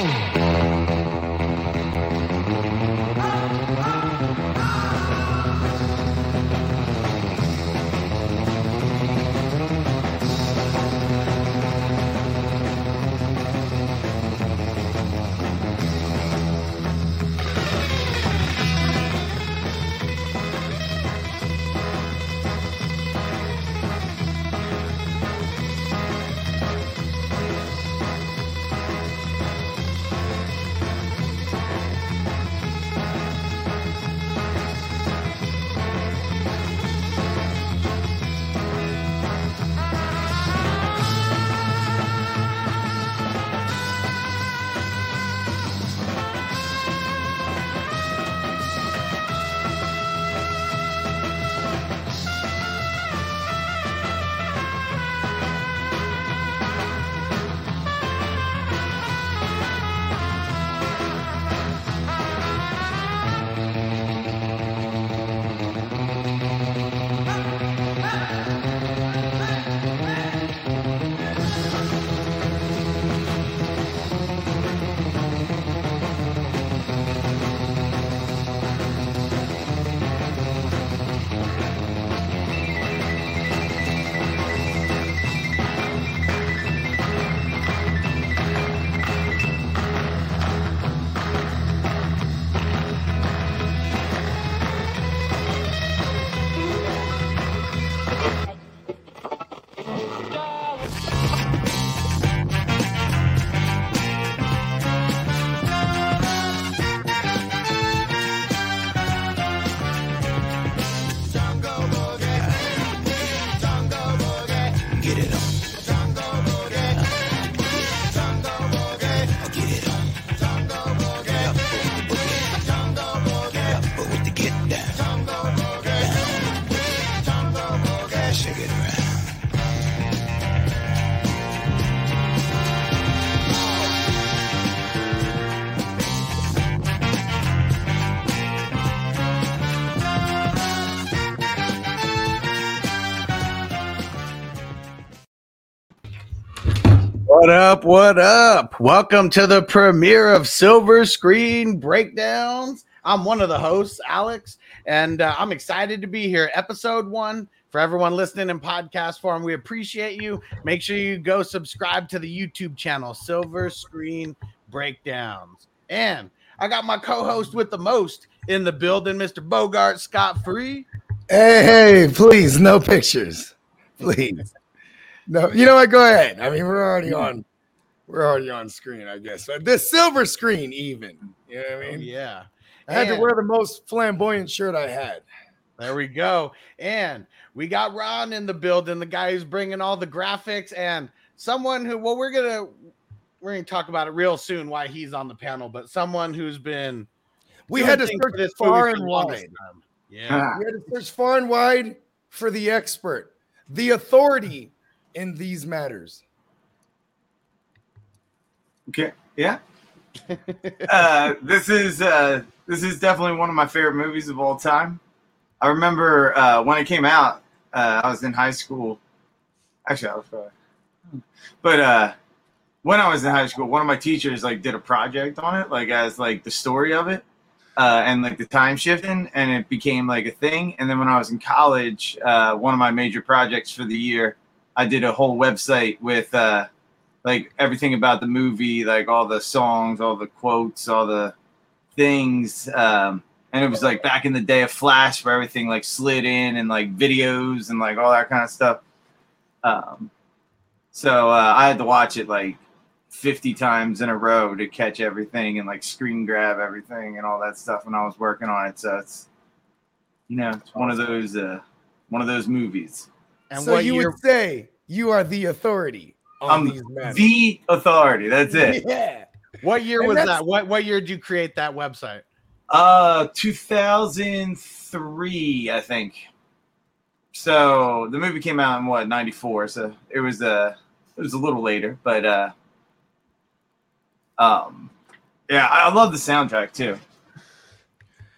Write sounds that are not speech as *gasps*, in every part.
Oh. *laughs* What up? What up? Welcome to the premiere of Silver Screen Breakdowns. I'm one of the hosts, Alex, and uh, I'm excited to be here. Episode one for everyone listening in podcast form. We appreciate you. Make sure you go subscribe to the YouTube channel, Silver Screen Breakdowns. And I got my co host with the most in the building, Mr. Bogard Scott Free. Hey, hey, please, no pictures. Please. No, you know what? Go ahead. I mean, we're already on. We're already on screen, I guess. But this silver screen, even. You know what I Oh, mean? yeah. I had to wear the most flamboyant shirt I had. There we go. And we got Ron in the building, the guy who's bringing all the graphics and someone who, well, we're going to. We're to talk about it real soon why he's on the panel, but someone who's been We had to search this far and wide. *laughs* Yeah. We had to search far and wide for the expert, the authority in these matters. Okay. Yeah. *laughs* uh, this is uh, this is definitely one of my favorite movies of all time. I remember uh, when it came out. Uh, I was in high school. Actually, I was. Uh, but uh, when I was in high school, one of my teachers like did a project on it, like as like the story of it, uh, and like the time shifting, and it became like a thing. And then when I was in college, one of my major projects for the year, I did a whole website with. Uh, like everything about the movie, like all the songs, all the quotes, all the things. Um, and it was like back in the day of Flash where everything like slid in and like videos and like all that kind of stuff. Um, so uh, I had to watch it like 50 times in a row to catch everything and like screen grab everything and all that stuff when I was working on it. So it's, you know, it's one of those, uh, one of those movies. And so what you year? would say you are the authority on I'm these matters. The authority. That's it. *laughs* Yeah. What year and was that? What what year did you create that website? Uh, 2003, I think. So the movie came out in what 94. So it was uh it was a little later, but uh, um, yeah, I I love the soundtrack too.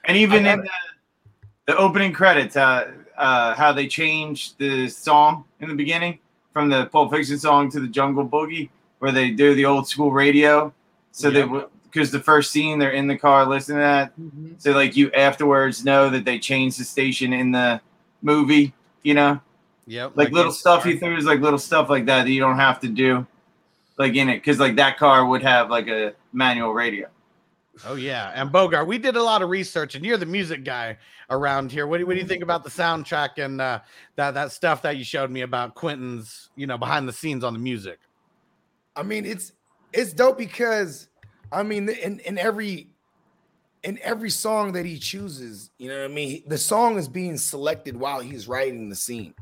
And even in the, the opening credits, uh, uh, how they changed the song in the beginning from the Pulp Fiction song to the Jungle Boogie, where they do the old school radio So they Yep. would because the first scene they're in the car listening to that. Mm-hmm. So like you afterwards know that they changed the station in the movie. You know, Yep. like, little in- stuff he throws, like little stuff like that that you don't have to do, like in it, because like that car would have like a manual radio. Oh yeah, and Bogard, we did a lot of research, and you're the music guy around here. What do, what do you think about the soundtrack and uh, that that stuff that you showed me about Quentin's, you know, behind the scenes on the music? I mean, it's it's dope because I mean, in in every in every song that he chooses, you know what I mean. The song is being selected while he's writing the scene.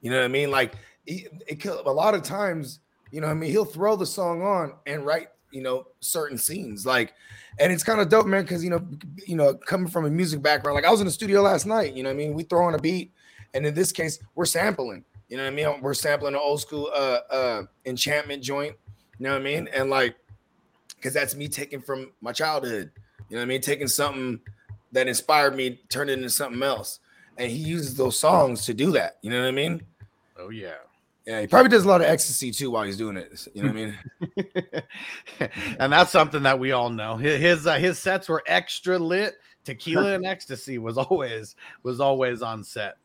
You know what I mean? Like he, it, a lot of times, you know, what I mean, he'll throw the song on and write, you know, certain scenes. Like, and it's kind of dope, man, because you know, you know, coming from a music background, like I was in the studio last night. You know, I mean, we throw on a beat, and in this case, we're sampling. You know what I mean? We're sampling an old school uh uh enchantment joint. You know what I mean? And like, because that's me taking from my childhood. You know what I mean? Taking something that inspired me, turn it into something else. And he uses those songs to do that. You know what I mean? Oh yeah. Yeah, he probably does a lot of ecstasy too while he's doing it. You know what I mean? *laughs* and that's something that we all know. His uh, his sets were extra lit. Tequila and *laughs* ecstasy was always was always on set.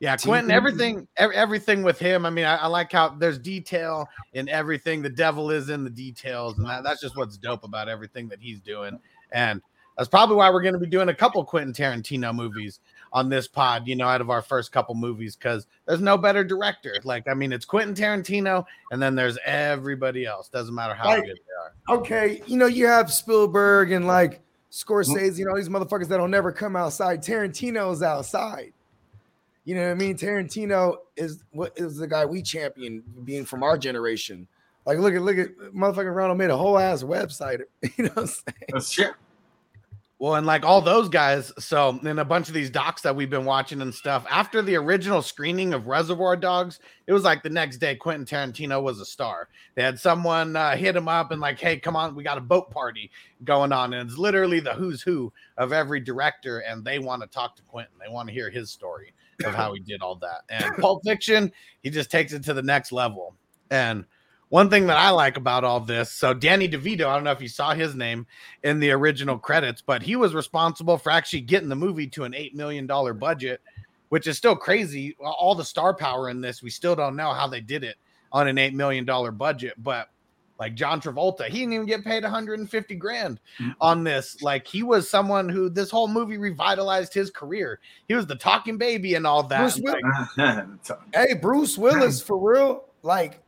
Yeah, Quentin, everything everything with him. I mean, I, I like how there's detail in everything. The devil is in the details, and that, that's just what's dope about everything that he's doing. And that's probably why we're going to be doing a couple Quentin Tarantino movies on this pod, you know, out of our first couple movies, because there's no better director. Like, I mean, it's Quentin Tarantino, and then there's everybody else. Doesn't matter how Like- good they are. okay, you know, you have Spielberg and like mm-hmm. Scorsese, you know, these motherfuckers that'll never come outside. Tarantino's outside. You know what I mean? Tarantino is what is the guy we champion being from our generation. Like, look at look at motherfucking Ronald made a whole ass website. *laughs* You know what I'm saying? That's shit. Well, and like all those guys, so in a bunch of these docs that we've been watching and stuff, after the original screening of Reservoir Dogs, it was like the next day Quentin Tarantino was a star. They had someone uh, hit him up and like, "Hey, come on, we got a boat party going on," and it's literally the who's who of every director, and they want to talk to Quentin. They want to hear his story of how he did all that. And *laughs* Pulp Fiction, he just takes it to the next level. And one thing that I like about all this, so Danny DeVito, I don't know if you saw his name in the original credits, but he was responsible for actually getting the movie to an $8 million budget, which is still crazy. All the star power in this, we still don't know how they did it on an $8 million budget. But like John Travolta, he didn't even get paid 150 grand mm. on this. Like he was someone who this whole movie revitalized his career. He was the talking baby and all that. Bruce And, like, *laughs* Hey, Bruce Willis, *laughs* for real. Like,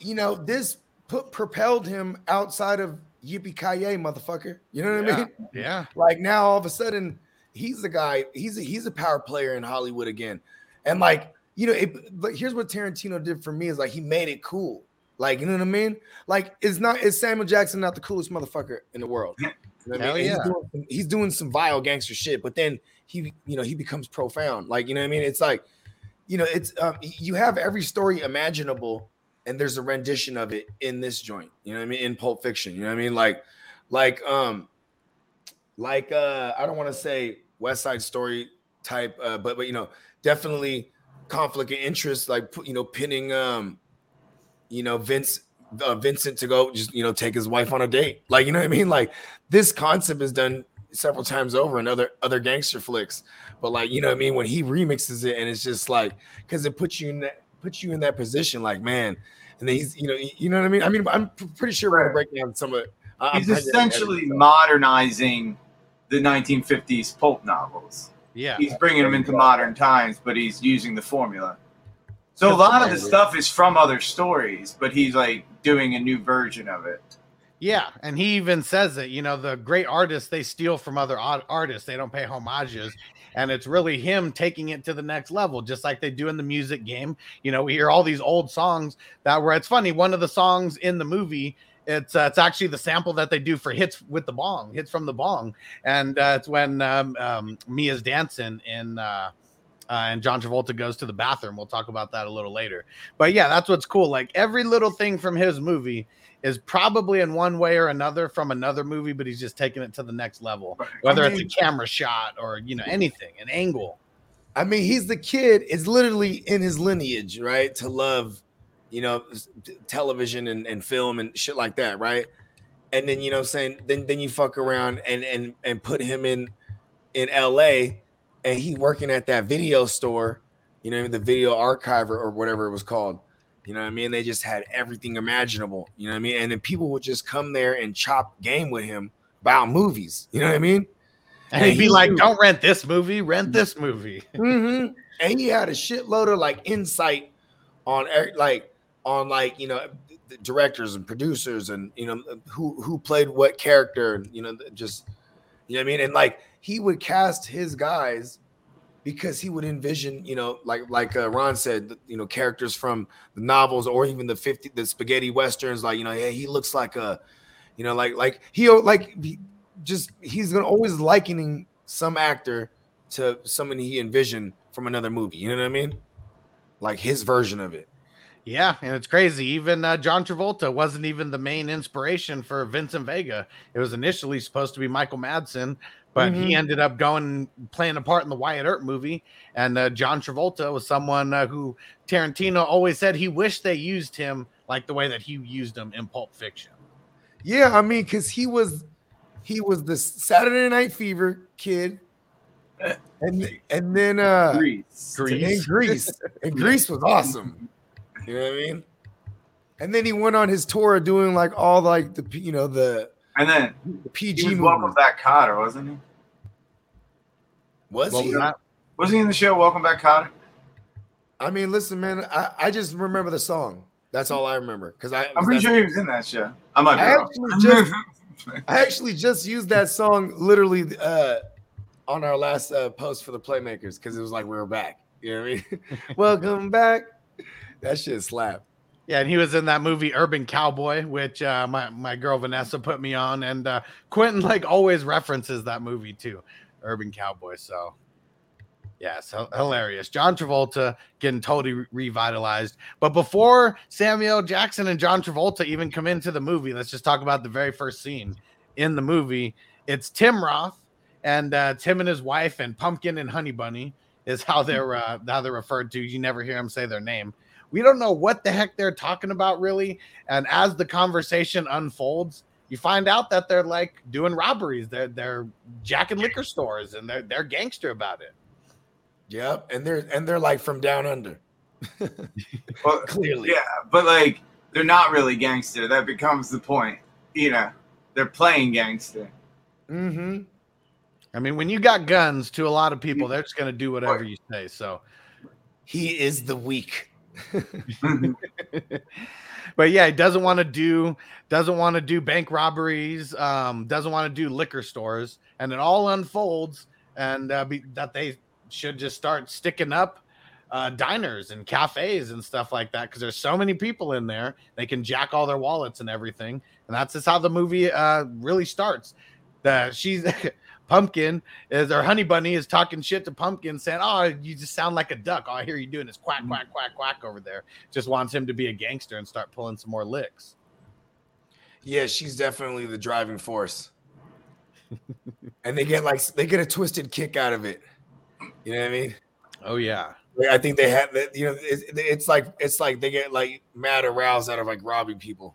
you know, this put propelled him outside of Yippee Ki motherfucker. You know what I mean? *laughs* yeah. Like now, all of a sudden, he's the guy. He's a, he's a power player in Hollywood again. And like, you know, it, but here's what Tarantino did for me is like he made it cool. Like, you know what I mean? Like, it's not is Samuel Jackson not the coolest motherfucker in the world? You know what I Hell mean? yeah. He's doing, he's doing some vile gangster shit, but then he, you know, he becomes profound. Like, you know what I mean? It's like, you know, it's um, you have every story imaginable, and there's a rendition of it in this joint. You know what I mean? In Pulp Fiction. You know what I mean? Like, like, um, like uh, I don't want to say West Side Story type, uh, but but you know, definitely conflict of interest, like you know, pinning um, you know, Vince uh, Vincent to go just you know take his wife on a date. Like, you know what I mean? Like this concept is done several times over in other other gangster flicks. But like, you know what I mean? When he remixes it and it's just like because it puts you in that puts you in that position, like, man. And then he's, you know, you know what I mean? I mean, I'm pretty sure we're gonna break down some of it. I- He's I'm- essentially modernizing the 1950s pulp novels. Yeah. He's bringing them into modern times, but he's using the formula. So a lot of the stuff is from other stories, but he's like doing a new version of it. Yeah, and he even says it. You know, the great artists they steal from other art- artists. They don't pay homages, and it's really him taking it to the next level, just like they do in the music game. You know, we hear all these old songs that were. It's funny. One of the songs in the movie. It's uh, it's actually the sample that they do for hits with the bong, hits from the bong, and uh, it's when um, um, Mia's dancing in uh, uh, and John Travolta goes to the bathroom. We'll talk about that a little later. But yeah, that's what's cool. Like every little thing from his movie is probably in one way or another from another movie, but he's just taking it to the next level. Whether I it's a camera shot or you know anything, an angle. I mean, he's the kid. It's literally in his lineage, right? To love, you know, television and, and film and shit like that, right? and then you know I'm saying then then you fuck around and and and put him in in LA and he working at that video store, you know, the video archiver or whatever it was called. You know what I mean? They just had everything imaginable. You know what I mean? And then people would just come there and chop game with him about movies. You know what I mean? And, he'd be like, "Don't rent this movie, rent this movie." *laughs* Mm-hmm. And he had a shitload of like insight on like on like you know the directors and producers and you know who who played what character and you know just you know what I mean and like he would cast his guys because he would envision you know like like uh, Ron said you know characters from the novels or even the 50 the spaghetti westerns like you know yeah he looks like a you know like like he like he, just he's gonna always likening some actor to someone he envisioned from another movie you know what I mean like his version of it yeah, and it's crazy. Even uh, John Travolta wasn't even the main inspiration for Vincent Vega. It was initially supposed to be Michael Madsen, but mm-hmm. he ended up going playing a part in the Wyatt Earp movie. And uh, John Travolta was someone uh, who Tarantino always said he wished they used him like the way that he used him in Pulp Fiction. Yeah, I mean, because he was he was the Saturday Night Fever kid. And and then uh Greece, Grease. And Grease. and *laughs* Grease was awesome. You know what I mean? And then he went on his tour doing like all like the you know the and then the PG he was Welcome Back Kotter, wasn't he? Was he? Was he in the show Welcome Back Kotter? I mean, listen, man, I, I just remember the song. That's all I remember because I. I'm pretty sure he was in that show. I might be I actually just, *laughs* I actually just used that song literally uh, on our last uh, post for the Playmakers because it was like we were back. You know what I mean? *laughs* Welcome back that shit slap. Yeah, and he was in that movie Urban Cowboy, which uh, my my girl Vanessa put me on, and uh, Quentin like always references that movie too, Urban Cowboy. So, yes, so hilarious. John Travolta getting totally re- revitalized. But before Samuel Jackson and John Travolta even come into the movie, let's just talk about the very first scene in the movie. It's Tim Roth and uh, Tim and his wife and Pumpkin and Honey Bunny is how they're uh, how they're referred to. You never hear them say their name. We don't know what the heck they're talking about, really. And as the conversation unfolds, you find out that they're like doing robberies. They're they're jacking liquor stores and they're they're gangster about it. Yep, and they're and they're like from down under. *laughs* well, clearly, yeah, but like they're not really gangster. That becomes the point. You know, they're playing gangster. Mm-hmm. I mean, when you got guns, to a lot of people, they're just gonna do whatever you say. So he is the weak. *laughs* but yeah, he doesn't want to do doesn't want to do bank robberies, um, doesn't want to do liquor stores, and it all unfolds and uh, be, that they should just start sticking up uh, diners and cafes and stuff like that because there's so many people in there they can jack all their wallets and everything, and that's just how the movie uh, really starts. That she's *laughs* Pumpkin is or Honey Bunny is talking shit to Pumpkin, saying, "Oh, you just sound like a duck. All I hear you doing is quack, quack, mm. quack, quack over there." Just wants him to be a gangster and start pulling some more licks. Yeah, she's definitely the driving force, *laughs* and they get like they get a twisted kick out of it. You know what I mean? Oh yeah. I think they have that. You know, it's, it's like it's like they get like mad aroused out of like robbing people.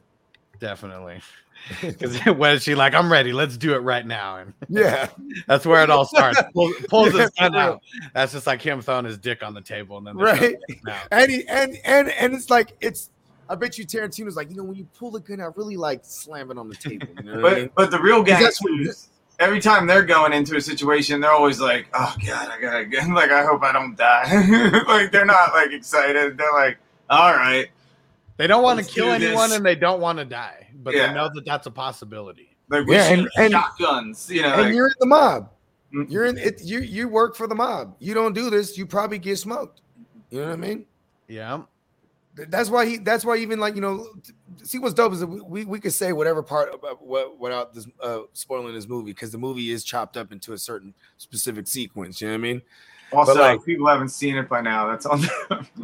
*laughs* Definitely. *laughs* Because *laughs* when she like, I'm ready, let's do it right now. And *laughs* yeah, that's where it all starts. Pull, pulls his gun out. That's just like him throwing his dick on the table, and then right. And he, and and and it's like it's. I bet you Tarantino's like, you know, when you pull the gun out, really like slam it on the table. You know but I mean? but the real gangsters, every time they're going into a situation, they're always like, oh god, I gotta get like I hope I don't die. like they're not like excited. They're like, all right. They don't want to kill anyone, and they don't want to die but yeah. they know that that's a possibility. Like yeah, and, and shotguns, you know. And like, you're in the mob. Mm-hmm. You're in it. You you work for the mob. You don't do this, you probably get smoked. You know what I mean? Yeah. That's why he. That's why even like you know, see what's dope is we we could say whatever part about what without this uh, spoiling this movie because the movie is chopped up into a certain specific sequence. You know what I mean? Also, but like, people haven't seen it by now. That's on.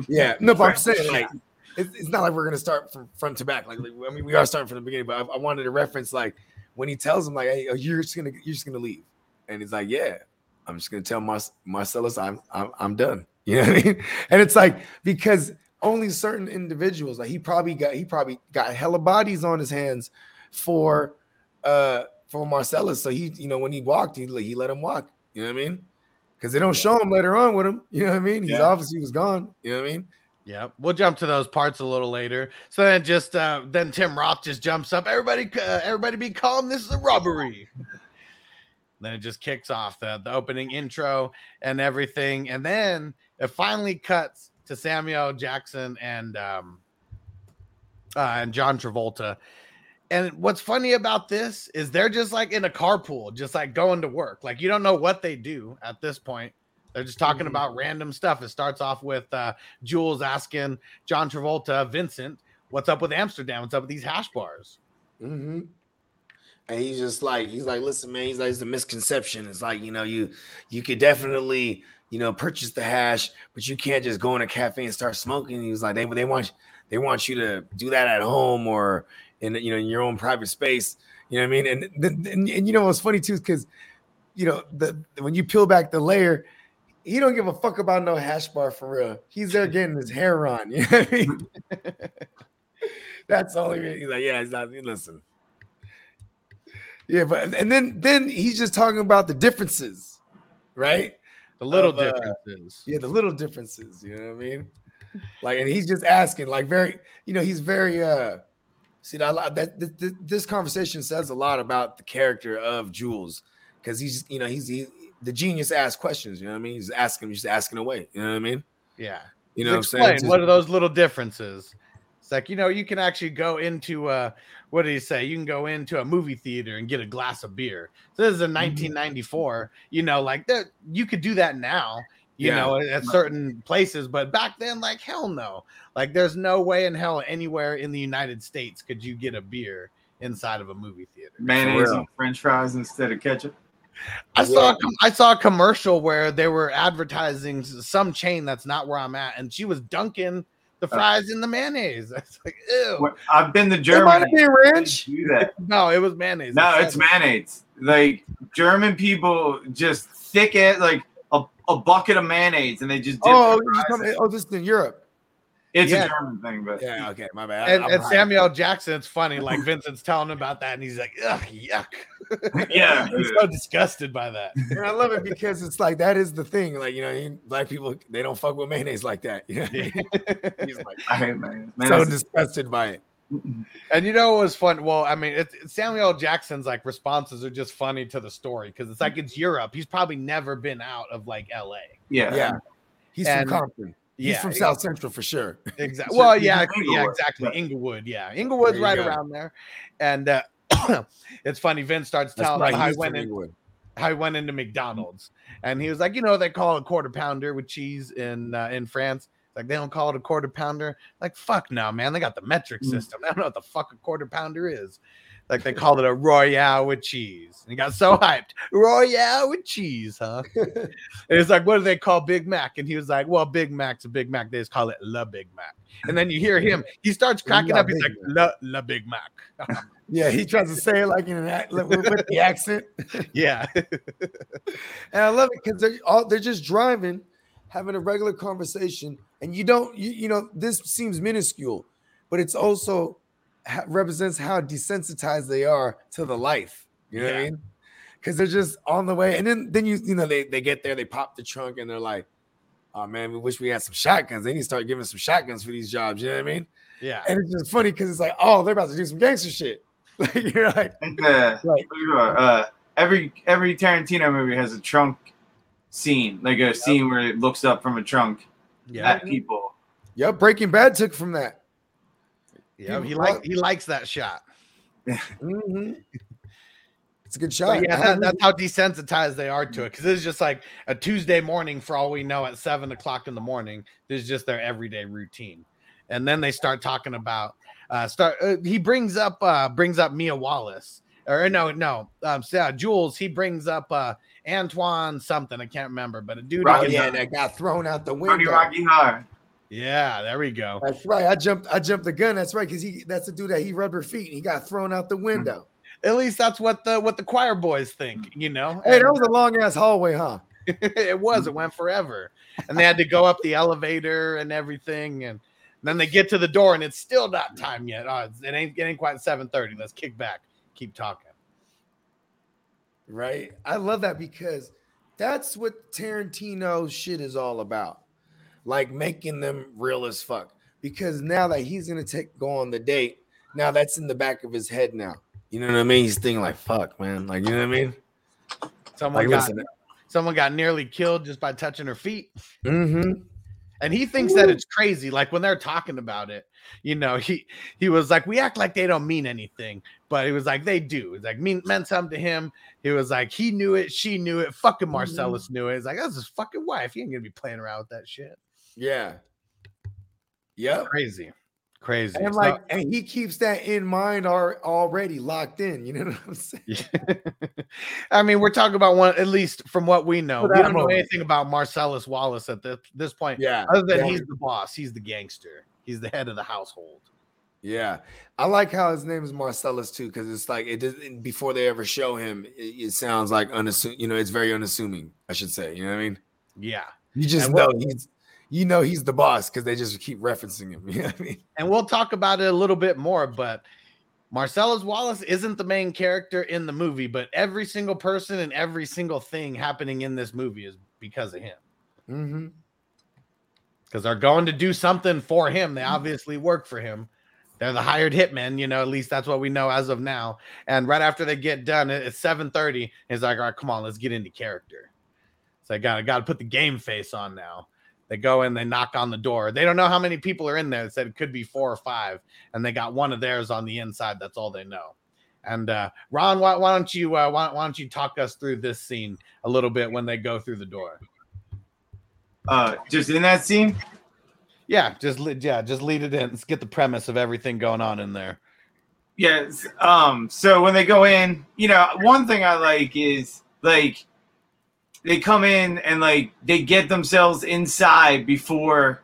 yeah, no, but I'm *laughs* saying like it's, not like we're gonna start from front to back. Like, I mean, we are starting from the beginning, but I, I wanted to reference like when he tells him like, "Hey, you're just gonna you're just gonna leave," and he's like, "Yeah, I'm just gonna tell my Marsellus I'm I'm I'm done." *laughs* You know what I mean? And it's like because only certain individuals like he probably got he probably got hella bodies on his hands for uh for Marsellus. So he, you know, when he walked, he he let him walk. You know what I mean? Because they don't show him later on with him. You know what I mean? He's Yeah. obviously was gone. You know what I mean? Yeah, we'll jump to those parts a little later. So then, just uh, then Tim Roth just jumps up. Everybody, uh, everybody, be calm. This is a robbery. then it just kicks off the the opening intro and everything, and then it finally cuts to Samuel Jackson and um, uh, and John Travolta. And what's funny about this is they're just like in a carpool, just like going to work. Like you don't know what they do at this point. They're just talking Mhm. about random stuff. It starts off with uh, Jules asking John Travolta, Vincent, what's up with Amsterdam? What's up with these hash bars? Mm-hmm. And he's just like, he's like, listen, man, he's like, it's a misconception. It's like, you know, you you could definitely, you know, purchase the hash, but you can't just go in a cafe and start smoking. He was like, they they want they want you to do that at home or in you know in your own private space. You know what I mean? And and, and, and you know what's funny too is because you know the when you peel back the layer, he don't give a fuck about no hash bar for real. He's there getting his hair on. *laughs* You know what I mean? That's the only reason. He's like, yeah, it's not. Listen, yeah, but and then then he's just talking about the differences, right? The little Of, uh, differences. Yeah, the little differences. You know what I mean? Like, and he's just asking, like, very, you know, he's very. uh See, that that th- th- this conversation says a lot about the character of Jules because he's, you know, he's he, the genius asks questions. You know what I mean? He's asking, he's asking away. You know what I mean? Yeah. You know what I'm Explain, saying? Just- what are those little differences? It's like, you know, you can actually go into uh what did he say? You can go into a movie theater and get a glass of beer. So this is in Mm-hmm. 1994. You know, like that you could do that now, you Yeah. know, at certain places, but back then, like hell no. Like there's no way in hell anywhere in the United States could you get a beer inside of a movie theater. Mayonnaise real. and French fries instead of ketchup. I saw Yeah. a com- I saw a commercial where they were advertising some chain that's not where I'm at, and she was dunking the uh. fries in the mayonnaise. *laughs* It's like, ew. I've been to It might Germany. be ranch. do that. *laughs* No, it was mayonnaise. No, it's mayonnaise. Like German people just thick it like a, a bucket of mayonnaise and they just Oh, their you're just in. oh, this is in Europe. It's Yeah. a German thing, but Yeah, okay, my bad. And, and. Samuel Jackson, it's funny. Like Vincent's telling him about that, and he's like, "Ugh, yuck." *laughs* yeah. *laughs* he's so disgusted by that. And I love it because it's like that is the thing. Like you know, black people they don't fuck with mayonnaise like that. You know? *laughs* He's like I hate mayonnaise. so disgusted by it. And you know what was fun? Well, I mean, it's it's Samuel Jackson's like responses are just funny to the story because it's like it's Europe. He's probably never been out of like L.A. yeah. Yeah, he's And- from Compton. He's Yeah, from South Central for sure. Exactly. *laughs* Well, yeah, in yeah, exactly. Yeah. Inglewood, yeah, Inglewood's right go. around there. And uh, *clears throat* it's funny. Vince starts telling right. how from went in, Inglewood. how he went into McDonald's, and he was like, you know, they call it a quarter pounder with cheese in uh, in France. Like they don't call it a quarter pounder. Like fuck no, man. They got the metric Mm. system. I don't know what the fuck a quarter pounder is. Like they called it a royale with cheese. And he got so hyped. Royale with cheese, huh? *laughs* and it's like, what do they call Big Mac? And he was like, well, Big Mac's a Big Mac. They just call it La Big Mac. And then you hear him. He starts cracking La up. He's Big like, La, La Big Mac. *laughs* Yeah, he tries to say it like in an act, like, with the accent, *laughs* yeah. and I love it because they're all they're just driving, having a regular conversation, and you don't, you, you know, this seems minuscule, but it's also represents how desensitized they are to the life. You know what I mean? Because they're just on the way, and then then you you know they they get there, they pop the trunk, and they're like, "Oh man, we wish we had some shotguns." They need to start giving some shotguns for these jobs. You know what I mean? Yeah. And it's just funny because it's like, oh, they're about to do some gangster shit. *laughs* Like you're like, And, uh, *laughs* Right. uh, every every Tarantino movie has a trunk scene, like a scene where it looks up from a trunk Yeah. at people. yep, Breaking Bad took from that. Yeah. He People- likes he likes that shot. Mhm. It's a good But shot. yeah, that, that's how desensitized they are to it. Because it's just like a Tuesday morning, for all we know, at seven o'clock in the morning. This is just their everyday routine. And then they start talking about uh start. Uh, he brings up uh brings up Mia Wallace, or no, no, um, so, Jules. He brings up uh Antoine something. I can't remember, but a dude. Oh, Rocky he- yeah, that got thrown out the Rocky window. Rocky Horror. Yeah, there we go. That's right. I jumped. I jumped the gun. That's right, because he that's the dude that he rubber feet. And he got thrown out the hmm. window. At least that's what the what the choir boys think. You know. Hey, that was a long ass hallway, huh? *laughs* it was. It went forever, and they had to go up the elevator and everything. And then they get to the door and it's still not time yet. Oh, it ain't getting quite 7:30. Let's kick back. Keep talking. Right. I love that because that's what Tarantino shit is all about. Like making them real as fuck. Because now that he's gonna take go on the date, now that's in the back of his head now. You know what I mean? He's thinking like, "Fuck, man!" Like, you know what I mean? Someone Like, got listen. someone got nearly killed just by touching her feet. Mm-hmm. And he thinks that it's crazy. Like when they're talking about it, you know, he he was like, We act like they don't mean anything, but he was like, they do. It's like mean meant something to him. He was like, he knew it, she knew it, fucking Marsellus knew it. It's like, that's his fucking wife. He ain't gonna be playing around with that shit. Yeah. Yep. Crazy. Crazy. And like, and he keeps that in mind are already locked in. You know what I'm saying? *laughs* I mean, we're talking about one at least from what we know. We don't know anything about Marsellus Wallace at this, this point, Yeah. other than yeah. he's the boss, he's the gangster, he's the head of the household. Yeah, I like how his name is Marsellus too, because it's like it doesn't before they ever show him. It, it sounds like unassuming. You know, it's very unassuming. I should say. You know what I mean? Yeah. You just know he's, you know, he's the boss because they just keep referencing him. *laughs* You know what I mean? and we'll talk about it a little bit more but marsellus wallace isn't the main character in the movie but every single person and every single thing happening in this movie is because of him Mm-hmm. because they're going to do something for him they obviously work for him they're the hired hitmen you know at least that's what we know as of now and right after they get done it- it's 7.30 it's like all right come on let's get into character so i gotta gotta put the game face on now they go in, they knock on the door. They don't know how many people are in there. It said it could be four or five, and they got one of theirs on the inside. That's all they know. And uh, Ron, why, why don't you uh, why, why don't you talk us through this scene a little bit when they go through the door? Uh, just in that scene. Yeah, just yeah, just lead it in. Let's get the premise of everything going on in there. Yes. Um. So when they go in, you know, one thing I like is like they come in and like they get themselves inside before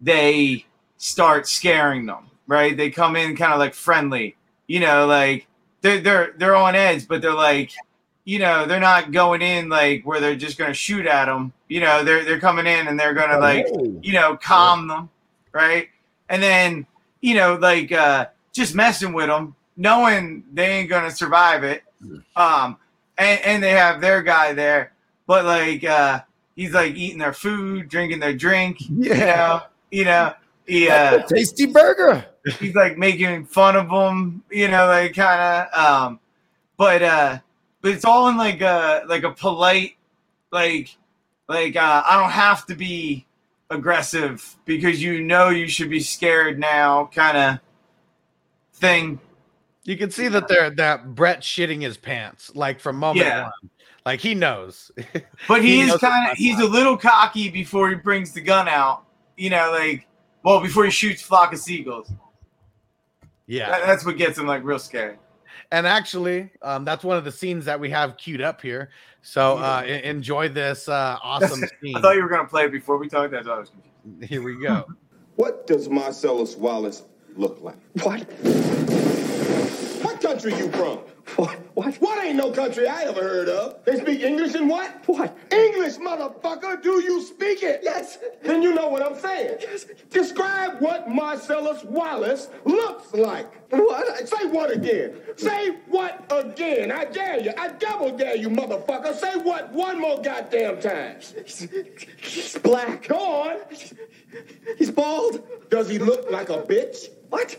they start scaring them. Right? They come in kind of like friendly. You know, like they're they're they're on edge, but they're like, you know, they're not going in like where they're just gonna shoot at them. You know, they're they're coming in and they're gonna like you know, calm them, right? And then, you know, like uh just messing with them, knowing they ain't gonna survive it. Um and, and they have their guy there, but like uh he's like eating their food, drinking their drink, you know, you know, he uh tasty burger. he's like making fun of them, you know, like kind of. Um, but uh, but it's all in like a like a polite, like like uh, I don't have to be aggressive because you know you should be scared now, kind of thing. You can see that they're that Brett shitting his pants like from moment Yeah. one. Like he knows. *laughs* But He he, is kind of he's a little cocky before he brings the gun out, you know, like well before he shoots flock of seagulls. yeah. That- that's what gets him like real scary. And actually, um, that's one of the scenes that we have queued up here. So uh, e- enjoy this uh, *laughs* awesome scene. I thought you were gonna play it before we talked. That's why I was confused. Here we go. What does Marsellus Wallace look like? What? What country you from? What? What? What ain't no country I ever heard of? They speak English and what? What? English, motherfucker. Do you speak it? Yes. Then you know what I'm saying. Yes. Describe what Marsellus Wallace looks like. What? Say what again? Say what again? I dare you. I double dare you, motherfucker. Say what one more goddamn time. He's, he's black. Go on. He's bald. Does he look like a bitch? What?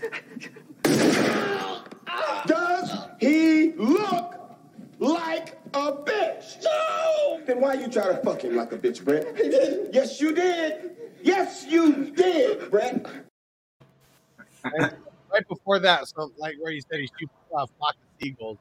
Does he look like a bitch? No! Then why you try to fuck him like a bitch, Brett? He didn't. Yes, you did. Yes, you did, Brett. right before that, so like where you said he shoots uh, flock of seagulls.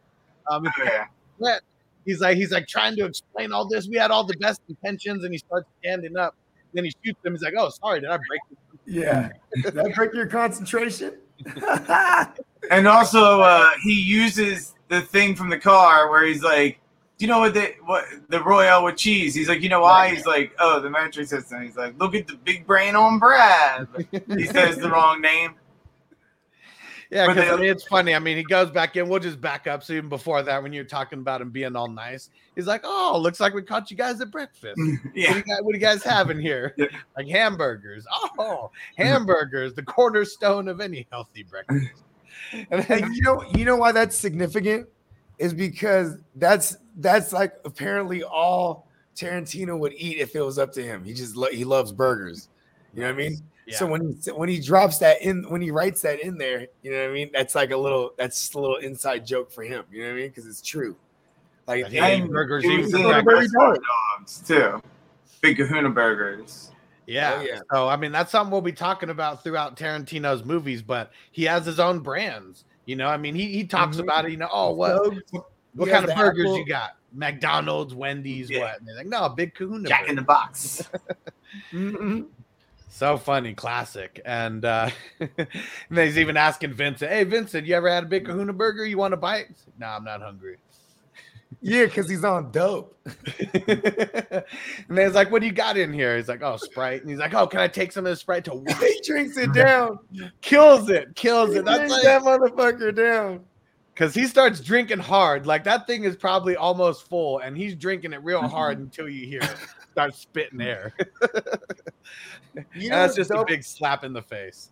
Um, it's Yeah. Brett, he's like he's like trying to explain all this. We had all the best intentions, and he starts standing up. Then he shoots them. He's like, "Oh, sorry, did I break?" You? Yeah. Did that break your concentration? *laughs* And also, uh, he uses the thing from the car where he's like, "Do you know what the what the Royale with cheese?" He's like, "You know why?" He's like, "Oh, the metric system." He's like, "Look at the big brain on Brad." He says the wrong name. Yeah, because I mean, it's funny. I mean, he goes back in. We'll just back up. So even before that, when you're talking about him being all nice, he's like, "Oh, looks like we caught you guys at breakfast. *laughs* What, do you guys, what do you guys have in here? Yeah. Like hamburgers. Oh, hamburgers, the cornerstone of any healthy breakfast." *laughs* And then, And you know, you know why that's significant is because that's that's like apparently all Tarantino would eat if it was up to him. He just lo- he loves burgers. You know what I mean? So when he when he drops that in when he writes that in there, you know what I mean? That's like a little that's just a little inside joke for him. You know what I mean? Because it's true. Like That he ate burgers he was for in like breakfast. Reservoir dogs too. Big Kahuna burgers. Yeah. Oh, yeah. So I mean, that's something we'll be talking about throughout Tarantino's movies. But he has his own brands. You know, I mean, he he talks Mhm. about it. You know, oh, what So, what he kind of burgers apple- you got? McDonald's, Wendy's, Yeah. what? And they're like, no, big Kahuna. Jack burger." in the Box. *laughs* Mhm. So funny, classic. And uh *laughs* and then he's even asking Vincent, Hey Vincent, you ever had a big kahuna burger? You want a bite? No, I'm not hungry. *laughs* Yeah, because he's on dope. *laughs* and then he's like, What do you got in here? He's like, Oh, Sprite. And he's like, Oh, can I take some of the Sprite to he drinks it down. kills it, kills He it. That's like that motherfucker down. because he starts drinking hard. Like that thing is probably almost full, and he's drinking it real hard until you hear it start spitting air. *laughs* You And that's just a big slap in the face.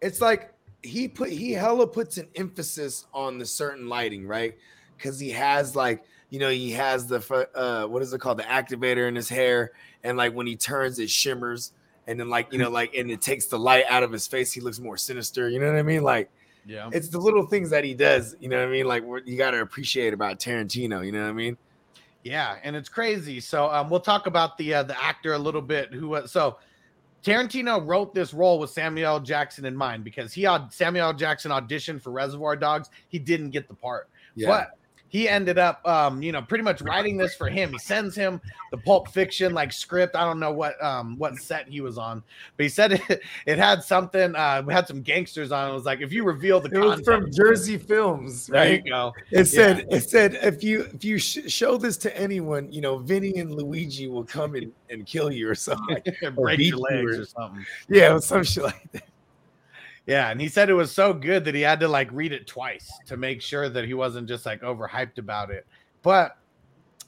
it's like he put he hella puts an emphasis on the certain lighting, right? Because he has like you know he has the uh what is it called the activator in his hair, and like when he turns it shimmers, and then like you know like and it takes the light out of his face, he looks more sinister. You know what I mean? Like Yeah. it's the little things that he does. You know what I mean? Like you got to appreciate about Tarantino. You know what I mean? Yeah, and it's crazy. So um, we'll talk about the uh, the actor a little bit. Who was so Tarantino wrote this role with Samuel Jackson in mind because he had Samuel Jackson auditioned for Reservoir Dogs. He didn't get the part, but he ended up, um, you know, pretty much writing this for him. He sends him the Pulp Fiction like script. I don't know what um what set he was on, but he said *laughs* it, it had something. Uh, had some gangsters on. It was like if you reveal the it was from Jersey Films, There right? you go. It said, "It said if you if you sh- show this to anyone, you know, Vinny and Luigi will come and, and kill you or something." Like, *laughs* Break beat your you legs or- or something. yeah, it some shit like that. Yeah, and he said it was so good that he had to like read it twice to make sure that he wasn't just like overhyped about it. But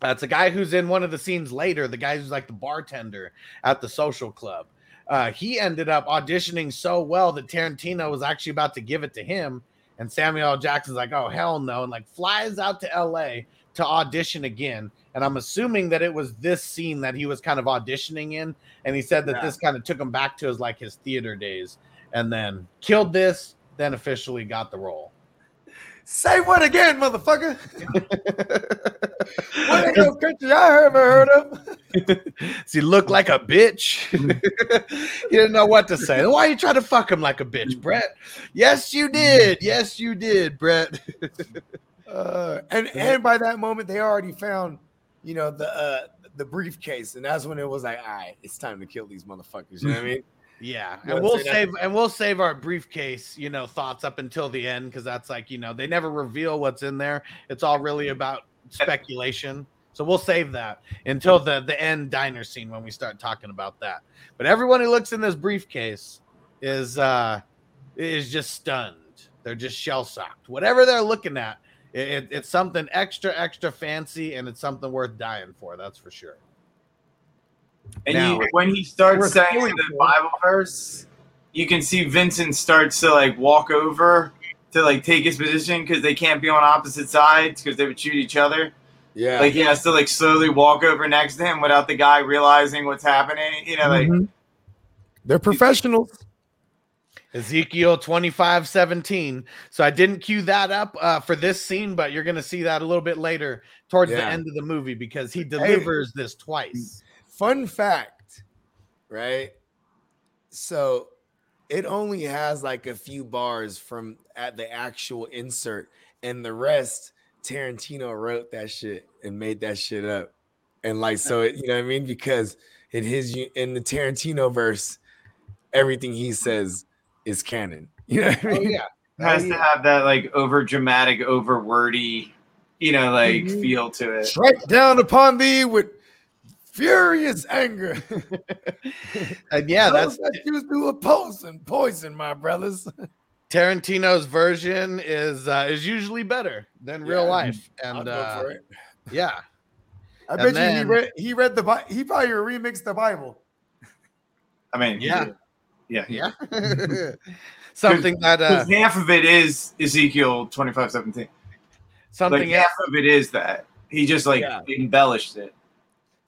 that's a guy who's in one of the scenes later, the guy who's like the bartender at the social club. Uh, he ended up auditioning so well that Tarantino was actually about to give it to him. And Samuel L. Jackson's like, oh, hell no. And like flies out to LA to audition again. And I'm assuming that it was this scene that he was kind of auditioning in. And he said that Yeah. this kind of took him back to his like his theater days and then killed this, then officially got the role. Say what again, motherfucker? *laughs* what ain't no country I ever heard of? *laughs* He look like a bitch? *laughs* he didn't know what to say. Why you trying to fuck him like a bitch, Brett? Yes, you did. Yes, you did, Brett. Uh, and and by that moment, they already found, you know, the uh, the briefcase, and that's when it was like, all right, it's time to kill these motherfuckers. You know what I mean? Yeah, and we'll save and we'll save our briefcase, you know, thoughts up until the end because that's like you know they never reveal what's in there. It's all really about speculation. So we'll save that until the the end diner scene when we start talking about that. But everyone who looks in this briefcase is uh is just stunned. They're just shell shocked. Whatever they're looking at, it, it- it's something extra extra fancy and it's something worth dying for. That's for sure. And Now- you, when he starts saying the for. Bible verse, you can see Vincent starts to like walk over to like take his position because they can't be on opposite sides because they would shoot each other. Yeah. Like he has to like slowly walk over next to him without the guy realizing what's happening. You know, like Mhm. They're professionals. Ezekiel 25 17. So I didn't cue that up uh, for this scene, but you're going to see that a little bit later towards the end of the movie because he delivers this twice. Fun fact, right? So it only has like a few bars from at the actual insert, and the rest Tarantino wrote that shit and made that shit up. And like so it, you know what I mean? Because in his in the Tarantino verse, everything he says is canon. *laughs* You know what I Oh, mean? yeah. has to have that like over dramatic, over wordy, you know, like Mhm. feel to it. Strike down upon thee with furious anger. *laughs* And yeah, Those that's that you do oppose and poison, my brothers. Tarantino's version is uh, is usually better than real Yeah, life, I'd and uh, for it. yeah, *laughs* I and bet you he read he read the Bi- he probably remixed the Bible. I mean, he Yeah. yeah, yeah, *laughs* something that uh, half of it is Ezekiel twenty five seventeen. something Like half of it is that he just like Yeah. embellished it.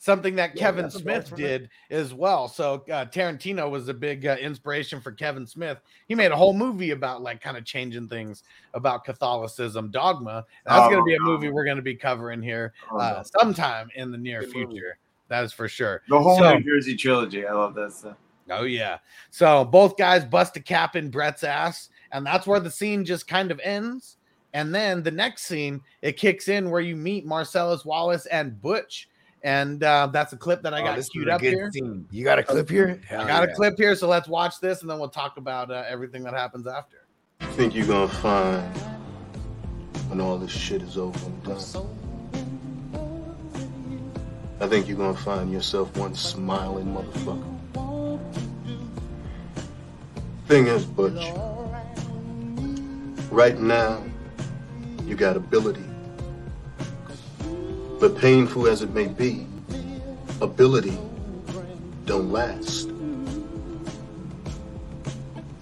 Something that Yeah, Kevin Smith did as well. So uh, Tarantino was a big uh, inspiration for Kevin Smith. He made a whole movie about like kind of changing things about Catholicism, Dogma. That's Oh, going to be a movie we're going to be covering here Oh, uh, sometime in the near Good movie. future. That is for sure. The whole So- New Jersey trilogy. I love that stuff. Oh yeah. So both guys bust a cap in Brett's ass, and that's where the scene just kind of ends. And then the next scene, it kicks in where you meet Marsellus Wallace and Butch, and uh, that's a clip that I Oh, got this queued up here. scene. You got a clip here? I got yeah. a clip here, so let's watch this, and then we'll talk about uh, everything that happens after. think you're gonna find when all this shit is over and done? I think you're gonna find yourself one smiling motherfucker. Thing is, Butch, right now, you got ability. But painful as it may be, ability don't last.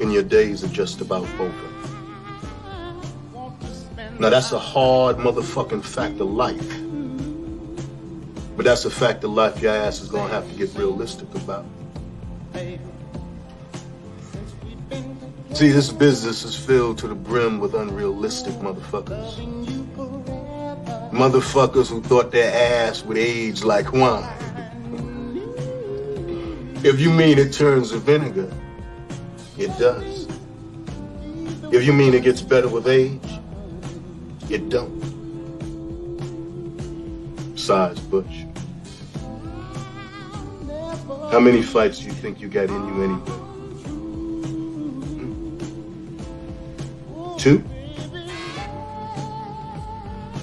And your days are just about over. Now that's a hard motherfucking fact of life. But that's a fact of life your ass is gonna have to get realistic about. See, this business is filled to the brim with unrealistic motherfuckers. Motherfuckers who thought their ass would age like wine. If you mean it turns to vinegar, it does. If you mean it gets better with age, it don't. Besides, Butch. How many fights do you think you got in you anyway? Hmm? Two?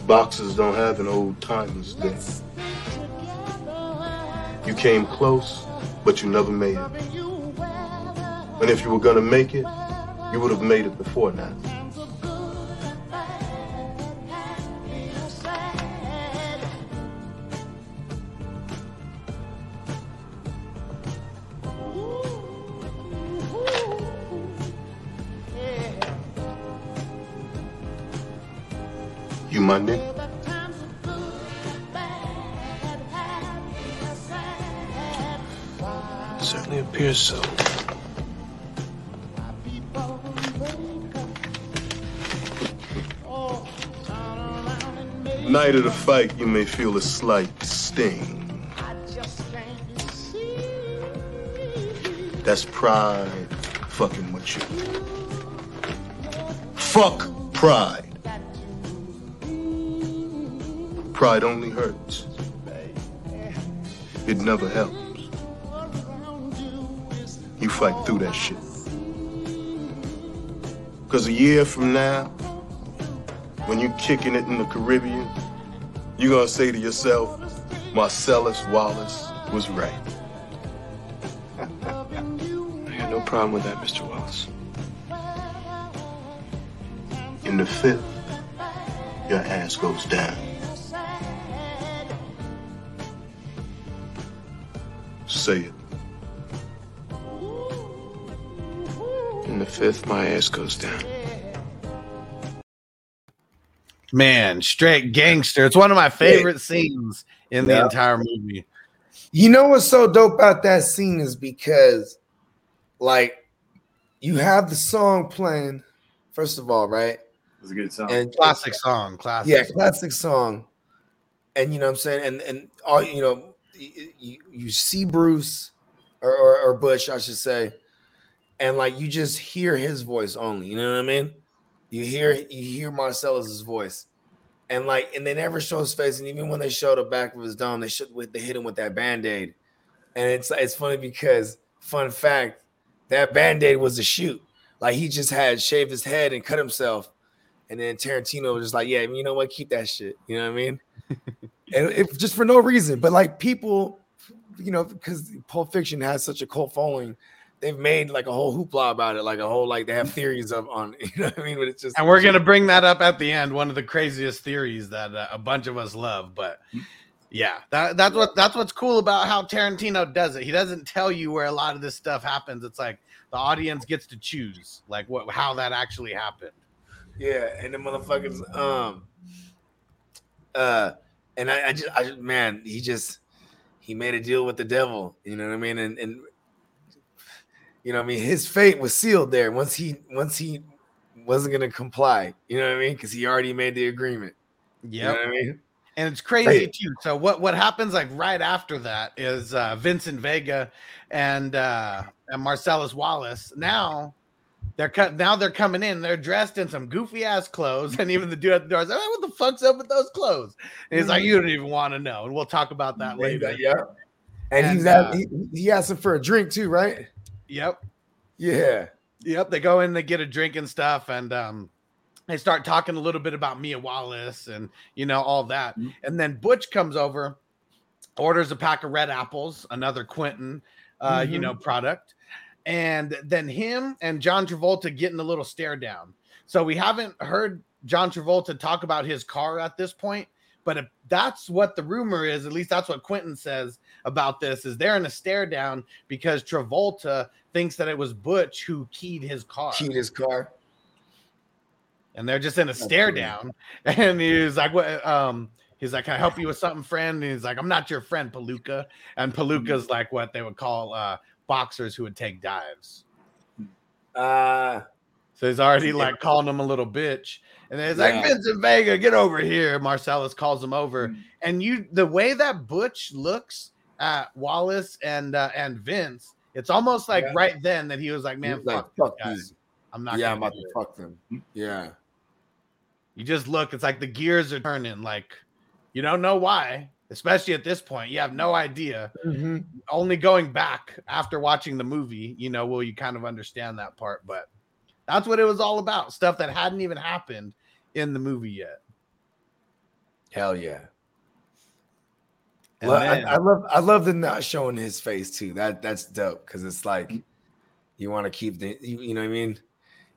Boxers don't have an old timers day. You came close, but you never made it. And if you were gonna make it, you would have made it before now. Night of the fight, you may feel a slight sting. That's pride fucking with you. Fuck pride. Pride only hurts. It never helps. You fight through that shit. Cause a year from now, when you're kicking it in the Caribbean, you gonna say to yourself, Marsellus Wallace was right. I got no problem with that, Mr. Wallace. In the fifth, your ass goes down. Say it. In the fifth, my ass goes down. Man, straight gangster. It's one of my favorite scenes in the Yeah. entire movie. You know what's so dope about that scene is because, like, you have the song playing, first of all, right? It's a good song. And Classic song. Classic. yeah, classic song. And you know what I'm saying? And and all you know, you, you, you see Bruce or, or or Butch, I should say, and like you just hear his voice only. You know what I mean? You hear you hear Marsellus's voice, and like and they never show his face. And even when they show the back of his dome, they should with they hit him with that band aid. And it's it's funny because fun fact, that band aid was a shoot. Like he just had shaved his head and cut himself. And then Tarantino was just like, yeah, you know what? Keep that shit. You know what I mean? *laughs* and it, just for no reason. But like people, you know, because Pulp Fiction has such a cult following, they've made like a whole hoopla about it, like a whole like they have theories of on. *laughs* You know what I mean? But it's just And we're gonna bring that up at the end. One of the craziest theories that uh, a bunch of us love, but yeah, that, that's what that's what's cool about how Tarantino does it. He doesn't tell you where a lot of this stuff happens. It's like the audience gets to choose, like what how that actually happened. Yeah, and the motherfuckers, um, uh, and I, I just, I just- man, he just, he made a deal with the devil. You know what I mean? And and you know, what I mean, his fate was sealed there once he once he wasn't gonna comply. You know what I mean? Because he already made the agreement. You know I mean? and it's crazy too. So what what happens like right after that is uh, Vincent Vega and uh, and Marsellus Wallace. Now they're cut. Now they're coming in. They're dressed in some goofy ass clothes, *laughs* and even the dude at the door is like, "Hey, "What the fuck's up with those clothes?" And he's like, "You don't even want to know." And we'll talk about that later. Yeah. And, And, he's uh, he, he asked him for a drink too, right? Yep. Yeah. Yep, they go in, they get a drink and stuff, and um, they start talking a little bit about Mia Wallace and you know all that. And then Butch comes over, orders a pack of red apples, another Quentin, uh, you Mhm. know, product, and then him and John Travolta getting a little stare down. So we haven't heard John Travolta talk about his car at this point, but if that's what the rumor is, at least that's what Quentin says about this, is they're in a stare down because Travolta thinks that it was Butch who keyed his car. Keyed his car. and they're just in a stare funny. down. *laughs* And he's like, "What?" Um, he's like, "Can I help you with something, friend?" And he's like, "I'm not your friend, Palooka." And Palooka's like what they would call uh, boxers who would take dives. Uh So he's already like calling him a little bitch. And then he's like, Yeah. Vincent Vega, get over here. Marsellus calls him over. And you the way that Butch looks at Wallace and uh, and Vince, it's almost like Yeah. right then that he was like, Man, like, fuck, fuck this guy. these. I'm not Yeah, gonna I'm about to it." fuck them. Yeah. You just look, it's like the gears are turning, like you don't know why, especially at this point. You have no idea. Only going back after watching the movie, you know, will you kind of understand that part. But that's what it was all about. Stuff that hadn't even happened in the movie yet. Hell yeah. And Well, I, then- I love I love the not showing his face too. That that's dope because it's like you want to keep the you, you know what I mean.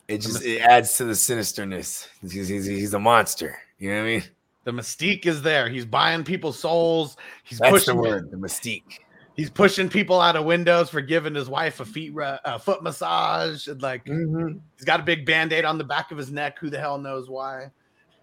It just it adds to the sinisterness. He's, he's, he's a monster. You know what I mean? the mystique is there. He's buying people's souls. He's That's pushing the word, the mystique. He's pushing people out of windows for giving his wife a feet a foot massage. And like Mhm. he's got a big band-aid on the back of his neck. Who the hell knows why? *laughs*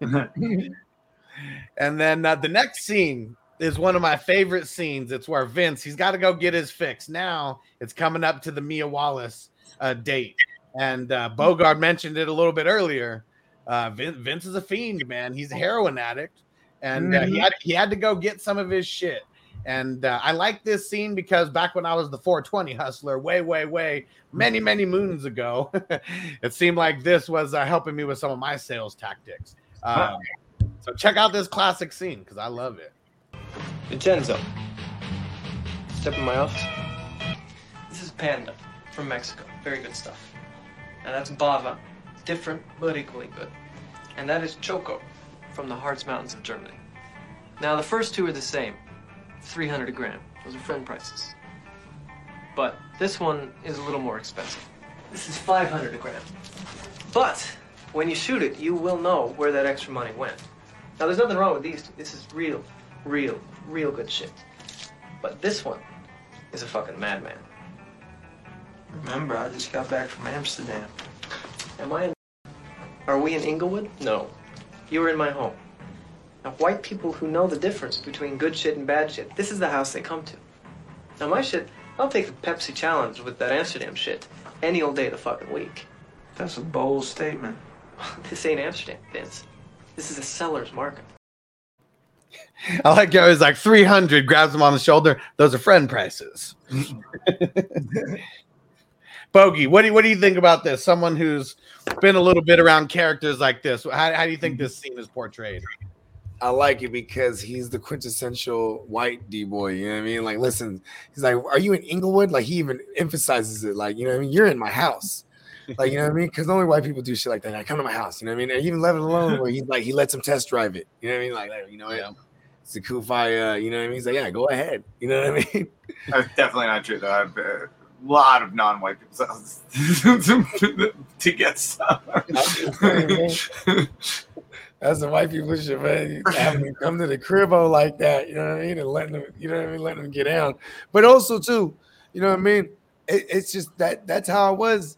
And then uh, the next scene is one of my favorite scenes. It's where Vince he's got to go get his fix. Now it's coming up to the Mia Wallace uh, date, and uh, Bogard mentioned it a little bit earlier. Uh, Vince, Vince is a fiend, man. He's a heroin addict, and uh, he had he had to go get some of his shit. And uh, I like this scene because back when I was the 420 hustler, way, way, way, many, many moons ago, *laughs* it seemed like this was uh, helping me with some of my sales tactics. Um, so check out this classic scene because I love it. Vincenzo. Step in my office. This is Panda from Mexico. Very good stuff. And that's Bava. Different, but equally good. And that is Choco from the Harz Mountains of Germany. Now, the first two are the same 300 a gram. Those are friend prices. But this one is a little more expensive. This is 500 a gram. But when you shoot it, you will know where that extra money went. Now, there's nothing wrong with these two. This is real, real, real good shit. But this one is a fucking madman. Remember, I just got back from Amsterdam. Am I in? Are we in Inglewood? No. You were in my home. Now, white people who know the difference between good shit and bad shit, this is the house they come to. Now, my shit, I'll take the Pepsi challenge with that Amsterdam shit any old day of the fucking week. That's a bold statement. *laughs* This ain't Amsterdam, Vince. This is a seller's market. *laughs* I like how he's like 300, grabs him on the shoulder. Those are friend prices. *laughs* Bogey, what do you, what do you think about this? Someone who's been a little bit around characters like this. How, how do you think this scene is portrayed? I like it because he's the quintessential white D boy. You know what I mean? Like, listen, he's like, "Are you in Inglewood?" Like, he even emphasizes it. Like, you know what I mean? You're in my house. Like, you know what I mean? Because only white people do shit like that. Like, come to my house. You know what I mean? And even let it alone where he's like, he lets him test drive it. You know what I mean? Like, like, you know, Yeah. It's a fire. You know what I mean? He's like, yeah, go ahead. You know what I mean? *laughs* That's definitely not true though. I've, uh, a lot of non-white houses *laughs* to get stuff. *laughs* That's the white people should man. Having them come to the cribbo like that, you know what I mean, and letting them, you know what I mean, letting them get down. But also too, you know what I mean. It, it's just that that's how it was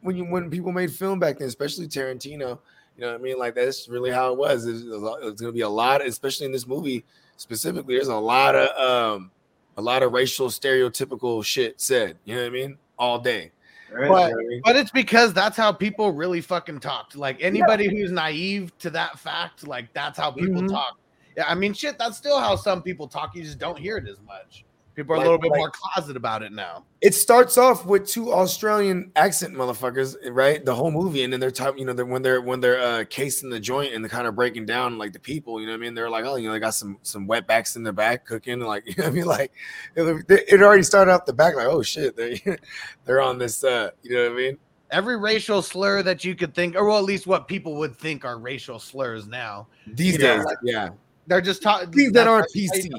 when you when people made film back then, especially Tarantino. You know what I mean? Like that's really how it was. It's, it's going to be a lot, especially in this movie specifically. There's a lot of um, a lot of racial stereotypical shit said. You know what I mean? All day. Right. But, but it's because that's how people really fucking talked. Like anybody yeah. who's naive to that fact, like that's how people mm-hmm. talk. Yeah, I mean, shit, that's still how some people talk. You just don't hear it as much. People are like, a little bit like, more closet about it now. It starts off with two Australian accent motherfuckers, right? The whole movie, and then they're talking, you know, they're, when they're when they're uh, casing the joint and they're kind of breaking down like the people, you know what I mean? They're like, oh, you know, they got some some wetbacks in the back cooking, *laughs* like you know what I mean? Like it, it already started off the back, like oh shit, they're *laughs* they're on this, uh, you know what I mean? Every racial slur that you could think, or well, at least what people would think are racial slurs now. These days, know, like, yeah, they're just talking things that aren't PC.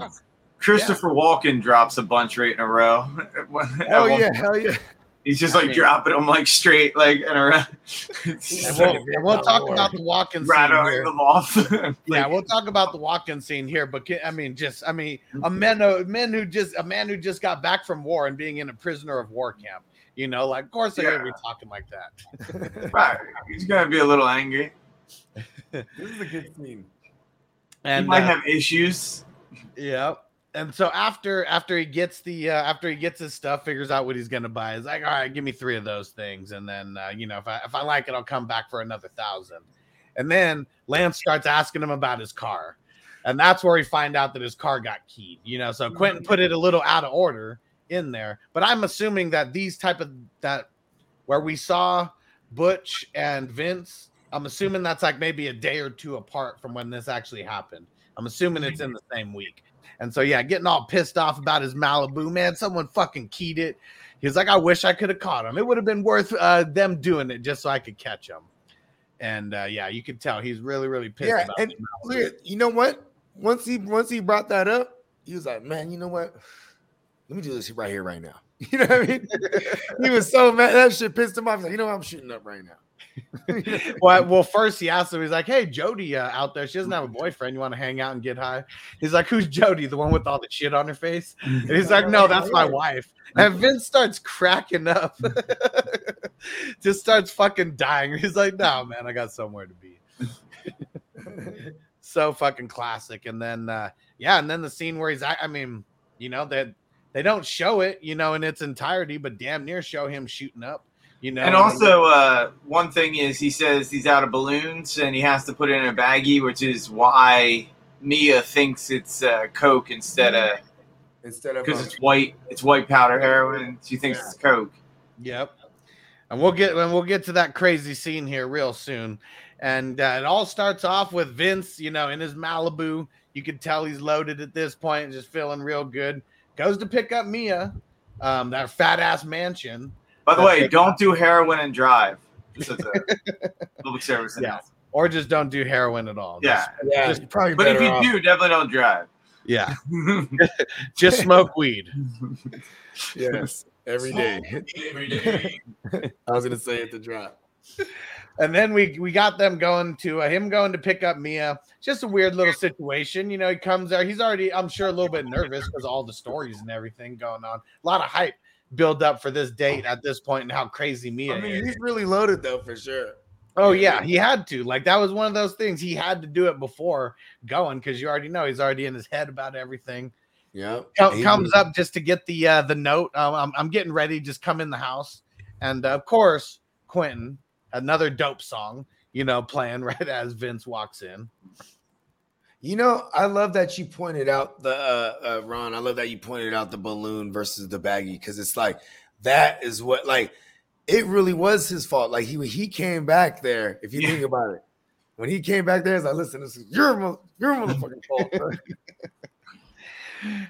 Christopher yeah. Walken drops a bunch right in a row. *laughs* Oh yeah, hell yeah. He's just like I mean, dropping them like straight, like in a row. *laughs* we'll, we'll talk about the Walken scene here. them off. *laughs* like, yeah, we'll talk about the Walken scene here. But I mean, just I mean, a man, a man who just a man who just got back from war and being in a prisoner of war camp. You know, like of course they're yeah. gonna be talking like that. right, he's gonna be a little angry. this is a good scene. And he might uh, have issues. Yeah and so after after he gets the uh, after he gets his stuff, figures out what he's gonna buy. He's like, all right, give me three of those things, and then uh, you know if I if I like it, I'll come back for another thousand. And then Lance starts asking him about his car, and that's where he find out that his car got keyed. You know, so Quentin put it a little out of order in there, but I'm assuming that these type of that where we saw Butch and Vince, I'm assuming that's like maybe a day or two apart from when this actually happened. I'm assuming it's in the same week. And so, yeah, getting all pissed off about his Malibu, man. Someone fucking keyed it. He was like, I wish I could have caught him. It would have been worth uh, them doing it just so I could catch him. And uh, yeah, you could tell he's really, really pissed. Yeah, and you know what? Once he once he brought that up, he was like, "Man, you know what? Let me do this right here, right now." *laughs* You know what I mean? he was so mad that shit pissed him off. He's like, "You know what? I'm shooting up right now." *laughs* well, well, first he asked him, he's like, Hey, Jody uh, out there, she doesn't have a boyfriend. You want to hang out and get high? He's like, Who's Jody? The one with all the shit on her face? And he's like, No, that's my wife. And Vince starts cracking up, *laughs* just starts fucking dying. He's like, No, man, I got somewhere to be. *laughs* so fucking classic. And then, uh, yeah, and then the scene where he's, I mean, you know, that they, they don't show it, you know, in its entirety, but damn near show him shooting up you know, and also uh, one thing is he says he's out of balloons and he has to put it in a baggie, which is why Mia thinks it's uh, Coke instead of instead of because it's white. It's white powder heroin. She thinks yeah. it's Coke. Yep. And we'll get and we'll get to that crazy scene here real soon. And uh, it all starts off with Vince, you know, in his Malibu. You can tell he's loaded at this point, just feeling real good. Goes to pick up Mia, um, that fat ass mansion by the way, don't do heroin and drive. Just as a *laughs* public service yeah. Or just don't do heroin at all. Yeah, just, yeah. Just probably. But if you off. do, definitely don't drive. Yeah. *laughs* *laughs* just smoke weed. yes, every day. every day. I was gonna say at the drop. And then we we got them going to uh, him going to pick up Mia. Just a weird little situation, you know. He comes there. He's already, I'm sure, a little bit nervous because all the stories and everything going on. A lot of hype build up for this date at this point and how crazy Mia I mean, is. He's really loaded though, for sure. Oh yeah, he had to. Like that was one of those things he had to do it before going because you already know he's already in his head about everything. Yeah, comes up just to get the uh, the note. Um, I'm I'm getting ready. Just come in the house, and uh, of course Quentin, another dope song, you know, playing *laughs* right as Vince walks in. You know, I love that you pointed out the uh, uh, Ron. I love that you pointed out the balloon versus the baggy because it's like that is what like it really was his fault. Like he he came back there. If you yeah. think about it, when he came back there, it's like, listen, this is your your *laughs* motherfucking fault.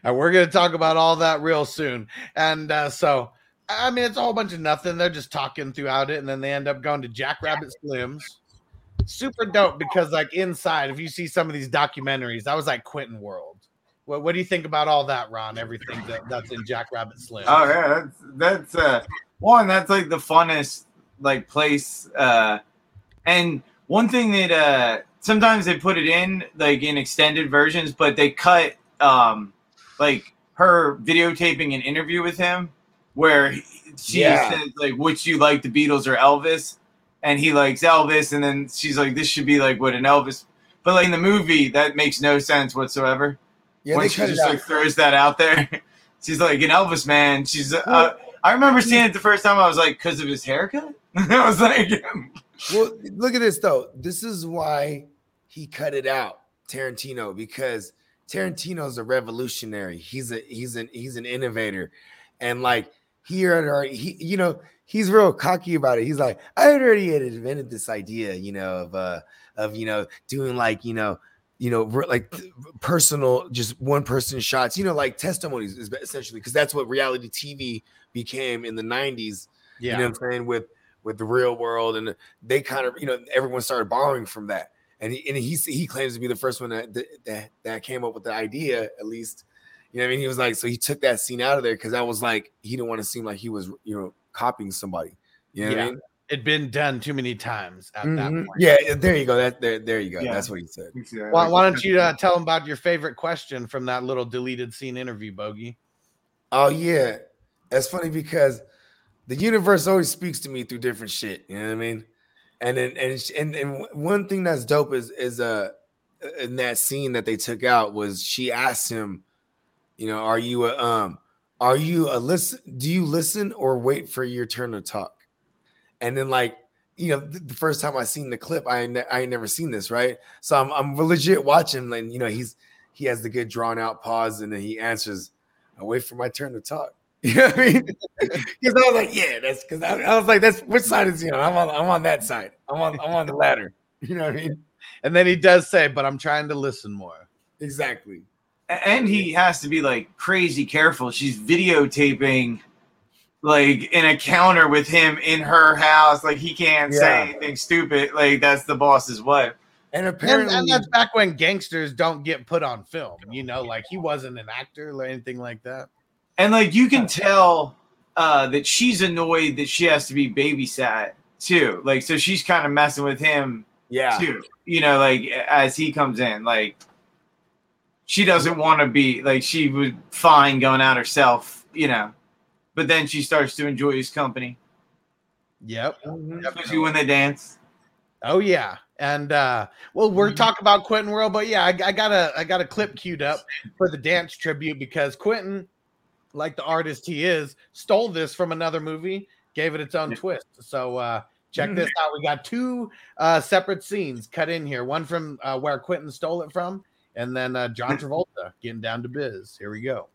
and we're gonna talk about all that real soon. And uh, so, I mean, it's a whole bunch of nothing. They're just talking throughout it, and then they end up going to Jackrabbit Slims super dope because like inside, if you see some of these documentaries, that was like Quentin World. What, what do you think about all that, Ron? Everything that, that's in Jackrabbit Slim. Oh yeah, that's that's uh one that's like the funnest like place. Uh and one thing that uh sometimes they put it in like in extended versions, but they cut um like her videotaping an interview with him where she Yeah. says like "Would you like the Beatles or Elvis and he likes Elvis and then she's like this should be like what an Elvis but like in the movie that makes no sense whatsoever Yeah, when she just like throws that out there. *laughs* She's like an Elvis man. She's. Uh, I remember seeing it the first time. I was like, because of his haircut. *laughs* I was like, *laughs* Well, look at this though. This is why he cut it out, Tarantino, because Tarantino's a revolutionary. He's a he's an he's an innovator, and like he had already he you know he's real cocky about it. He's like, I already had invented this idea, you know, of uh of you know doing like you know you know like personal just one person shots, you know, like testimonies is essentially because that's what reality TV became in the '90s. yeah. You know what I'm saying? With with the real world, and they kind of, you know, everyone started borrowing from that. And he and he he claims to be the first one that that that came up with the idea, at least. You know what I mean? He was like, so he took that scene out of there because that was like he didn't want to seem like he was, you know, copying somebody. You know what I Yeah. mean? It'd been done too many times at that Mhm. point. Yeah, there you go. That there, there you go. Yeah. That's what he said. Why, why don't you uh, tell them about your favorite question from that little deleted scene interview, Bogey? Oh yeah, that's funny because the universe always speaks to me through different shit. You know what I mean? And then and and and one thing that's dope is is uh in that scene that they took out was she asked him, you know, are you a um are you a listen? Do you listen or wait for your turn to talk? And then like you know, the first time I seen the clip, I ne- I ain't never seen this, right? So I'm I'm legit watching, and you know, he's he has the good drawn out pause, and then he answers, "I wait for my turn to talk." *laughs* You know what I mean? *laughs* Because I was like, yeah, that's because I, I was like, that's which side is he on? I'm on I'm on that side. I'm on I'm on the ladder. *laughs* You know what I mean? And then he does say, but I'm trying to listen more. Exactly. And he has to be like crazy careful. She's videotaping like in a counter with him in her house. Like he can't say anything stupid. Like that's the boss's wife. And And, apparently, and that's back when gangsters don't get put on film. You know, like he wasn't an actor or anything like that. And like you can tell uh, that she's annoyed that she has to be babysat too. Like so she's kind of messing with him yeah, too. You know, like as he comes in, like she doesn't want to be like she was fine going out herself, you know. But then she starts to enjoy his company, Yep. especially when they dance. Oh yeah. And uh well, we're talking about Quentin World, but yeah, I, I got a I got a clip queued up for the dance tribute because Quentin, like the artist he is, stole this from another movie, gave it its own twist. So uh check this out. We got two uh separate scenes cut in here. One from uh, where Quentin stole it from, and then uh John *laughs* Travolta getting down to biz. Here we go.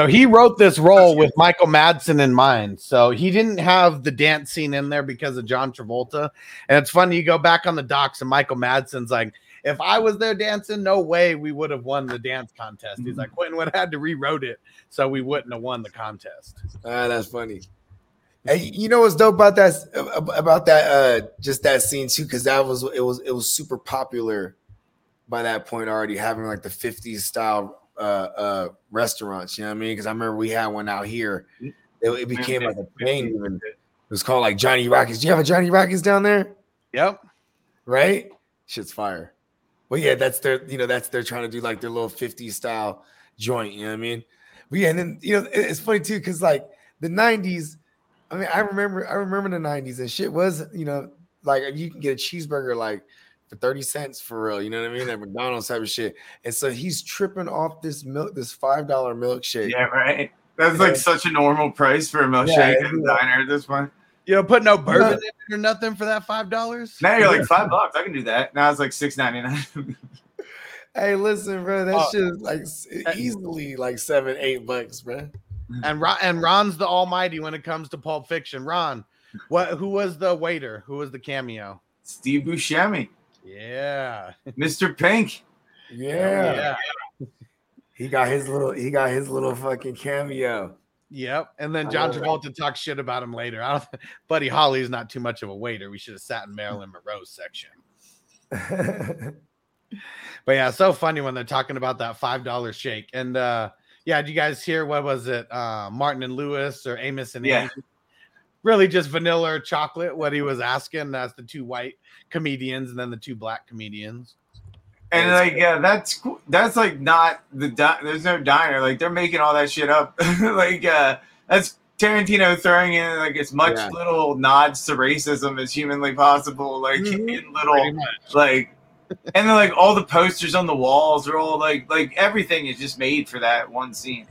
So he wrote this role with Michael Madsen in mind. So he didn't have the dance scene in there because of John Travolta. And it's funny, you go back on the docs and Michael Madsen's like, if I was there dancing, no way we would have won the dance contest. He's like, Quentin would have had to rewrote it so we wouldn't have won the contest. Ah, that's funny. Hey, you know what's dope about that about that uh just that scene too? Because that was it was it was super popular by that point already, having like the 50s style uh uh restaurants, you know what I mean? Because I remember we had one out here it, it became like a thing. Even it was called like Johnny Rockets. Do you have a Johnny Rockets down there? Yep. Right? Shit's fire. Well, yeah, that's their, you know, that's they're trying to do like their little 50s style joint, you know what I mean? But yeah, and then you know, it's funny too, because like the 90s, I mean, I remember I remember the 90s and shit was, you know, like you can get a cheeseburger like for 30 cents for real, you know what I mean? At McDonald's type of shit. And so he's tripping off this milk, this five dollar milkshake. Yeah, right. That's like Yeah. such a normal price for a milkshake Yeah, at a yeah. diner at this point. You know, put no bourbon in it or nothing for that five dollars. Now you're like five bucks. I can do that. Now it's like six ninety nine. *laughs* Hey, listen, bro, that Oh. shit like uh, easily like seven, eight bucks, bro. Mm. And Ron, and Ron's the almighty when it comes to Pulp Fiction. Ron, what? Who was the waiter? Who was the cameo? Steve Buscemi, Yeah. *laughs* Mr. Pink. Yeah. He got his little he got his little fucking cameo. Yep. And then John love it. Travolta talks shit about him later. I don't, *laughs* Buddy Holly's not too much of a waiter. We should have sat in Marilyn Monroe's section. *laughs* But yeah, so funny when they're talking about that five dollar shake. And uh yeah, did you guys hear what was it? Uh Martin and Lewis or Amos and Yeah. Andy? Really just vanilla or chocolate, what he was asking. That's the two white comedians and then the two black comedians. And like, yeah, that's cool. That's like not the di- there's no diner. Like they're making all that shit up. *laughs* like uh that's Tarantino throwing in like as much Yeah. little nods to racism as humanly possible. Like Mhm. in little like and then like all the posters on the walls are all like like everything is just made for that one scene.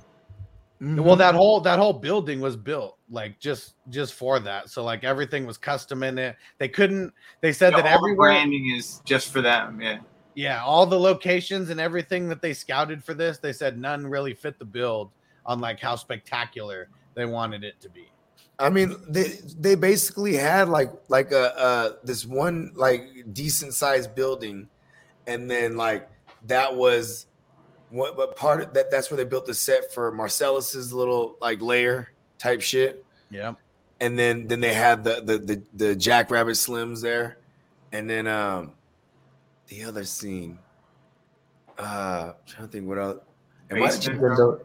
Well, that whole that whole building was built like just just for that. So like everything was custom in it. They couldn't. They said Yeah, that all the everywhere. branding is just for them. Yeah. Yeah, all the locations and everything that they scouted for this, they said none really fit the build on like how spectacular they wanted it to be. I mean, they they basically had like like a uh this one like decent sized building, and then like that was what but part of that that's where they built the set for Marsellus's little like layer type shit. Yeah. and then then they had the the the, the Jackrabbit Slims there, and then um the other scene. Uh, I'm trying to think what else. It might have Basement the-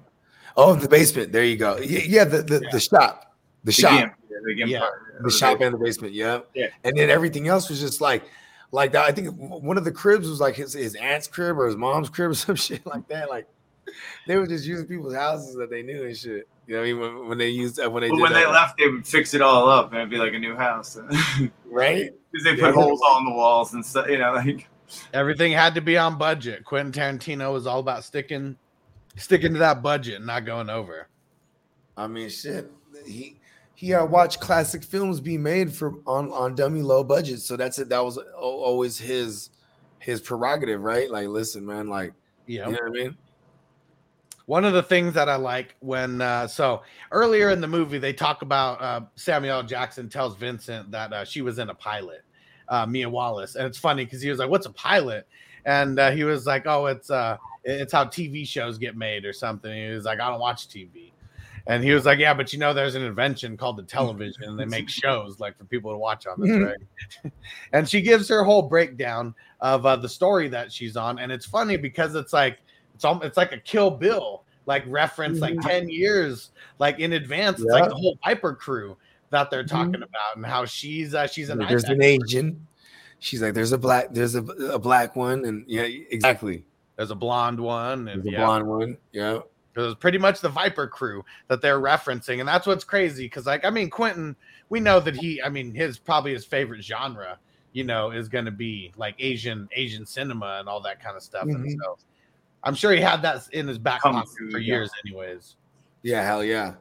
oh, the basement. There you go. Yeah, yeah the the, the shop, the, The shop, gimp, yeah, the gimp Yeah. part of the shop and the basement. Yeah, Yeah. and then everything else was just like. Like that, I think one of the cribs was like his, his aunt's crib or his mom's crib or some *laughs* shit like that. Like *laughs* they were just using people's houses that they knew and shit. You know what I mean? When, when they used uh, when they But did when they that, left, they would fix it all up and it'd be like a new house. *laughs* right? Because they Yeah. put holes all in the walls and stuff, you know, like Everything had to be on budget. Quentin Tarantino was all about sticking sticking to that budget and not going over. I mean, shit. He he uh, watched classic films be made for on on dummy low budget, so that's it. That was always his his prerogative, right? Like, listen, man, like, Yeah. you know what I mean? One of the things that I like when uh, so earlier in the movie they talk about uh, Samuel Jackson tells Vincent that uh, she was in a pilot, uh, Mia Wallace, and it's funny because he was like, "What's a pilot?" And uh, he was like, "Oh, it's uh, it's how TV shows get made or something." He was like, "I don't watch TV," and he was like, "Yeah, but you know, there's an invention called the television, and they make *laughs* shows like for people to watch on this, right?" *laughs* and she gives her whole breakdown of uh, the story that she's on, and it's funny because it's like it's all it's like a Kill Bill like reference like 10 years like in advance it's like the whole Viper crew that they're talking about and how she's uh she's an there's an Asian. She's like, there's a black, there's a, a black one, and yeah, exactly. there's a blonde one and There's a yeah blonde one. Yeah. it was pretty much the Viper crew that they're referencing and that's what's crazy because like I mean Quentin we know that he I mean his probably his favorite genre you know is going to be like Asian Asian cinema and all that kind of stuff and Mhm. so I'm sure he had that in his back pocket for yeah. years anyways Yeah, hell yeah.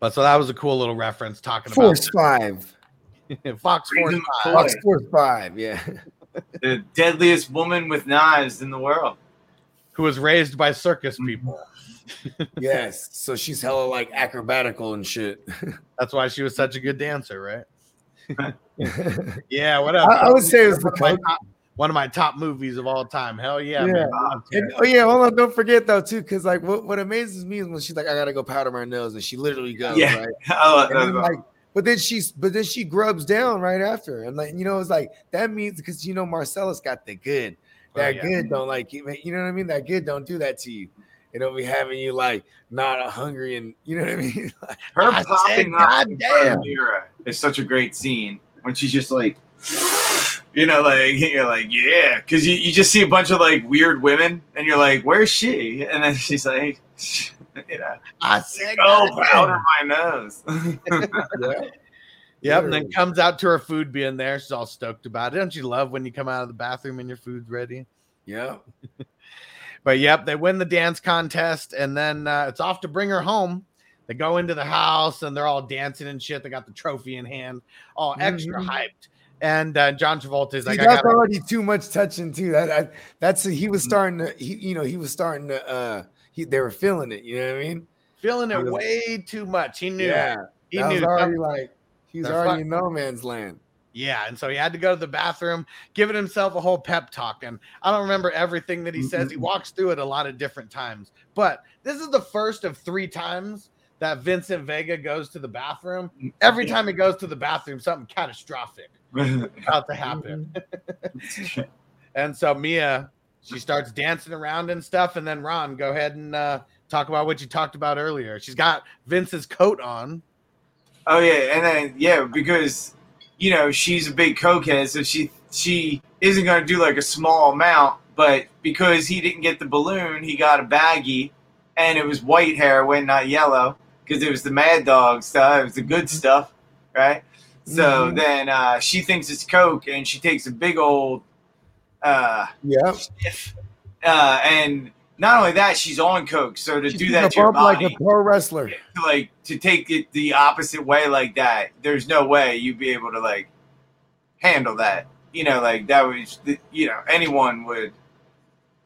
but so that was a cool little reference talking Force five. about *laughs* Fox Force Five. Fox Force five. Yeah. *laughs* the deadliest woman with knives in the world. who was raised by circus Mm-hmm. people. *laughs* yes. So she's hella like acrobatical and shit. That's why she was such a good dancer, right? yeah. Yeah, what up? I- I would say it was one, the of top, one of my top movies of all time. Hell yeah, Yeah. man. I don't care. And, oh yeah, hold on, don't forget though too, because like what, what amazes me is when she's like, I gotta go powder my nose, and she literally goes, Yeah. right? *laughs* Oh, And then, like, but then she's but then she grubs down right after. And like, you know, it's like that means because you know Marsellus got the good. Oh, That yeah. good don't like you you know what I mean? That good don't do that to you. it'll be having you like not hungry and you know what I mean. *laughs* Like, Her I said, popping up in front "Goddamn." of Mira is such a great scene when she's just like, you know, like *laughs* you're like, yeah, because you, you just see a bunch of like weird women, and you're like, where's she? And then *laughs* she's like, *laughs* you know, I said, oh, powder my nose. yeah. Yep, and then comes out to her food being there. She's all stoked about it. Don't you love when you come out of the bathroom and your food's ready? Yeah. But yep, they win the dance contest, and then uh, it's off to bring her home. They go into the house and they're all dancing and shit. They got the trophy in hand, all extra Mhm. hyped. And uh, John Travolta is See, like, I that's got already too much touching too. That I, that's he was starting to he you know he was starting to uh he they were feeling it. You know what I mean? feeling it was- way too much. He knew. Yeah. he that knew. was already something- like he's already in no man's land. Yeah, and so he had to go to the bathroom, giving himself a whole pep talk. And I don't remember everything that he says. He walks through it a lot of different times. But this is the first of three times that Vincent Vega goes to the bathroom. Every time he goes to the bathroom, something catastrophic *laughs* about to happen. *laughs* and so Mia, she starts dancing around and stuff. And then Ron, go ahead and uh, talk about what you talked about earlier. She's got Vince's coat on. Oh yeah, and then yeah, because you know she's a big cokehead, so she she isn't gonna do like a small amount, but because he didn't get the balloon, he got a baggie, and it was white hair heroin, not yellow, because it was the Mad Dog stuff, it was the good stuff, right? So Mhm. then uh, she thinks it's coke, and she takes a big old uh, Yeah. sniff, uh, and not only that, she's on coke. So to do that to your up like a pro wrestler. to, like to take it the opposite way like that there's no way you'd be able to like handle that you know like that was you know anyone would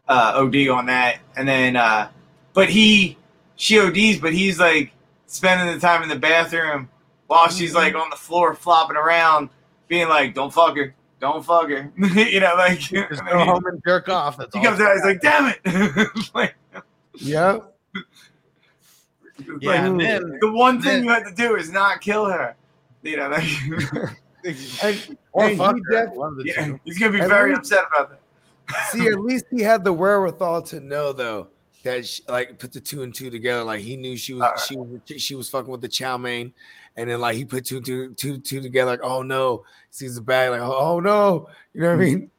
uh od on that and then uh but he she ods but he's like spending the time in the bathroom while she's like on the floor flopping around being like don't fuck her don't fuck her *laughs* you know like *laughs* Just go home and jerk off. That's he all. comes out he's like damn it *laughs* like Yeah. Yeah, and then the one thing then- you had to do is not kill her. You know, like, And, or and fuck he her, def- one of the yeah, two. he's gonna be At very least- upset about that. see, at least he had the wherewithal to know though that she, like put the two and two together. Like he knew she was Alright. she was she was fucking with the chow mein, and then like he put two two two two together. Like oh no, sees the bag. Like oh, oh no, you know what I mm-hmm. mean?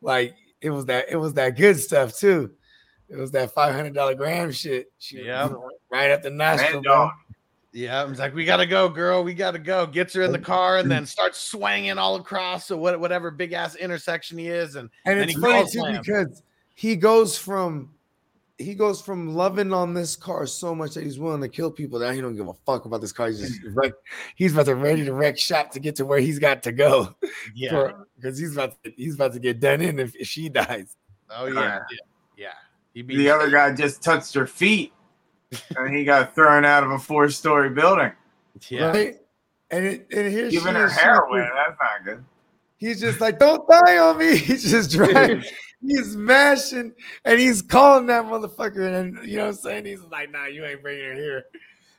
Like it was that it was that good stuff too. It was that five hundred dollar gram shit. She Yeah. right at the nostril. Man, bro. dog. Yeah, it's like we gotta go, girl. We gotta go. Gets her in the car and then starts swinging all across so what, whatever big ass intersection he is, and And then it's he funny falls too slam. because he goes from he goes from loving on this car so much that he's willing to kill people that he don't give a fuck about this car. He's just *laughs* wreck, he's about to ready to wreck shop to get to where he's got to go. *laughs* yeah, because he's about to, he's about to get done in if, if she dies. oh yeah, yeah, yeah. He The other guy just touched her feet, and he got thrown out of a four story building. yeah. Right? And it, and here she Giving her is, heroin. just- That's not good. He's just like, don't die on me. *laughs* He's just driving. He's mashing and he's calling that motherfucker. And then, you know what I'm saying? He's like, nah, you ain't bringing her here.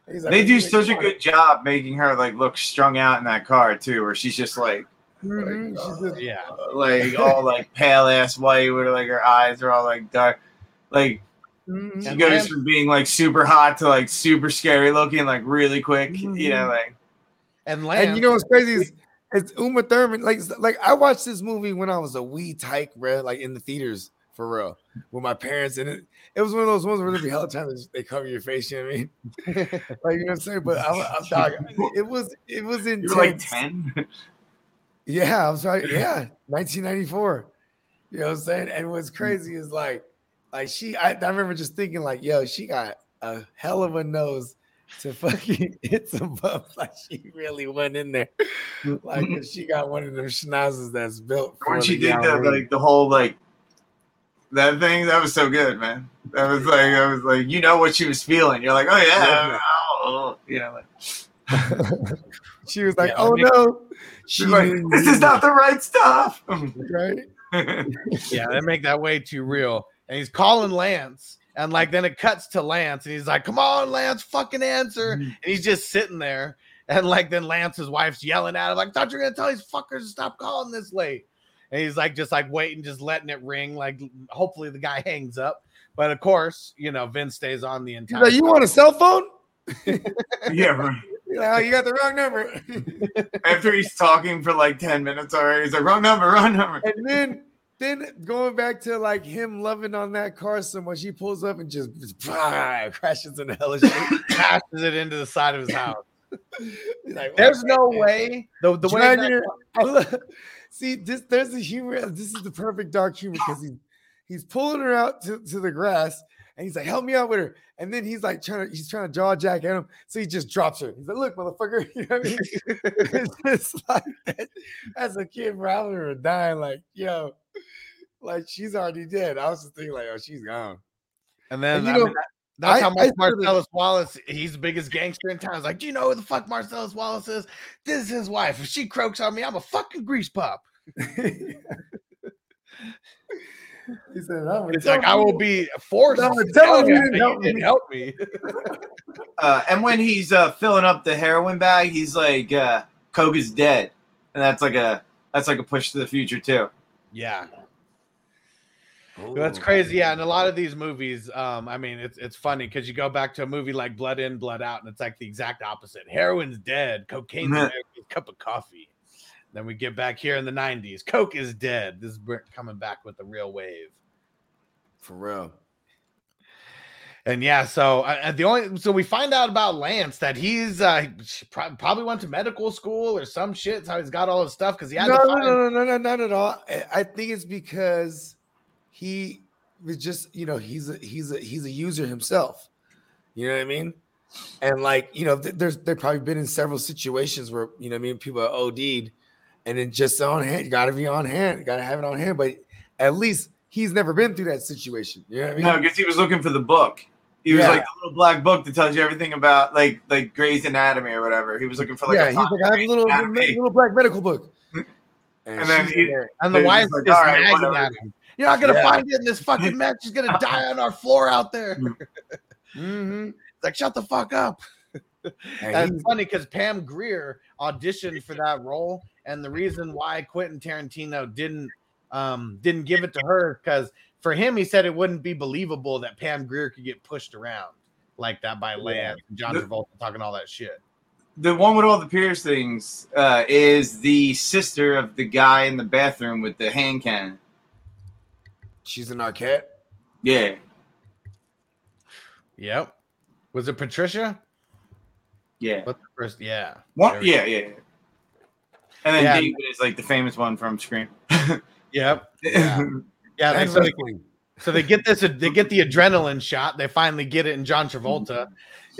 Like, They do you such a good job making her like look strung out in that car too, where she's just like, Mhm. She's just- yeah. like all like pale ass white, where like her eyes are all like dark. Like mhm. she And goes then- from being like super hot to like super scary looking, like really quick. You know, like And Lance, And you know what's crazy is it's Uma Thurman. Like, like I watched this movie when I was a wee tyke, bro, like in the theaters for real with my parents. And it, it was one of those ones where there be times they cover your face, you know what I mean? *laughs* like, you know what I'm saying? But I'm, I'm dog, it was it was *laughs* intense. you're like ten. Yeah, I'm sorry. *laughs* Yeah, 1994. You know what I'm saying? And what's hmm. crazy is like, like she, I, I remember just thinking like, yo, she got a hell of a nose to fucking *laughs* hit some bumps. Like she really went in there. *laughs* Like she got one of them schnauzes that's built. when she the did the gallery. like the whole like that thing, that was so good, man. That was like I was like, you know what she was feeling. You're like, oh yeah, Yeah. oh, oh," you know, like *laughs* she was like, Yeah, oh I no, she's like, this is not the right stuff. right. yeah, they make that way too real. And he's calling Lance, and like then it cuts to Lance, and he's like, "Come on, Lance, fucking answer!" Mm-hmm. And he's just sitting there, and like then Lance's wife's yelling at him, like, "Thought you were gonna tell these fuckers to stop calling this late." And he's like, just like waiting, just letting it ring. Like, hopefully the guy *laughs* hangs up. But of course, you know, Vince stays on the He's entire. like, you want a cell phone? *laughs* Yeah, right. *laughs* You're like, oh, you got the wrong number. After he's talking for like 10 minutes already, he's like, wrong number, wrong number. and then then going back to like him loving on that car so much, he pulls up and just, just crashes in the hell *laughs* passes it into the side of his house. *laughs* Like, There's no the way. The, the heck?" way that- love- *laughs* See, this there's the humor. This is the perfect dark humor because he he's pulling her out to, to the grass and he's like, help me out with her. And then he's like trying to he's trying to jaw jack at him. So he just drops her. He's like, look, motherfucker. You know what I mean? it's just like that. As a kid, rather her dying, like, yo, like she's already dead. I was just thinking, like, oh, she's gone. and then And you I know, mean, that's I- how I much Marsellus Wallace. He's the biggest gangster in town. He's like, do you know who the fuck Marsellus Wallace is? This is his wife. If she croaks on me, I'm a fucking grease pup. *laughs* He said, I'm It's like I will be forced. No, to tell you didn't help me. help me. *laughs* Uh, and when he's uh, filling up the heroin bag, he's like, uh, Coke is dead. And that's like a that's like a push to the future too. Yeah. That's crazy. Yeah, and a lot of these movies, um, I mean, it's it's funny because you go back to a movie like Blood In, Blood Out, and it's like the exact opposite. Heroin's dead, cocaine's. *laughs* America's cup of coffee. Then we get back here in the '90s. Coke is dead. This is coming back with the real wave. For real. And yeah, so uh, the only so we find out about Lance that he's uh probably went to medical school or some shit. That's how he's got all his stuff because he had no, to no, find no, no, no, no, not at all. I- I think it's because he was just, you know, he's a he's a he's a user himself. You know what I mean? And like, you know, th- there's they've probably been in several situations where you know, what I mean, people are OD'd, and then just on hand, you got to be on hand, you got to have it on hand. But at least he's never been through that situation. You know what I mean? No, because he was looking for the book. He was Yeah. like a little black book that tells you everything about like like Grey's Anatomy or whatever. He was looking for like yeah, a he's like, I have a little, Anatomy. little black medical book. And then he- and the They're wife just like, is "All right, nagging whatever." at him. You're not gonna Yeah. find it in this fucking *laughs* mess. She's gonna die on our floor out there. *laughs* Mhm. Like, shut the fuck up. And *laughs* And it's funny because Pam Grier auditioned for that role, and the reason why Quentin Tarantino didn't um didn't give it to her because for him he said it wouldn't be believable that Pam Grier could get pushed around like that by Lance and John The- Travolta talking all that shit. The one with all the piercings uh, is the sister of the guy in the bathroom with the hand cannon. she's an Arquette. Yeah, Yep. Was it Patricia? yeah, What's the first? Yeah. one, There we yeah, yeah. And then Yeah. David is like the famous one from Scream. *laughs* Yep. *laughs* Yeah. Yeah. And so, they, so they get this, they get the adrenaline shot. They finally get it in John Travolta.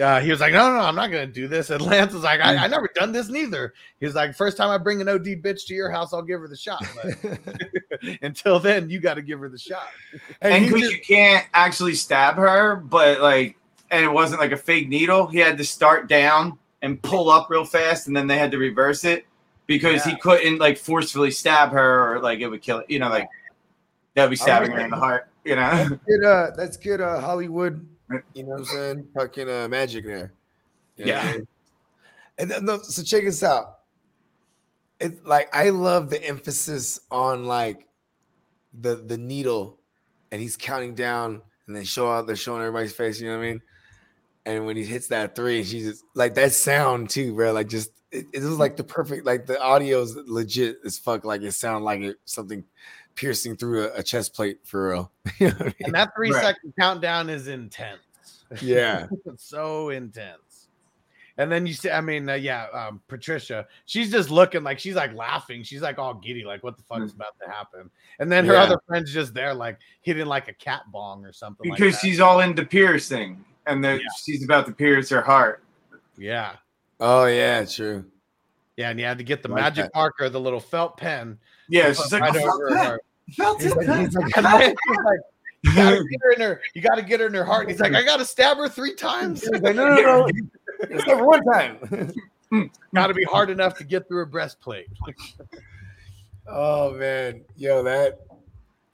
Uh, he was like, no, no, no, I'm not going to do this. And Lance was like, I, I never done this neither. He was like, first time I bring an OD bitch to your house, I'll give her the shot. But *laughs* *laughs* until then, you got to give her the shot. And and because just- you can't actually stab her, but like, and it wasn't like a fake needle. He had to start down and pull up real fast, and then they had to reverse it because he couldn't like forcefully stab her, or like it would kill it. You know, like that would be stabbing her in the heart. You know, *laughs* good, uh, that's good uh, Hollywood. You know what I'm saying? Fucking uh, magic there. You know what I Yeah. mean? And then, no, so check this out. It's like I love the emphasis on like the the needle, and he's counting down, and then show out. They're showing everybody's face. You know what I mean? And when he hits that three, she's just like that sound too, bro. Like just it, it was like the perfect. Like the audio's legit as fuck. Like it sounded like it something piercing through a, a chest plate for real. *laughs* You know I mean? And that three Right. second countdown is intense. Yeah. *laughs* So intense. And then you see, I mean, uh, yeah, um, Patricia, she's just looking like she's like laughing. She's like all giddy, like what the fuck is about to happen? And then her Yeah. other friend's just there, like hitting like a cat bong or something. like because that. she's all into piercing, and then she's about to pierce her heart. yeah, Oh yeah, true. Yeah, and you had to get the Like magic that. marker, the little felt pen. Yeah, she's like, right "I felt over her heart. Felt He's like, he's like, And then he's like, you gotta *laughs* get her in her, you gotta get her in her heart. And he's like, I gotta stab her three times. like, no, no, no, *laughs* it's never one time. *laughs* gotta be hard enough to get through her breastplate. oh man, yo, that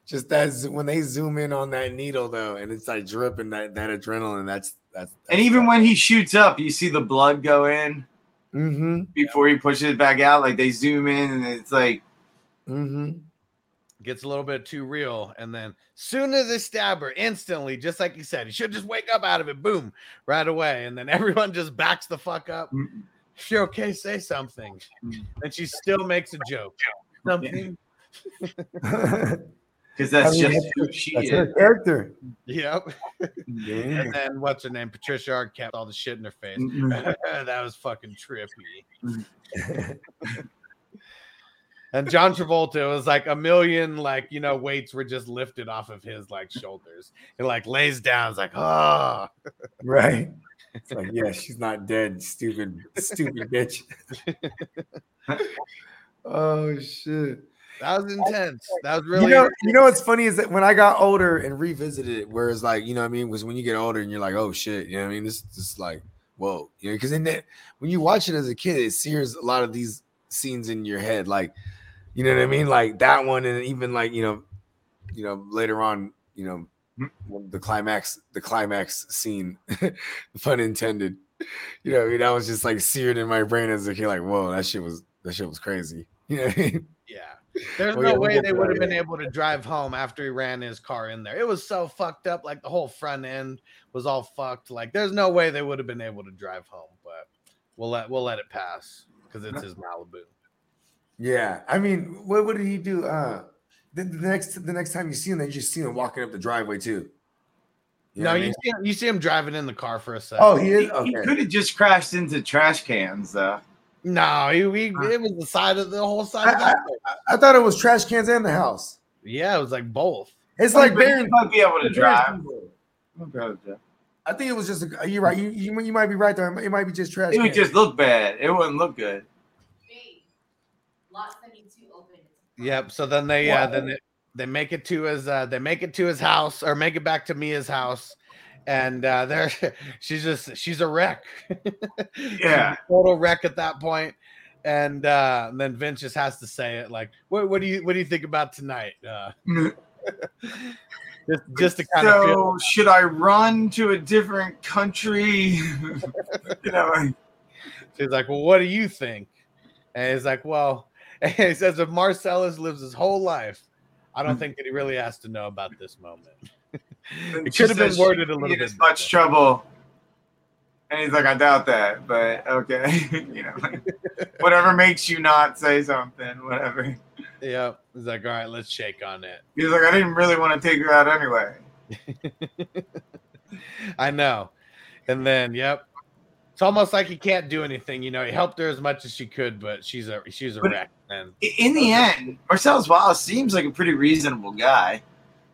just that's when they zoom in on that needle though, and it's like dripping that that adrenaline. That's that's, And even when he shoots up, you see the blood go in mm-hmm, before he pushes it back out. Like they zoom in, and it's like mm-hmm. gets a little bit too real, and then soon as they stab her, instantly, just like you said, he should just wake up out of it, boom, right away, and then *laughs* everyone just backs the fuck up. Mm. If you're okay, say something. And she still makes a joke. Something. *laughs* *laughs* Because that's I mean, just that's who her- she that's is. her character. Yep. Yeah. And then what's her name? Patricia Arquette, all the shit in her face. *laughs* That was fucking trippy. *laughs* and John Travolta was like a million, like you know, weights were just lifted off of his like shoulders. He like lays down. It's like, oh, *laughs* Right. It's like, yeah, she's not dead, stupid, stupid bitch. oh shit. That was intense. That was really you know, you know what's funny is that when I got older and revisited it, whereas like, you know what I mean, was when you get older and you're like, oh shit, you know what I mean? This this is like, whoa, you know, because in that when you watch it as a kid, it sears a lot of these scenes in your head, like, you know what I mean? Like that one, and even like, you know, you know, later on, you know, the climax, the climax scene, *laughs* pun intended. You know, I mean, that was just like seared in my brain as a kid, like, whoa, that shit was that shit was crazy. *laughs* You know what I mean? Yeah. There's Oh, no yeah, way they would have been able to drive home after he ran his car in there. It was so fucked up. Like the whole front end was all fucked. Like there's no way they would have been able to drive home. But we'll let we'll let it pass because it's his Malibu. Yeah, I mean, what what did he do? Uh, the, the next the next time you see him, then you just see him walking up the driveway too. You know no, what I you mean? see him, you see him driving in the car for a second. Oh, he He, is. he could have just crashed into trash cans, though. No, he, he it was the side of the whole side I, of I, that. I thought it was trash cans in the house. Yeah, it was like both. It's like But he Baron. might be able to drive. I think it was just. A, you're right. You, you you might be right there. It might be just trash. It would cans. just look bad. It wouldn't look good. Lot 72 open. Yep. So then they uh then they, they make it to his uh they make it to his house or make it back to Mia's house. And uh there *laughs* she's just she's a wreck. *laughs* Yeah. total wreck at that point. And uh and then Vince just has to say it like, what what do you what do you think about tonight? Uh *laughs* just just to kind of feel So should I run to a different country? you know, like, She's like, Well, what do you think? And he's like, Well, he says if Marsellus lives his whole life, I don't think that he really has to know about this moment. It could have been worded a little bit as much trouble. And he's like, I doubt that, but okay, *laughs* you know, like, whatever makes you not say something, whatever. Yeah. He's like, all right, let's shake on it. He's like, I didn't really want to take her out anyway. *laughs* I know. And then, yep. It's almost like he can't do anything. You know, he helped her as much as she could, but she's a she's a But- wreck. And In the end, Marsellus Wallace seems like a pretty reasonable guy.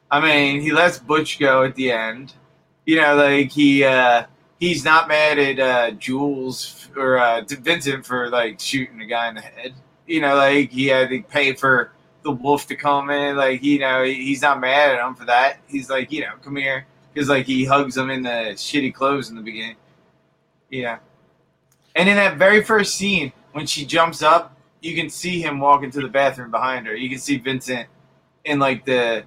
I mean, he lets Butch go at the end. You know, like he uh he's not mad at uh Jules or uh Vincent for like shooting a guy in the head. You know, like he had to pay for the wolf to come in. Like, you know, he's not mad at him for that. He's like, you know, come here. Because like he hugs him in the shitty clothes in the beginning. Yeah. And in that very first scene, when she jumps up, you can see him walking to the bathroom behind her. You can see Vincent in like the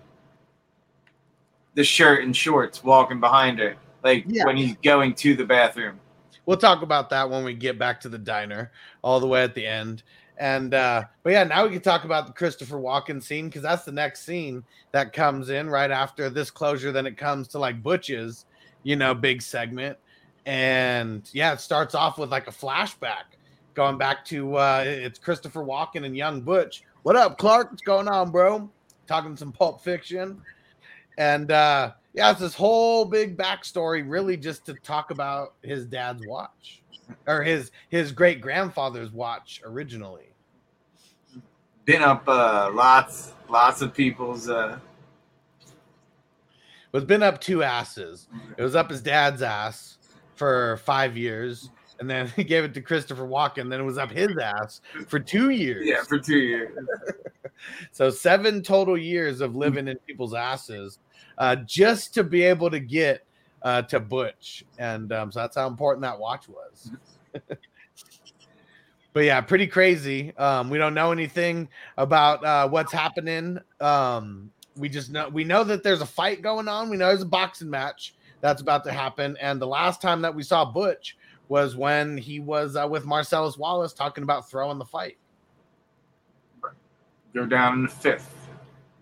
the shirt and shorts walking behind her, like Yeah. when he's going to the bathroom. we'll talk about that when we get back to the diner, all the way at the end. And uh, but yeah, now we can talk about the Christopher Walken scene because that's the next scene that comes in right after this closure. Then it comes to like Butch's, you know, big segment. And yeah, it starts off with like a flashback going back to uh it's Christopher Walken and young Butch. What up, Clark? What's going on, bro? Talking some pulp fiction. And uh yeah, it's this whole big backstory, really just to talk about his dad's watch or his his great grandfather's watch originally. Been up uh, lots, lots of people's. Uh, It was been up two asses. It was up his dad's ass for five years, and then *laughs* he gave it to Christopher Walken. Then it was up his ass for *laughs* two years. yeah, for two years. *laughs* So seven total years of living in people's asses, uh, just to be able to get uh, to Butch, and um, so that's how important that watch was. but yeah, pretty crazy. Um, we don't know anything about uh, what's happening. Um, we just know we know that there's a fight going on. We know there's a boxing match that's about to happen, and the last time that we saw Butch was when he was uh, with Marsellus Wallace talking about throwing the fight. Go down in the fifth.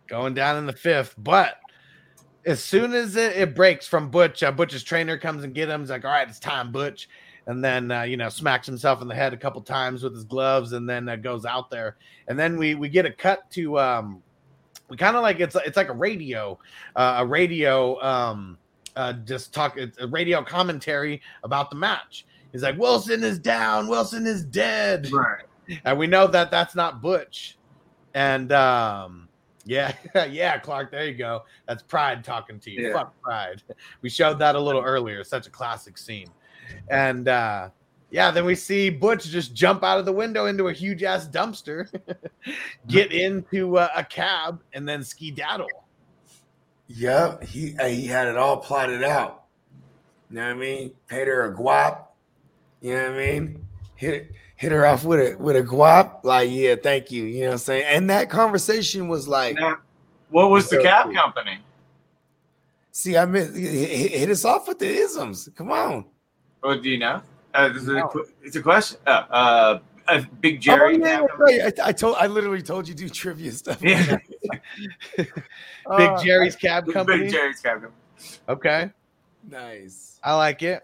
going down in the fifth. But as soon as it, it breaks from Butch, uh, Butch's trainer comes and get him. He's like, "All right, it's time, Butch." And then uh, you know smacks himself in the head a couple times with his gloves, and then uh, goes out there. And then we we get a cut to um, we kind of like it's it's like a radio, uh, a radio um, uh, just talk a radio commentary about the match. He's like, Wilson is down, Wilson is dead, Right. and we know that that's not Butch. And um, yeah, *laughs* yeah, Clark, there you go. That's Pride talking to you. Yeah. Fuck Pride. We showed that a little earlier. Such a classic scene. And uh, yeah, then we see Butch just jump out of the window into a huge ass dumpster, *laughs* get into uh, a cab, and then skedaddle. Yep, he uh, he had it all plotted out. You know what I mean? Paid her a guap. You know what I mean? Hit hit her off with a with a guap. Like, yeah, thank you. You know what I'm saying? And that conversation was like, Now, what was the cab cool. company? see, I mean, hit, hit us off with the isms. Come on. Or do you know? Uh, this is a, it's a question. Uh, uh, uh, Big Oh, Jerry. yeah, cab that's company? right. I, I told I literally told you do trivia stuff. Yeah. *laughs* Big Uh, Jerry's Cab Company. Big Jerry's cab company. Okay. Nice. I like it.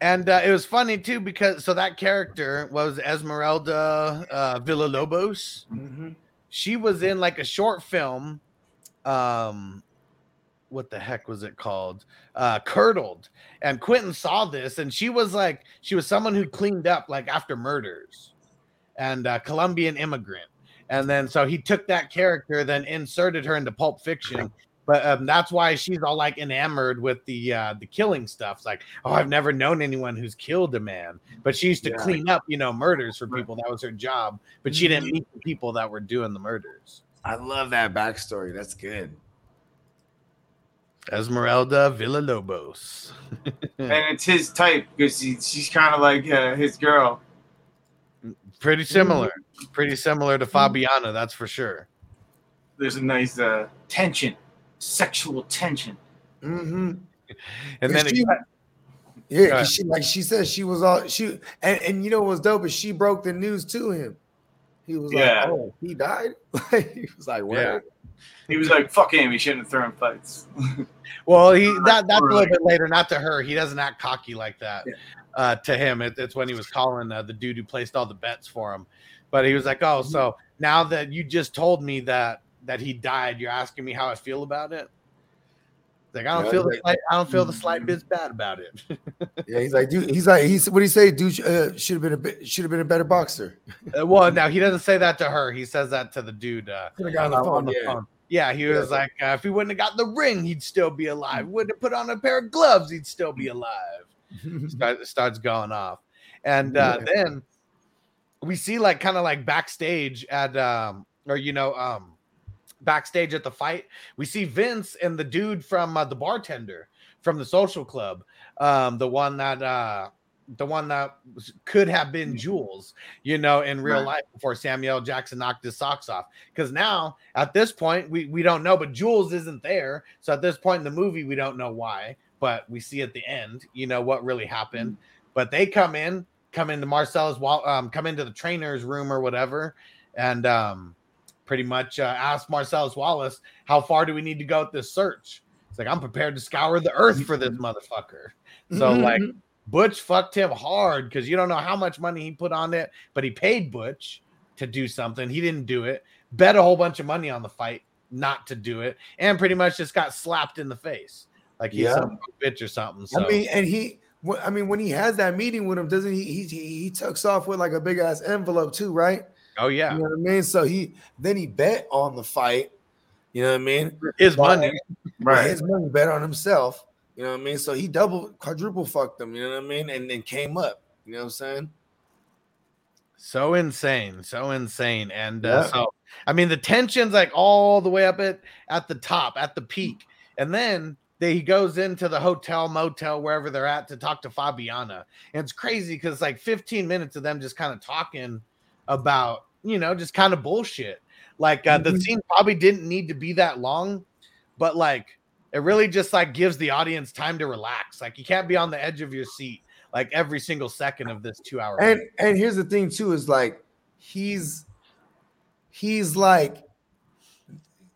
And uh, it was funny too because so that character was Esmeralda uh, Villalobos. Mhm. She was in like a short film. Um, what the heck was it called? Uh, Curdled. And Quentin saw this, and she was like, she was someone who cleaned up like after murders, and uh, Colombian immigrant. And then so he took that character, then inserted her into Pulp Fiction. But um, that's why she's all like enamored with the uh, the killing stuff. It's like, oh, I've never known anyone who's killed a man. But she used to Yeah. clean up, you know, murders for people. That was her job. But she didn't meet the people that were doing the murders. I love that backstory. That's good. Esmeralda Villalobos. *laughs* And it's his type because he, she's kind of like uh, his girl. Pretty similar. Pretty similar to Fabiana, that's for sure. There's a nice uh, tension, sexual tension. Mm-hmm. And then she, it, yeah, she like she said she was all she and, and you know what's dope is she broke the news to him. He was Yeah. like, "Oh, he died." *laughs* He was like, "Word." He was like, "Fuck him. He shouldn't have thrown fights." *laughs* well, he that that's a little Right. bit later, not to her. He doesn't act cocky like that. Yeah. Uh, to him, it, it's when he was calling uh, the dude who placed all the bets for him. But he was like, "Oh, so now that you just told me that that he died, you're asking me how I feel about it." Like I don't Yeah, feel the like- slight, I don't feel the slight bits bad about it. *laughs* Yeah, he's like, dude. He's like, he's what do he say? Dude uh, should have been a bit, should have been a better boxer. Uh, well, now he doesn't say that to her. He says that to the dude. Uh, Could have got on the uh, phone. yeah. phone. Yeah, he was Yeah. like, uh, if he wouldn't have got the ring, he'd still be alive. Wouldn't have put on a pair of gloves, he'd still be alive. *laughs* Start, starts going off, and uh, then we see like kind of like backstage at um or you know um backstage at the fight. We see Vince and the dude from uh, the bartender from the social club, um the one that uh the one that was- could have been Jules, you know, in real Right. life before Samuel Jackson knocked his socks off. Because now at this point, we, we don't know, but Jules isn't there. So at this point in the movie, we don't know why, but we see at the end, you know, what really happened. But they come in, come into Marcel's wall, um, come into the trainer's room or whatever, and um, pretty much uh, ask Marsellus Wallace, how far do we need to go with this search? It's like, I'm prepared to scour the earth for this motherfucker. So, like, Butch fucked him hard because you don't know how much money he put on it, but he paid Butch to do something. He didn't do it. Bet a whole bunch of money on the fight not to do it, and pretty much just got slapped in the face like he's Yeah. some bitch or something. So I mean, and he, I mean, when he has that meeting with him, doesn't he? He he, he tucks off with like a big ass envelope too, right? Oh yeah, You know what I mean? So he then he bet on the fight. You know what I mean? his But- money. Right. His money bet on himself. You know what I mean? So he double quadruple fucked them. You know what I mean? And then came up. You know what I'm saying? So insane, so insane, and uh, Yeah. so I mean the tension's like all the way up at at the top, at the peak, and then they, he goes into the hotel, motel, wherever they're at to talk to Fabiana, and it's crazy because it's like 15 minutes of them just kind of talking about you know just kind of bullshit. Like uh, the Mhm. scene probably didn't need to be that long, but like it really just like gives the audience time to relax. Like you can't be on the edge of your seat like every single second of this two hour. And and here's the thing too is like he's he's like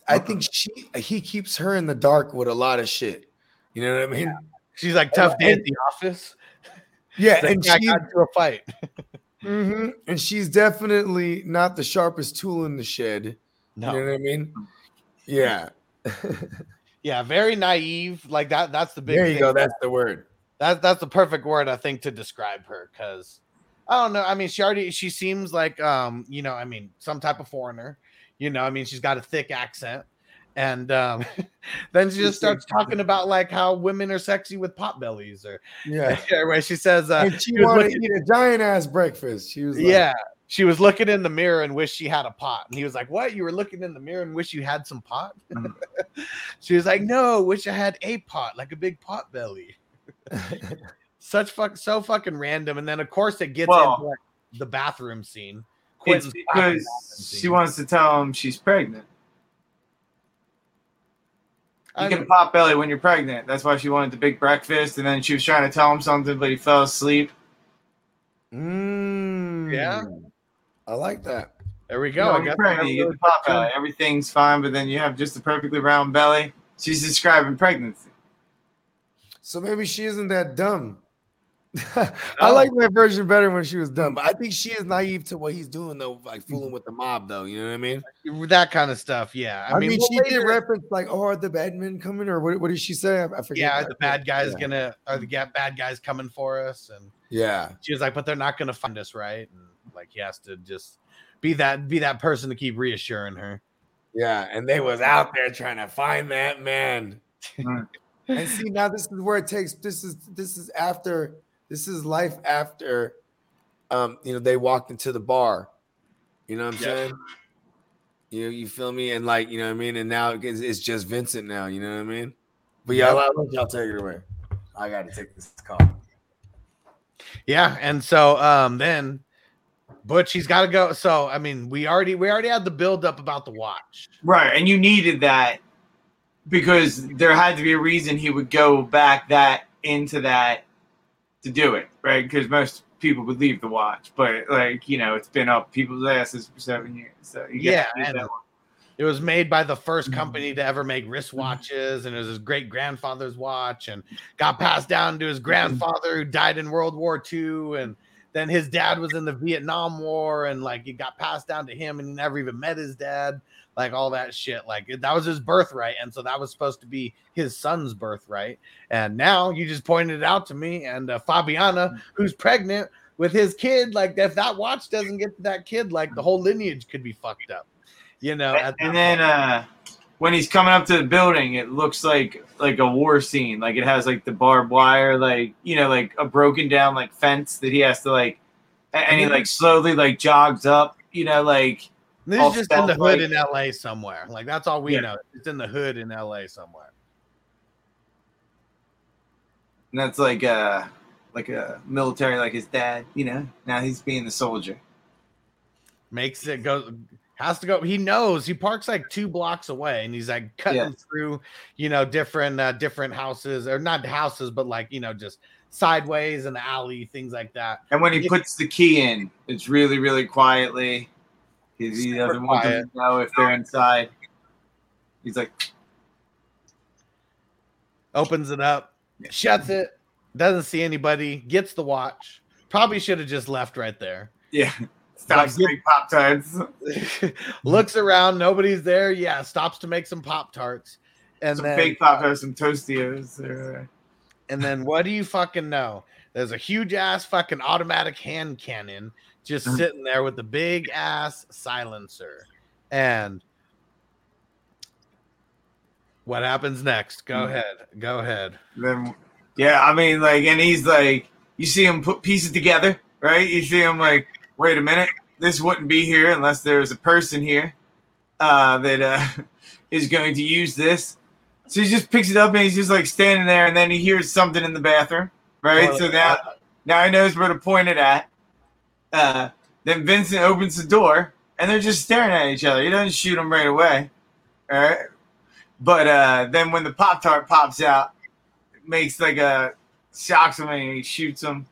I think she he keeps her in the dark with a lot of shit. You know what I mean? She's like tough day at the office. Yeah, like, and I she got into a fight. *laughs* Mhm. and she's definitely not the sharpest tool in the shed. No. You know what I mean? Yeah. *laughs* Yeah, very naive. Like that. That's the big. there you go. That's the word. That that's the perfect word I think to describe her because I don't know. I mean, she already she seems like um you know I mean some type of foreigner. You know, I mean she's got a thick accent, and um *laughs* then she just starts talking about like how women are sexy with pot bellies or *laughs* Yeah. where she says uh, and she was wanted to eat a giant ass breakfast. She was like, yeah. She was looking in the mirror and wished she had a pot. And he was like, What? You were looking in the mirror and wish you had some pot? *laughs* she was like, No, wish I had a pot, like a big pot belly. Such fuck so fucking random. And then of course it gets Well- into like, the bathroom scene. It's Quentin's fucking because bathroom she wants to tell him she's pregnant. You I get a know. belly when you're pregnant. That's why she wanted the big breakfast, and then she was trying to tell him something, but he fell asleep. Mm, Yeah. I like that. There we You go. know, I when you're pregnant, you get the pot belly. Everything's fine, but then you have just a perfectly round belly. She's describing pregnancy. So maybe she isn't that dumb. I like my version better when she was dumb, but I think she is naive to what he's doing though, like mm-hmm. fooling with the mob though. You know what I mean? that kind of stuff. Yeah. I, mean, well, she did reference like, "Oh, are the bad men coming?" Or what, what did she say? I, I forget. yeah, that. the bad guys Yeah. gonna are the bad guys coming for us, and Yeah, she was like, but they're not gonna find us, right? And like he has to just be that be that person to keep reassuring her. yeah, and they was out there trying to find that man. *laughs* And see, now this is where it takes. This is this is after. This is life after. Um, you know, they walked into the bar. You know what I'm Yep. saying? You know, you feel me? And like, you know what I mean? And now it's, it's just Vincent now, you know what I mean? But yeah, Yep. I'll let y'all take it away. I gotta take this call. Yeah, and so um then Butch he's got to go. So I mean, we already we already had the build up about the watch. Right, and you needed that because there had to be a reason he would go back that into that to do it, right? Because most people would leave the watch, but like you know, it's been up people's asses for seven years. So you Yeah, gotta do and- that one. It was made by the Mm-hmm. first company to ever make wristwatches, and it was his great grandfather's watch, and got passed down to his Mm-hmm. grandfather who died in World War II, and then his dad was in the Vietnam War, and like it got passed down to him, and he never even met his dad, like all that shit. Like that was his birthright, and so that was supposed to be his son's birthright. And now you just pointed it out to me, and uh, Fabiana, who's pregnant with his kid, like if that watch doesn't get to that kid, like the whole lineage could be fucked up. You know, at and that then uh when he's coming up to the building, it looks like like a war scene. Like it has like the barbed wire, like you know, like a broken down like fence that he has to like, and he like slowly like jogs up. You know, like This all is just in the hood in LA somewhere. Like that's all we Yeah. know. It's in the hood in LA somewhere. And that's like uh like a military like his dad, you know. Now he's being the soldier. Makes it go has to go. He knows he parks like two blocks away and he's like cutting Yeah. through, you know, different uh different houses or not houses, but like, you know, just sideways and alley, things like that. And when he puts the key in, it's really, really quietly. He, he Super doesn't want them to know if they're inside. He's like, Opens it up, shuts it, doesn't see anybody, gets the watch. Probably should have just left right there. yeah, *laughs* stops to make pop tarts. *laughs* Looks around, nobody's there. Yeah, stops to make some Pop Tarts. And Some then fake pop tarts, some toastios. And then what do you fucking know? There's a huge ass fucking automatic hand cannon just Mhm. sitting there with the big ass silencer. And what happens next? Go Mhm. ahead. Go ahead. Then, yeah, I mean, like, and he's like, you see him put pieces together, right? You see him like, wait a minute, this wouldn't be here unless there was a person here uh, that uh, *laughs* is going to use this. So he just picks it up and he's just like standing there, and then he hears something in the bathroom, right? So now, now he knows where to point it at. Uh, then Vincent opens the door, and they're just staring at each other. He doesn't shoot him right away, all right? But uh, then when the Pop Tart pops out, it makes like a shocks him and he shoots him,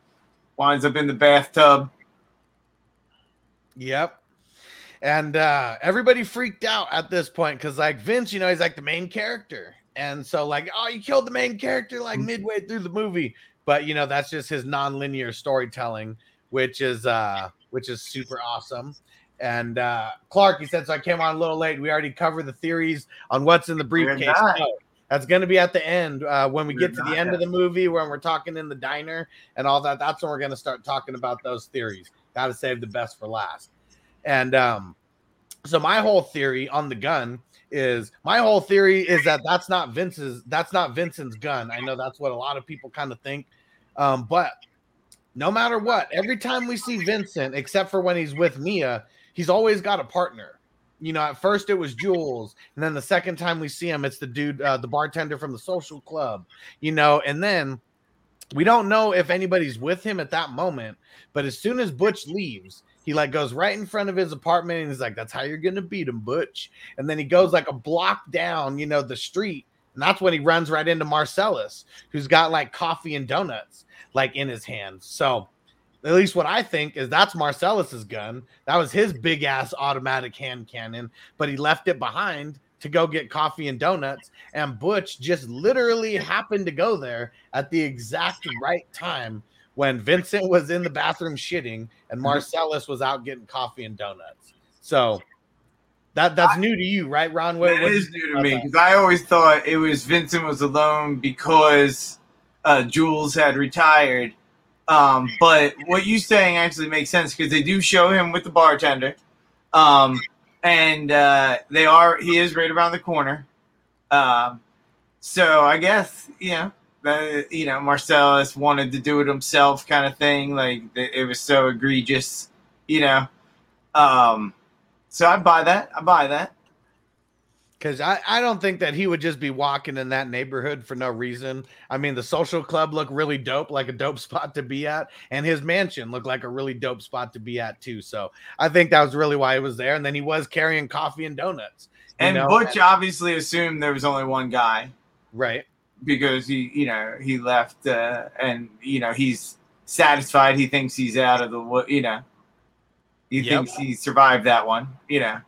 winds up in the bathtub. Yep. and uh, everybody freaked out at this point because like Vince, you know, he's like the main character, and so like, oh, you killed the main character like midway through the movie, but you know that's just his non-linear storytelling, which is uh, which is super awesome. And uh, Clark, he said, so I came on a little late. We already covered the theories on what's in the briefcase. No, that's going to be at the end uh, when we We're get to the end of the movie when we're talking in the diner and all that. That's when we're going to start talking about those theories. Got to save the best for last. And um, so my whole theory on the gun is my whole theory is that that's not Vince's that's not Vincent's gun. I know that's what a lot of people kind of think. Um, but no matter what, every time we see Vincent, except for when he's with Mia, he's always got a partner. You know, at first it was Jules, and then the second time we see him, it's the dude, uh, the bartender from the social club. You know, and then we don't know if anybody's with him at that moment. But as soon as Butch leaves, he like goes right in front of his apartment, and he's like, "That's how you're gonna beat him, Butch." And then he goes like a block down, you know, the street, and that's when he runs right into Marsellus, who's got like coffee and donuts like in his hands. So at least what I think is that's Marsellus's gun. That was his big ass automatic hand cannon, but he left it behind to go get coffee and donuts. And Butch just literally happened to go there at the exact right time when Vincent was in the bathroom shitting and mm-hmm. Marsellus was out getting coffee and donuts. So that that's new to you, right, Ron? What- That is new to me because I always thought it was Vincent was alone because uh, Jules had retired. Um, but what you're saying actually makes sense because they do show him with the bartender, um, and uh, they are he is right around the corner. Um, so I guess you know that you know Marsellus wanted to do it himself, kind of thing. Like it it was so egregious, you know. Um, so I buy that. I buy that. Because I, I don't think that he would just be walking in that neighborhood for no reason. I mean, the social club looked really dope, like a dope *laughs* spot to be at, and his mansion looked like a really dope spot to be at too. So I think that was really why he was there. And then he was carrying coffee and donuts. And know? Butch obviously assumed there was only one guy right? because he, you know, he left, uh, and you know he's satisfied. He thinks he's out of the, you know, he Yep. thinks he survived that one. You know,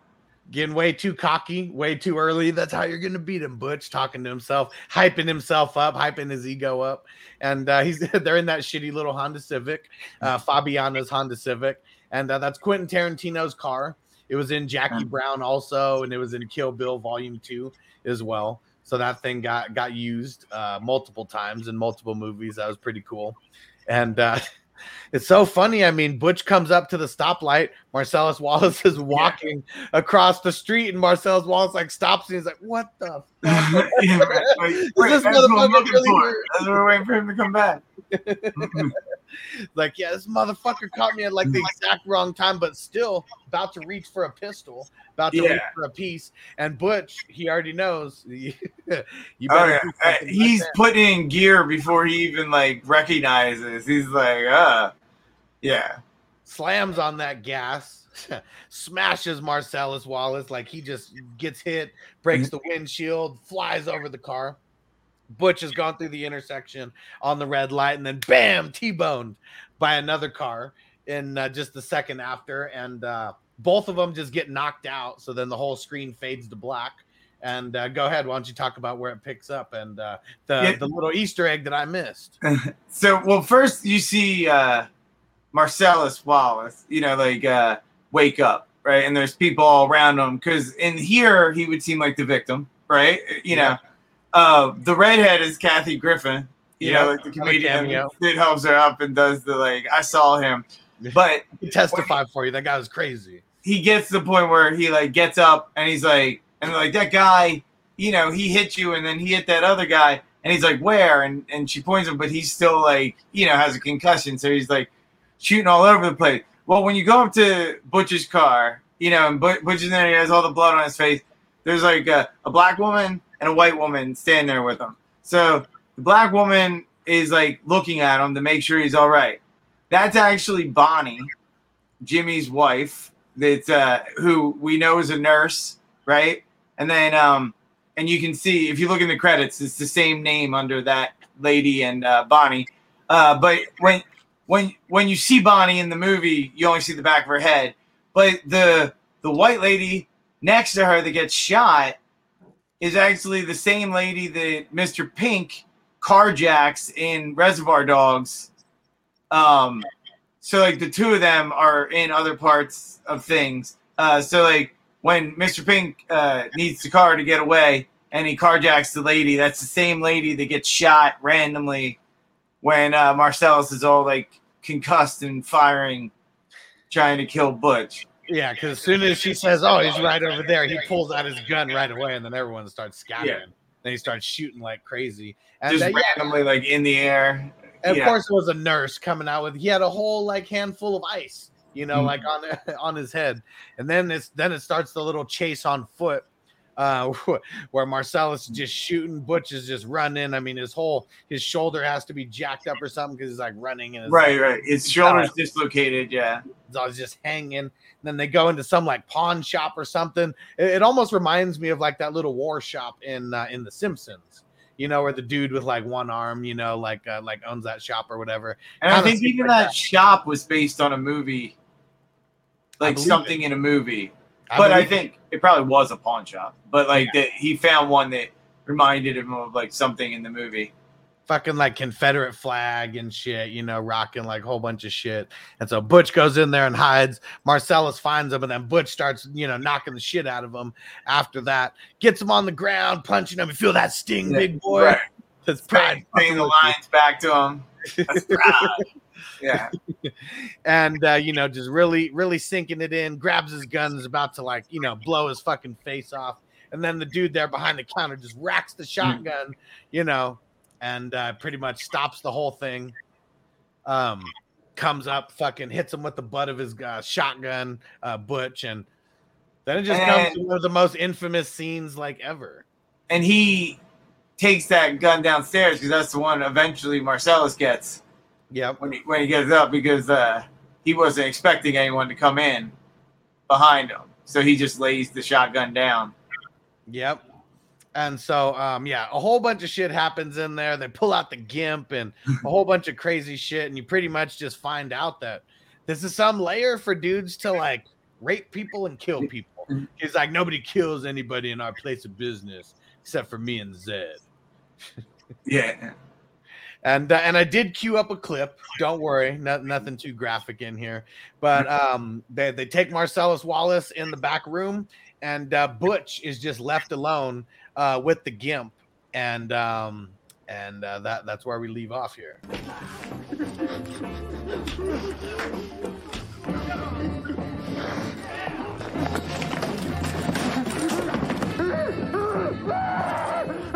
Getting way too cocky, way too early. That's how you're going to beat him. Butch talking to himself, hyping himself up, hyping his ego up, and uh, he's *laughs* they're in that shitty little Honda Civic, uh, Fabiana's Honda Civic, and uh, that's Quentin Tarantino's car. It was in Jackie Brown also, and it was in Kill Bill Volume Two as well. So that thing got got used uh, multiple times in multiple movies. That was pretty cool, and uh, *laughs* it's so funny. I mean, Butch comes up to the stoplight. Marsellus Wallace is walking across the street, and Marsellus Wallace like stops and he's like, "What the fuck?" *laughs* Yeah, right. Wait, *laughs* Is wait, this that's what I'm motherfucker really for. here? That's what we're waiting for him to come back. *laughs* like, yeah, this motherfucker caught me at like the exact wrong time, but still about to reach for a pistol, about to reach for a piece. And Butch, he already knows. you Oh, yeah. Uh, something like He's putting in gear before he even like recognizes. He's like, uh, yeah. Slams on that gas, *laughs* smashes Marsellus Wallace like he just gets hit, breaks the windshield, flies over the car. Butch has gone through the intersection on the red light, and then bam, T-boned by another car in uh, just the second after, and uh, both of them just get knocked out. So then the whole screen fades to black. And uh, go ahead, why don't you talk about where it picks up and uh, the Yeah. the little Easter egg that I missed? *laughs* So, well, first you see uh, Marsellus Wallace, you know, like uh, wake up, right? And there's people all around him because in here he would seem like the victim, right? You know, uh, the redhead is Kathy Griffin, you Yeah, know, like the comedian that helps her up and does the like. I saw him, but *laughs* testify for you. That guy was crazy. he gets to the point where he like gets up and he's like, and like that guy, you know, he hit you and then he hit that other guy and he's like, where? And and she points him, but he's still like, you know, has a concussion, so he's like shooting all over the place. Well, when you go up to Butch's car, you know, and But- Butch is there, he has all the blood on his face. There's like a, a black woman and a white woman standing there with him. So the black woman is like looking at him to make sure he's all right. That's actually Bonnie, Jimmy's wife. That's uh, who we know is a nurse, right? And then, um, and you can see if you look in the credits, it's the same name under that lady and uh, Bonnie. Uh, but when when when you see Bonnie in the movie, you only see the back of her head. But the the white lady next to her that gets shot is actually the same lady that Mr. Pink carjacks in Reservoir Dogs. Um, so like the two of them are in other parts of things. Uh, so like when Mr. Pink uh, needs the car to get away and he carjacks the lady, that's the same lady that gets shot randomly when uh, Marsellus is all like concussed and firing, trying to kill Butch. Yeah, because as soon as she says, "Oh, he's right over there," he pulls out his gun right away, and then everyone starts scattering. Yeah. Then he starts shooting like crazy, and Just yeah, randomly like in the air. And Yeah. of course, it was a nurse coming out with. He had a whole like handful of ice, you know, Mhm. like on *laughs* on his head. And then it's then it starts the little chase on foot, uh, *laughs* where Marsellus is just shooting, Butch is just running. I mean, his whole his shoulder has to be jacked up or something because he's like running and his, Right, right. His *laughs* shoulder's dislocated. Yeah. I was just hanging. And Then they go into some like pawn shop or something. It, it almost reminds me of like that little war shop in uh, in The Simpsons. You know, where the dude with like one arm, you know, like uh, like owns that shop or whatever. And I Kinda think even like that shop was based on a movie, like something in a movie. I but I believe it. think it probably was a pawn shop. But like that, he found one that reminded him of like something in the movie. fucking like Confederate flag and shit, you know, rocking like a whole bunch of shit. And so Butch goes in there and hides. Marsellus finds him, and then Butch starts, you know, knocking the shit out of him. After that, gets him on the ground, punching him. You feel that sting, big boy. Right. That's pride. Saying the lines back to him. That's *laughs* proud. Yeah. *laughs* and uh, you know, just really, really sinking it in. Grabs his gun, is about to like, you know, blow his fucking face off. And then the dude there behind the counter just racks the shotgun, you know, and uh, pretty much stops the whole thing. Um, comes up, fucking hits him with the butt of his uh, shotgun, uh, Butch, and then it just comes to one of the most infamous scenes like ever. And he takes that gun downstairs because that's the one eventually Marsellus gets. Yep. When he when he gets up because uh, he wasn't expecting anyone to come in behind him, so he just lays the shotgun down. Yep. And so, um, yeah, a whole bunch of shit happens in there. They pull out the gimp and a whole bunch of crazy shit, and you pretty much just find out that this is some layer for dudes to like rape people and kill people. He's like, nobody kills anybody in our place of business except for me and Zed. *laughs* Yeah and uh, and I did queue up a clip. Don't worry, nothing too graphic in here. But mm-hmm. um, they they take Marsellus Wallace in the back room, and uh, Butch is just left alone uh, with the Gimp, and um, and uh, that that's where we leave off here. *laughs*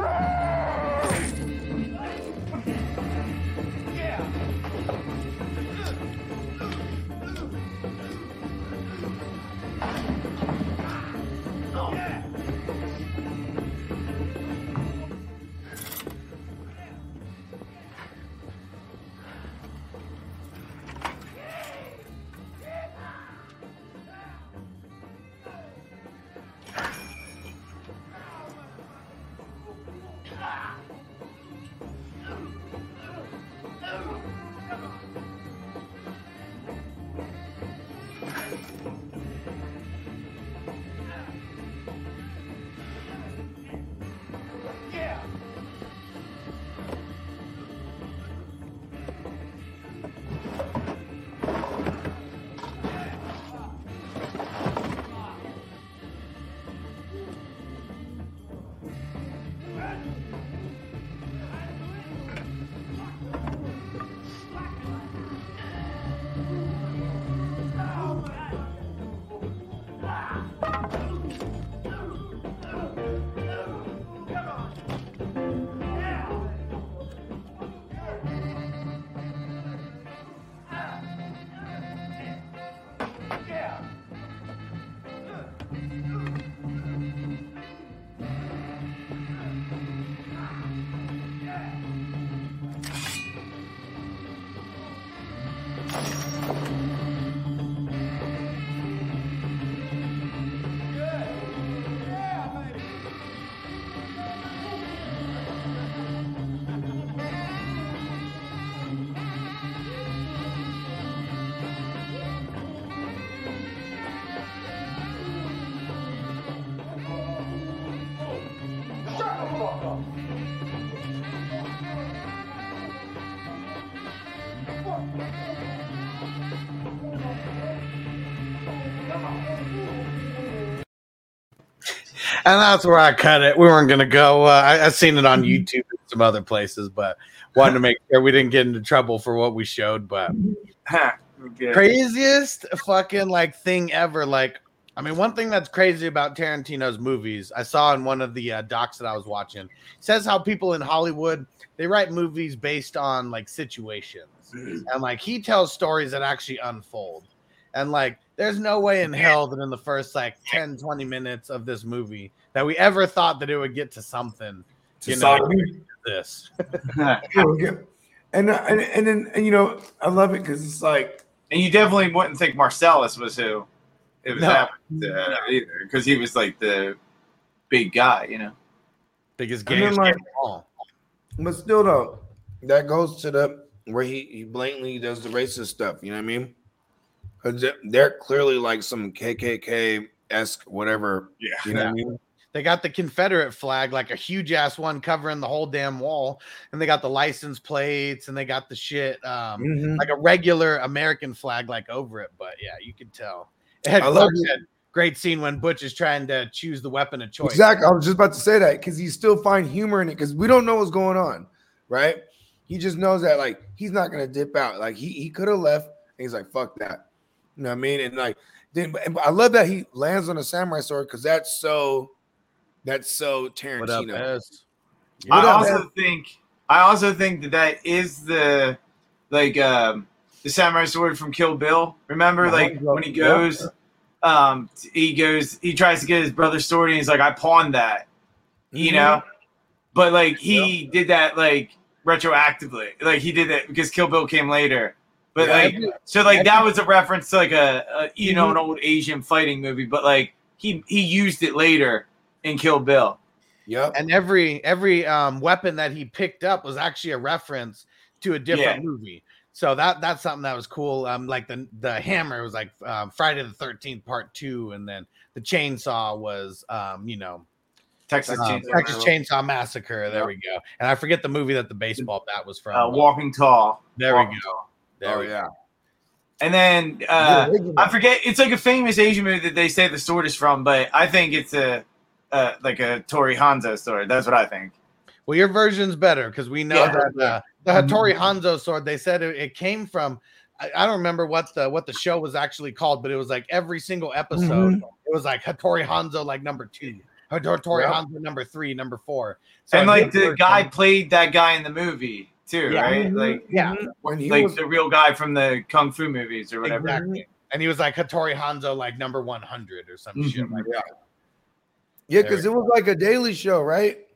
and that's where I cut it. We weren't gonna go. Uh, I, I seen it on YouTube and some other places, but wanted to make sure we didn't get into trouble for what we showed. But Okay. craziest fucking like thing ever. Like, I mean, one thing that's crazy about Tarantino's movies, I saw in one of the uh, docs that I was watching, says how people in Hollywood they write movies based on like situations, and like he tells stories that actually unfold, and like there's no way in hell that in the first like 10, 20 minutes of this movie that we ever thought that it would get to something. To you know, this. *laughs* And, and and then and, you know I love it because it's like And you definitely wouldn't think Marsellus was who it was No. happening to either, because he was like the big guy, you know. Biggest game like- But still, though, that goes to the where he, he blatantly does the racist stuff. You know what I mean? 'Cause they're- they're clearly like some KKK esque whatever. Yeah. You know what I mean? They got the Confederate flag, like a huge ass one covering the whole damn wall, and they got the license plates, and they got the shit, um, Mhm. like a regular American flag, like over it. But yeah, you could tell. It had I love Clark said, great scene when Butch is trying to choose the weapon of choice. Exactly. I was just about to say that because he still find humor in it because we don't know what's going on, right? He just knows that like he's not gonna dip out. Like he he could have left. And he's like, fuck that. You know what I mean? And like then and I love that he lands on a samurai sword because that's so that's so Tarantino. What up, Ez? I up, also man? think I also think that that is the like um the samurai sword from Kill Bill. Remember, like when he goes, um, he goes, he tries to get his brother's sword, and he's like, "I pawned that," you Mhm. know. But like he did that like retroactively, like he did that because Kill Bill came later. But Yeah, like, every- so like that was a reference to like a, a you know an old Asian fighting movie, but like he he used it later in Kill Bill. Yep. And every every um, weapon that he picked up was actually a reference to a different Yeah. movie. So that that's something that was cool. Um, like the the hammer was like um, Friday the Thirteenth Part Two, and then the chainsaw was um, you know Texas um, Chainsaw Texas Massacre. Chainsaw Massacre. There we go. And I forget the movie that the baseball bat was from. uh, Walking Tall. there Walking we go. Tall. There oh yeah. And then uh, I forget. It's like a famous Asian movie that they say the sword is from, but I think it's a uh, like a Tori Hanzo sword. That's what I think. Well, your version's better because we know Yeah. that uh, the Hattori Hanzo sword. They said it, it came from. I, I don't remember what the what the show was actually called, but it was like every single episode. It was like Hattori Hanzo, like number two, Hattori Yeah. Hanzo, number three, number four. So and in like the version- guy played that guy in the movie too, Yeah. right? Like yeah, When he like was the real guy from the kung fu movies or whatever. exactly. And he was like Hattori Hanzo, like number one hundred or some shit Mhm. like Yeah. that. yeah, because it was like a daily show, right? It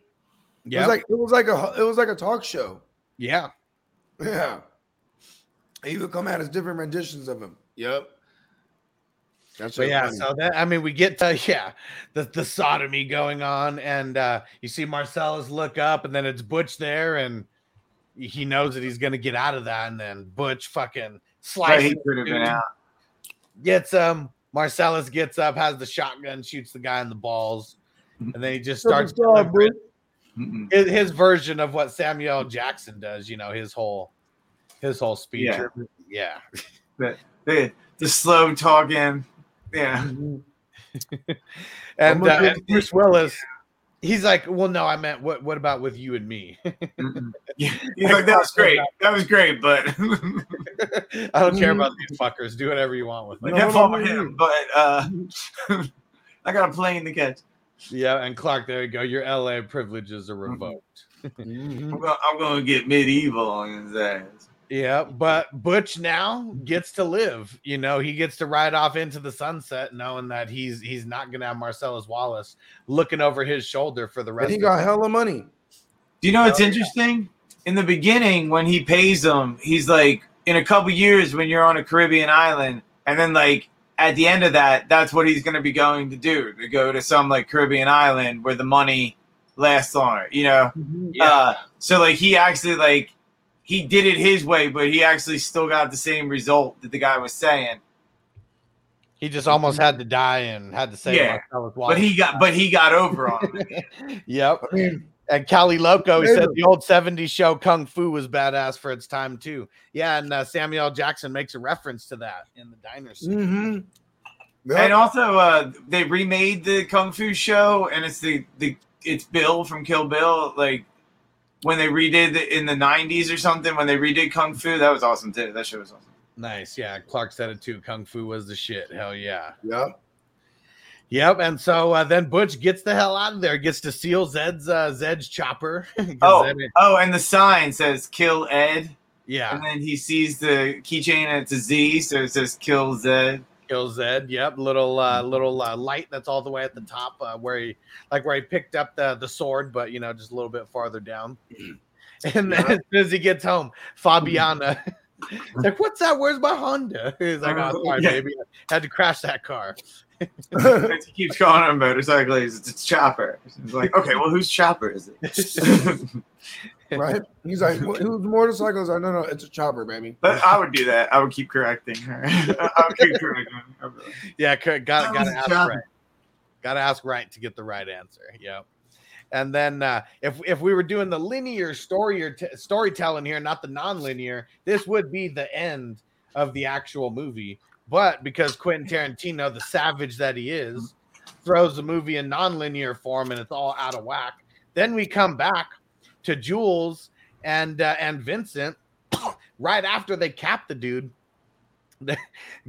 Yeah, was like it was like a it was like a talk show. yeah. Yeah. He would come out as different renditions of him. Yep. That's So so yeah, funny. so that I mean, we get to *laughs* yeah, the the sodomy going on, and uh you see Marsellus look up, and then it's Butch there, and he knows that he's gonna get out of that, and then Butch fucking slices, he could have been out. gets him. Marsellus gets up, has the shotgun, shoots the guy in the balls, mm-hmm. and then he just starts Star, mm-hmm. his, his version of what Samuel Jackson does. You know, his whole his whole speech. Yeah. yeah. *laughs* The, the slow talking. Yeah. Mm-hmm. And, uh, and Bruce Willis, he's like, "Well, no, I meant what? What about with you and me? *laughs* He's like, that was great. That was great, but *laughs* I don't care about *laughs* these fuckers. Do whatever you want with me." No, can't no, no, him. But uh, I got a plane to catch. Yeah, and Clark, there you go. Your LA privileges are revoked. Mhm. I'm gonna, I'm gonna get medieval on his ass. Yeah, but Butch now gets to live. You know, he gets to ride off into the sunset, knowing that he's he's not gonna have Marsellus Wallace looking over his shoulder for the rest. And rest. he of got hella money. Do you know what's Oh, yeah. interesting? In the beginning, when he pays them, he's like, in a couple years, when you're on a Caribbean island, and then like at the end of that, that's what he's going to be going to do to go to some like Caribbean island where the money lasts longer. You know, Yeah. uh, so like he actually like he did it his way, but he actually still got the same result that the guy was saying. He just almost had to die and had to say Yeah, But he got but he got over on it. *laughs* yep. I mean, And Cali Loco, he said the old 70s show Kung Fu was badass for its time too. Yeah, and uh, Samuel Jackson makes a reference to that in the diner scene. mhm. And also, uh, they remade the Kung Fu show, and it's the the it's Bill from Kill Bill. Like when they redid it in the '90s or something, when they redid Kung Fu, that was awesome too. That show was awesome. Nice. Yeah. Clark said it too. Kung Fu was the shit. Hell yeah. Yep. Yep. And so uh, then Butch gets the hell out of there, gets to steal Zed's uh, Zed's chopper. *laughs* 'Cause Oh, Zed- oh, and the sign says "Kill Ed," yeah. and then he sees the keychain and it's a Z, so it says "Kill Zed." Kill Zed. Yep. Little uh, little uh, light that's all the way at the top, uh, where he like where he picked up the the sword, but you know just a little bit farther down. And then as soon as he gets home, Fabiana. Like, what's that? Where's my Honda? *laughs* He's like, oh, sorry, Yeah. baby. I had to crash that car. *laughs* He keeps calling him motorcycle. He's it's Chopper. He's like, okay, well, whose Chopper is it? *laughs* right? He's like, "Wh- whose motorcycle? is that? No, no, it's a chopper, baby. but I would do that. I would keep correcting her. *laughs* I would keep correcting her. Yeah, got got to ask right. Got to ask right to get the right answer. Yep. And then uh, if if we were doing the linear story or t- storytelling here, not the non-linear, this would be the end of the actual movie. But because Quentin Tarantino, the savage that he is, throws the movie in non-linear form and it's all out of whack, then we come back to Jules and uh, and Vincent *coughs* right after they cap the dude. The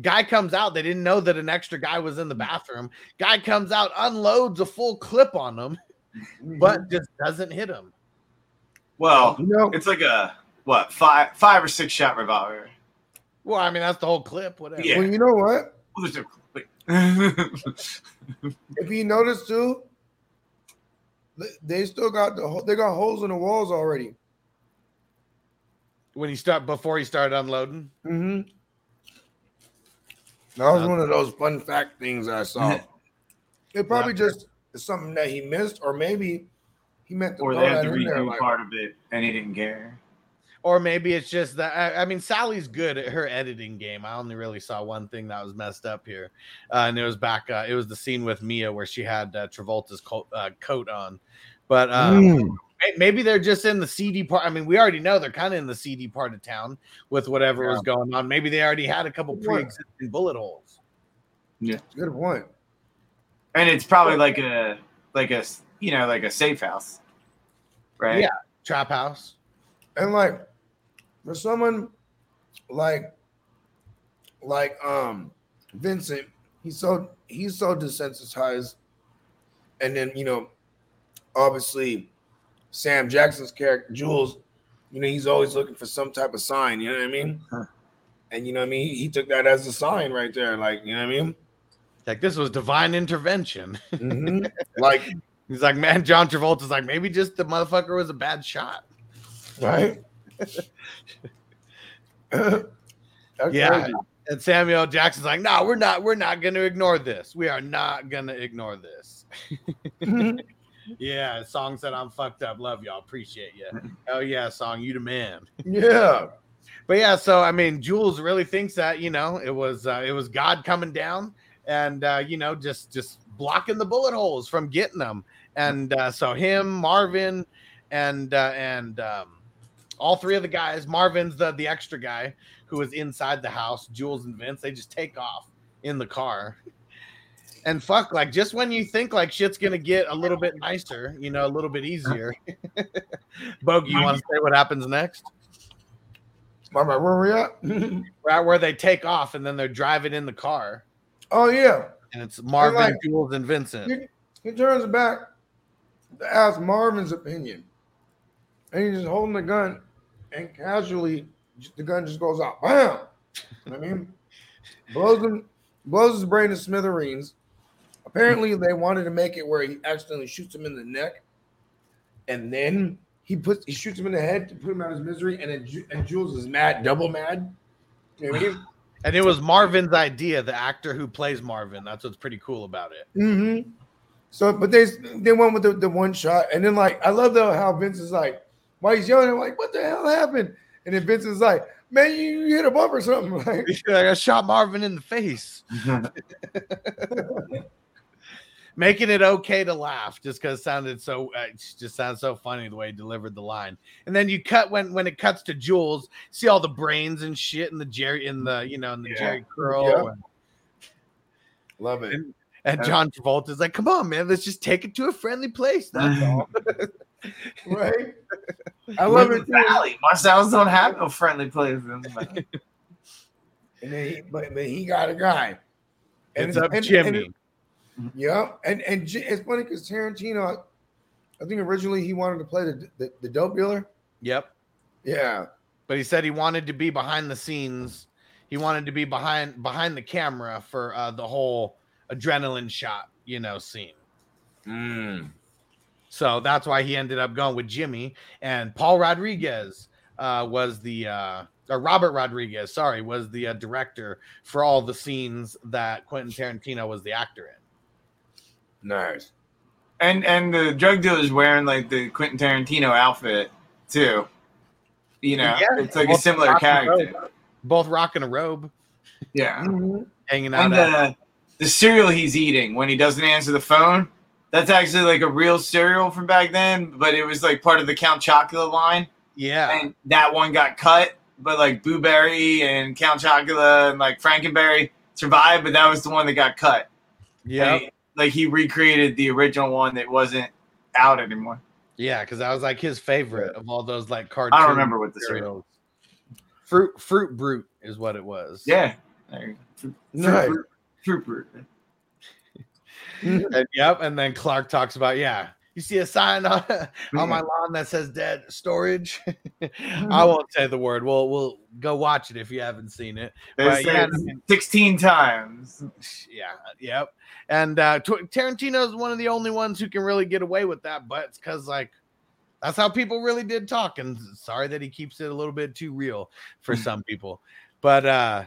guy comes out. They didn't know that an extra guy was in the bathroom. Guy comes out, unloads a full clip on them, but just doesn't hit him. Well, You know, it's like a what five five or six shot revolver. Well, I mean that's the whole clip. Whatever. Yeah. well, you know what? Well, there's no- wait. *laughs* If you notice too, th- they still got the they got holes in the walls already. When he start before he started unloading. Mm-hmm. That was Uh, one of those fun fact things I saw. *laughs* It probably just is something that he missed, or maybe he meant to or they had to in there. redo Like, part of it, and he didn't care. Or maybe it's just that I, I mean Sally's good at her editing game. I only really saw one thing that was messed up here, uh, and it was back. Uh, it was the scene with Mia where she had uh, Travolta's coat, uh, coat on, but um, Mm. maybe they're just in the seedy part. I mean, we already know they're kind of in the seedy part of town with whatever was going on. Maybe they already had a couple Good pre-existing bullet holes. Yeah, good point. And it's probably like a like a you know like a safe house, right? Yeah. Trap house. And like for someone like like um Vincent, he's so he's so desensitized. And then, you know, obviously Sam Jackson's character, Jules, you know, he's always looking for some type of sign, you know what I mean? Huh. And you know what I mean? He, he took that as a sign right there, like, you know what I mean? Like this was divine intervention. Mhm. *laughs* like, He's like, man, John Travolta's like, maybe just the motherfucker was a bad shot. right? That's Yeah. crazy. And Samuel Jackson's like, no, we're not, we're not gonna ignore this. We are not gonna ignore this. *laughs* yeah, song said I'm fucked up. Love y'all, appreciate you. Oh yeah, song, you the man. yeah. But yeah, so I mean, Jules really thinks that you know it was uh, it was God coming down and uh, you know just just blocking the bullet holes from getting them. And uh, so him, Marvin, and uh, and um, all three of the guys. Marvin's the the extra guy who was inside the house. Jules and Vince they just take off in the car. And fuck, like just when you think like shit's gonna get a little bit nicer, you know, a little bit easier. *laughs* Bogey, you want to say what happens next? Where we at? *laughs* right where they take off and then they're driving in the car oh yeah. and it's Marvin, like- Jules, and Vincent. He, he turns back to ask Marvin's opinion. And he's just holding the gun and casually the gun just goes out. Bam! I mean, blows him, blows his brain to smithereens. Apparently, they wanted to make it where he accidentally shoots him in the neck, and then he puts he shoots him in the head to put him out of his misery, and then and Jules is mad, double mad. You know what I mean? *laughs* And it was Marvin's idea, the actor who plays Marvin. That's what's pretty cool about it. Mm-hmm. So, but they they went with the, the one shot, and then like I love though how Vince is like, while he's yelling, I'm like, what the hell happened? And then Vincent's like, man, you, you hit a bump or something. *laughs* Like, like *laughs* I shot Marvin in the face, *laughs* making it okay to laugh just because it sounded so uh, it just sounds so funny the way he delivered the line. And then you cut when when it cuts to Jules, see all the brains and shit in the Jheri in the you know in the Yeah. Jheri curl. Yeah. and- Love it. And, and John Travolta's like, "Come on, man, let's just take it to a friendly place." That's all. Right? I love it. too. Valley. Marcel's don't have no friendly places. *laughs* And then he, but, but he got a guy. It's up and- Jimmy. and- yeah, and and J- it's funny because Tarantino, I think originally he wanted to play the the, the dope dealer. Yep. Yeah, But he said he wanted to be behind the scenes. He wanted to be behind behind the camera for uh, the whole adrenaline shot, you know, scene. Mm. So that's why he ended up going with Jimmy and Paul Rodriguez uh, was the uh, or Robert Rodriguez, sorry, was the uh, director for all the scenes that Quentin Tarantino was the actor in. nice. and and the drug dealer is wearing like the Quentin Tarantino outfit too. You know, Yeah. it's like a similar character. Both rocking a robe, Yeah. hanging out. And the the cereal he's eating when he doesn't answer the phone, that's actually like a real cereal from back then, but it was like part of the Count Chocula line. yeah, And that one got cut, but like Boo Berry and Count Chocula and like Frankenberry survived, but that was the one that got cut. yeah, like he recreated the original one that wasn't out anymore. yeah, because that was like his favorite of all those like cartoon. I don't remember what the cereal. Fruit Fruit Brute is what it was. Yeah. There you go. Fruit, fruit, fruit, fruit. *laughs* And, yep. And then Clark talks about, yeah, you see a sign on, *laughs* on my lawn that says dead storage. *laughs* I won't say the word. We'll we'll go watch it if you haven't seen it. But yeah, it 16 times. yeah, yep. And uh Tarantino is one of the only ones who can really get away with that, but it's because like that's how people really did talk. And sorry that he keeps it a little bit too real for some people. But uh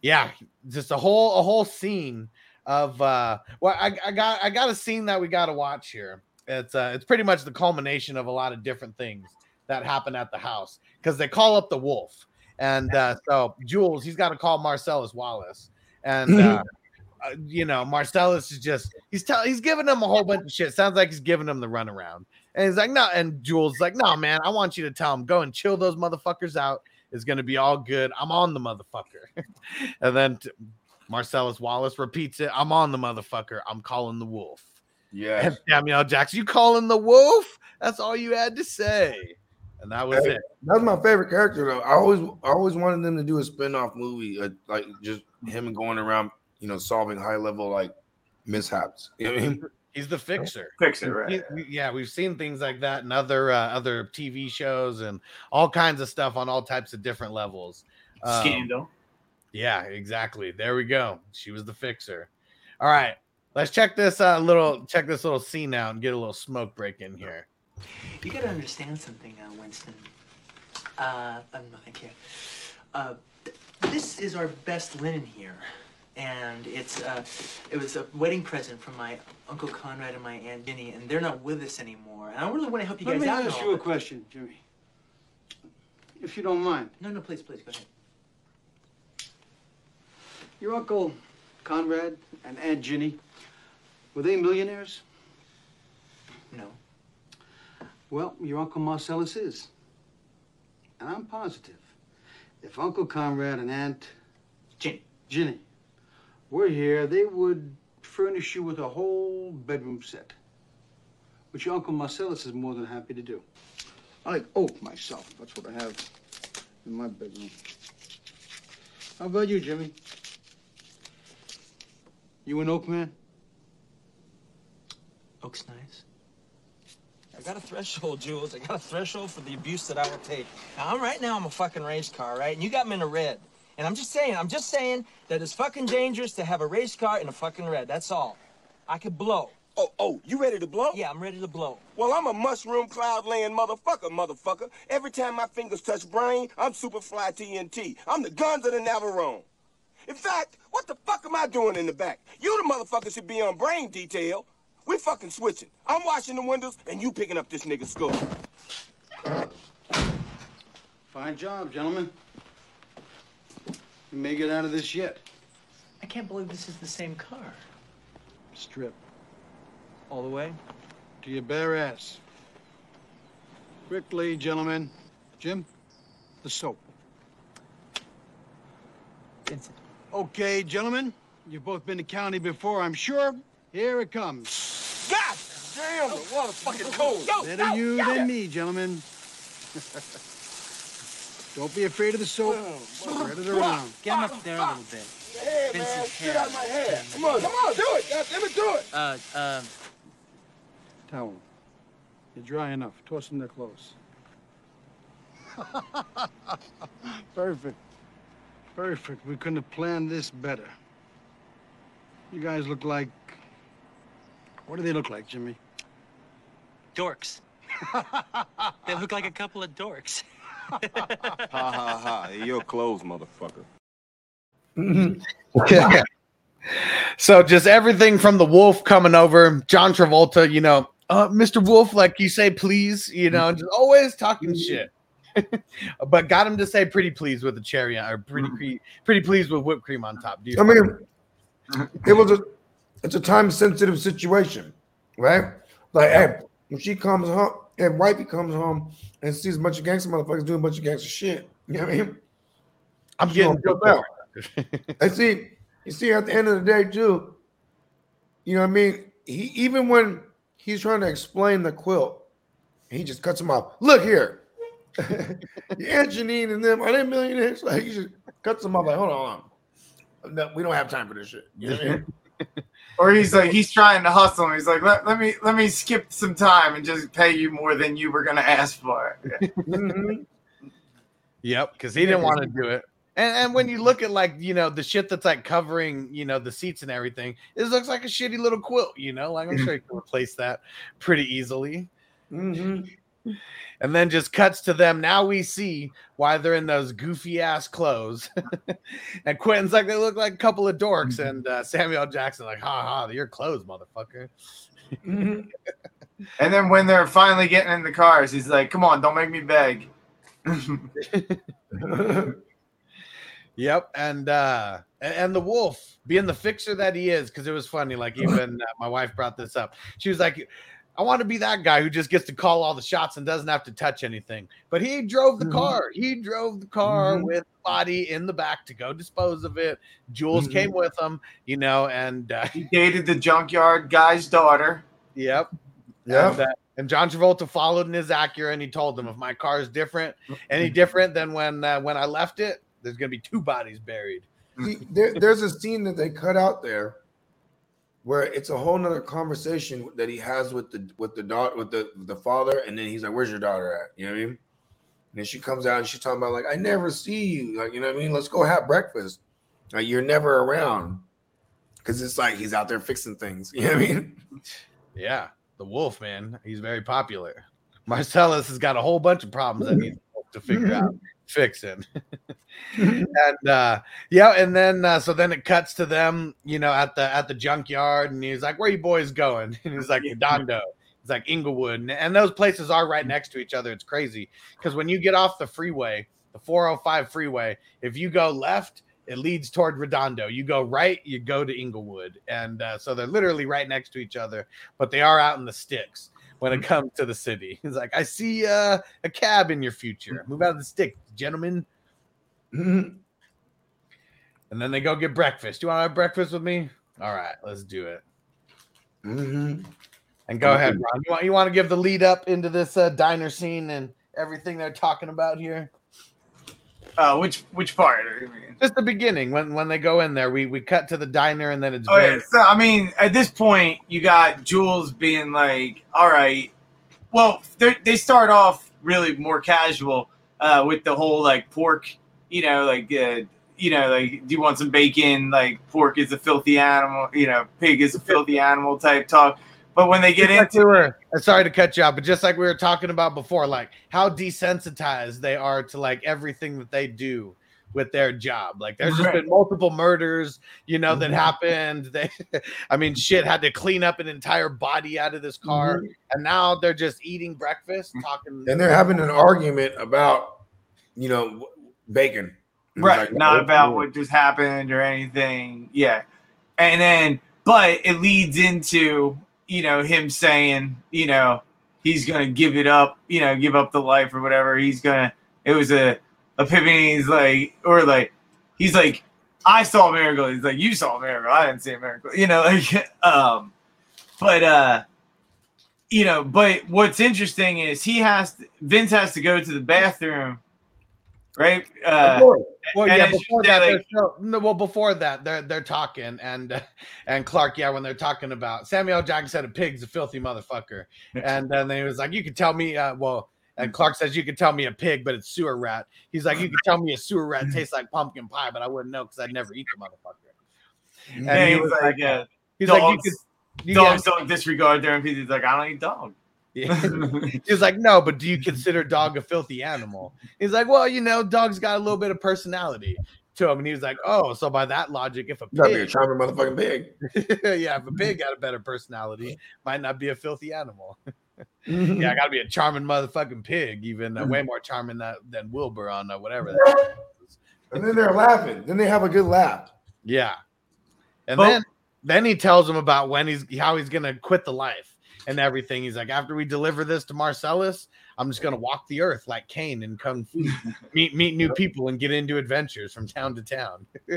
yeah, just a whole a whole scene of uh well I, I got I got a scene that we gotta watch here. It's uh it's pretty much the culmination of a lot of different things that happen at the house because they call up the wolf. And uh *laughs* so Jules, he's got to call Marsellus Wallace. And uh uh, you know, Marsellus is just he's telling he's giving him a whole bunch of shit. Sounds like he's giving him the runaround. And he's like, no, and Jules is like, no, man, I want you to tell him, go and chill those motherfuckers out. It's gonna be all good. I'm on the motherfucker. *laughs* and then t- Marsellus Wallace repeats it. I'm on the motherfucker. I'm calling the wolf. Yeah. And Samuel Jackson, you calling the wolf? That's all you had to say. And that was Hey, it. That's my favorite character though. I always I always wanted them to do a spin-off movie, uh, like just him going around, you know, solving high level like mishaps. You know what I mean? He's the fixer. Fix it, right? We- we- yeah, we've seen things like that in other uh, other TV shows and all kinds of stuff on all types of different levels. Um, Scandal. Yeah, exactly. There we go. She was the fixer. All right, let's check this uh, little check this little scene out and get a little smoke break in here. You gotta understand something, uh, Winston. Uh, um, no, thank you. Uh, th- this is our best linen here, and it's uh, it was a wedding present from my uncle Conrad and my aunt Ginny, and they're not with us anymore. And I really want to help you Let guys me out. and ask all, you a but- question, Jimmy. If you don't mind. No, no, please, please, go ahead. Your uncle Conrad and Aunt Ginny, were they millionaires? No. Well, your uncle Marsellus is. And I'm positive. If Uncle Conrad and Aunt Ginny. Ginny were here, they would furnish you with a whole bedroom set. Which your Uncle Marsellus is more than happy to do. I like oak myself. That's what I have in my bedroom. How about you, Jimmy? You an oak man? Oak's nice. I got a threshold, Jules. I got a threshold for the abuse that I will take. Now, I'm right now, I'm a fucking race car, right? And you got me in a red. And I'm just saying, I'm just saying that it's fucking dangerous to have a race car in a fucking red. That's all. I could blow. Oh, oh, you ready to blow? Yeah, I'm ready to blow. Well, I'm a mushroom cloud laying motherfucker, motherfucker. Every time my fingers touch brain, I'm Superfly TNT. I'm the guns of the Navarone. In fact, what the fuck am I doing in the back? You the motherfucker should be on brain detail. We fucking switching. I'm washing the windows and you picking up this nigga's skull. Fine job, gentlemen. You may get out of this yet. I can't believe this is the same car. Strip. All the way? To your bare ass. Quickly, gentlemen. Jim, the soap. Vincent. Okay, gentlemen. You've both been to county before, I'm sure. Here it comes. God damn, the water's fucking cold. Go, Better go, you go. than me, gentlemen. *laughs* Don't be afraid of the soap. Spread it around. Get him up there a little bit. Hey, man, Vincent's get out of my hair. Come on, come on, do it. God damn it, do it. Uh, uh, Towel. You're dry enough. Toss them their clothes. *laughs* Perfect. Perfect. We couldn't have planned this better. You guys look like. What do they look like, Jimmy? dorks. *laughs* they look like a couple of dorks. Ha ha ha. Your clothes, motherfucker. *laughs* so just everything from the wolf coming over, John Travolta, you know, uh, Mr. Wolf, like you say, please, you know, just always talking shit. *laughs* but got him to say pretty pleased with the cherry or pretty mm-hmm. cre- pretty pleased with whipped cream on top. Do you I mean, *laughs* it was a it's a time sensitive situation, right? Like, hey, when she comes home, and wifey comes home and sees a bunch of gangster motherfuckers doing a bunch of gangster shit, you know what I mean? I'm She getting gonna flip out. and see, you see, at the end of the day, too, you know what I mean? He even when he's trying to explain the quilt, he just cuts him off. Look here. Yeah, Janine and them are they millionaires? *laughs* Like he just cuts them off. Like, hold on, hold on. No, we don't have time for this shit. You know what I mean? *laughs* Or he's like he's trying to hustle him. He's like, let, let me let me skip some time and just pay you more than you were gonna ask for. *laughs* Mhm. Yep, because he didn't want to do it. And, and when you look at like you know the shit that's like covering you know the seats and everything, it looks like a shitty little quilt. You know, like I'm sure you can replace that pretty easily. Mhm. And then just cuts to them. Now we see why they're in those goofy ass clothes. *laughs* and Quentin's like they look like a couple of dorks, and uh, Samuel Jackson like, ha ha, your clothes, motherfucker. Mhm. *laughs* And then when they're finally getting in the cars, he's like, "Come on, don't make me beg." *laughs* Yep, and uh and, and the wolf being the fixer that he is, because it was funny. Like even uh, my wife brought this up. She was like, "I want to be that guy who just gets to call all the shots and doesn't have to touch anything." But he drove the Mhm. car. He drove the car Mhm. with the body in the back to go dispose of it. Jules Mhm. came with him, you know, and uh, He dated the junkyard guy's daughter. yep, Yeah. and, uh, and John Travolta followed in his Acura, and he told them, "If my car is different, any different than when uh, when I left it, there's gonna be two bodies buried." See, there, there's a scene that they cut out there where it's a whole nother conversation that he has with the with the daughter with the the father, and then he's like, "Where's your daughter at?" You know what I mean? And then she comes out and she's talking about like, "I never see you," like you know what I mean? Let's go have breakfast. Like you're never around because it's like he's out there fixing things. *laughs* You know what I mean? Yeah, the wolf man. He's very popular. Marsellus has got a whole bunch of problems that needs to figure *laughs* out fixing. and uh yeah, and then uh, so then it cuts to them, you know, at the at the junkyard, and he's like, "Where you boys going?" *laughs* And he's like, "Redondo." It's like Inglewood, and, and those places are right next to each other. It's crazy because when you get off the freeway, the 405 freeway, if you go left, it leads toward Redondo. You go right, you go to Inglewood, and uh, so they're literally right next to each other, but they are out in the sticks when it comes to the city. *laughs* He's like, I see uh, a cab in your future. Move out of the stick, gentlemen. *laughs* And then they go get breakfast. You want to have breakfast with me? All right, let's do it. Mhm. And go ahead, Ron. You want, you want to give the lead up into this uh, diner scene and everything they're talking about here? Uh, which which part? Just the beginning when when they go in there. We we cut to the diner and then it's Oh yeah. So I mean, at this point, you got Jules being like, "All right." Well, they they start off really more casual uh, with the whole like pork. You know, like uh, you know, like do you want some bacon? Like pork is a filthy animal. You know, pig is a filthy animal type talk. But when they get Just like into we were, sorry to cut you off, but just like we were talking about before, like how desensitized they are to like everything that they do with their job. Like there's just Right. been multiple murders, you know, that mm-hmm. happened. They, *laughs* I mean, shit had to clean up an entire body out of this car, mm-hmm. and now they're just eating breakfast, talking. And they're having an argument about you know bacon. Right like, not "Oh, about oh." what just happened or anything yeah and then but it leads into you know him saying you know he's gonna give it up you know give up the life or whatever he's gonna it was a epiphany he's like or like he's like I saw a miracle. He's like, you saw a miracle. I didn't see a miracle. You know, *laughs* like, um, but uh, you know, but what's interesting is he has to, Vince has to go to the bathroom, right? Uh, well, yeah. Before that, like- they're still- no, well, before that, they're they're talking, and uh, and Clark, yeah, when they're talking about Samuel. Jackson said a pig's a filthy motherfucker, and then he was like, you could tell me, uh, well, and Clark says you could tell me a pig, but it's sewer rat. He's like, you could tell me a sewer rat *laughs* tastes like pumpkin pie, but I wouldn't know because I'd never eat the motherfucker. And And he was like, like, uh, he's like, you dogs, could, you dogs guys- don't disregard their opinions. He's like, I don't eat dog. Yeah. *laughs* He's like, no, but do you consider dog a filthy animal? He's like, well, you know, dog's got a little bit of personality to him. And he was like, oh, so by that logic, if a You gotta be a pig, charming motherfucking pig. *laughs* yeah, if a pig got a better personality, might not be a filthy animal. *laughs* yeah, I got to be a charming motherfucking pig, even uh, way more charming than, than Wilbur on uh, whatever. That And then they're laughing. Then they have a good laugh. Yeah. And Well- then then he tells him about when he's how he's gonna quit the life and everything. He's like, after we deliver this to Marsellus, I'm just gonna walk the earth like Cain and Kung *laughs* Fu, meet meet new people and get into adventures from town to town. *laughs*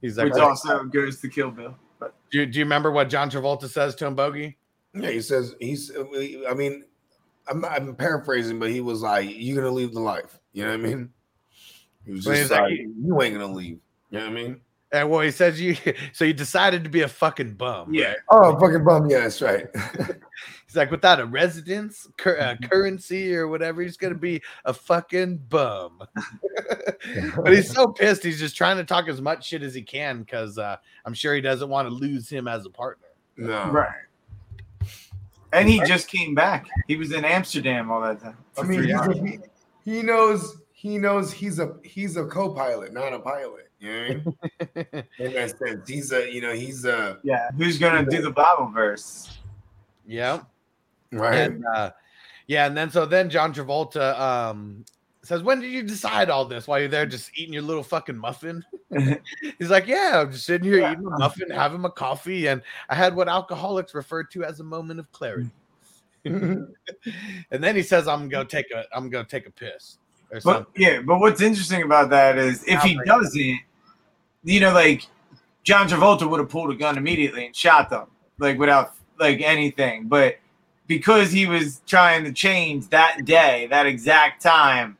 he's like, Which also goes to Kill Bill. But do, you- do you remember what John Travolta says to him, Bogey? Yeah, he says he's. I mean, I'm, I'm paraphrasing, but he was like, "You're gonna leave the life." You know what I mean? He was just like, like, "You ain't gonna leave." You know what I mean? And well, he says you *laughs* so you decided to be a fucking bum. Yeah. Oh, fucking bum. Yeah, that's right. *laughs* He's like, without a residence, cur- uh, currency, or whatever, he's gonna be a fucking bum. *laughs* but he's so pissed. He's just trying to talk as much shit as he can because uh, I'm sure he doesn't want to lose him as a partner. No. Right. And he just came back. He was in Amsterdam all that time. I mean, three he's hours. a, he, he knows. He knows he's a he's a co-pilot, not a pilot. You know what I mean? In *laughs* that sense, he's a you know he's a yeah. Who's gonna do the Bible verse? Yeah. Right. And, uh, yeah, and then so then John Travolta um, says, "When did you decide all this? While you're there, just eating your little fucking muffin?" *laughs* He's like, "Yeah, I'm just sitting here eating a muffin, having a coffee, and I had what alcoholics refer to as a moment of clarity." *laughs* and then he says, "I'm gonna go take a, I'm gonna take a piss or. But yeah, but what's interesting about that is if he doesn't, you know, like John Travolta would have pulled a gun immediately and shot them, like without like anything. But because he was trying to change that day, that exact time,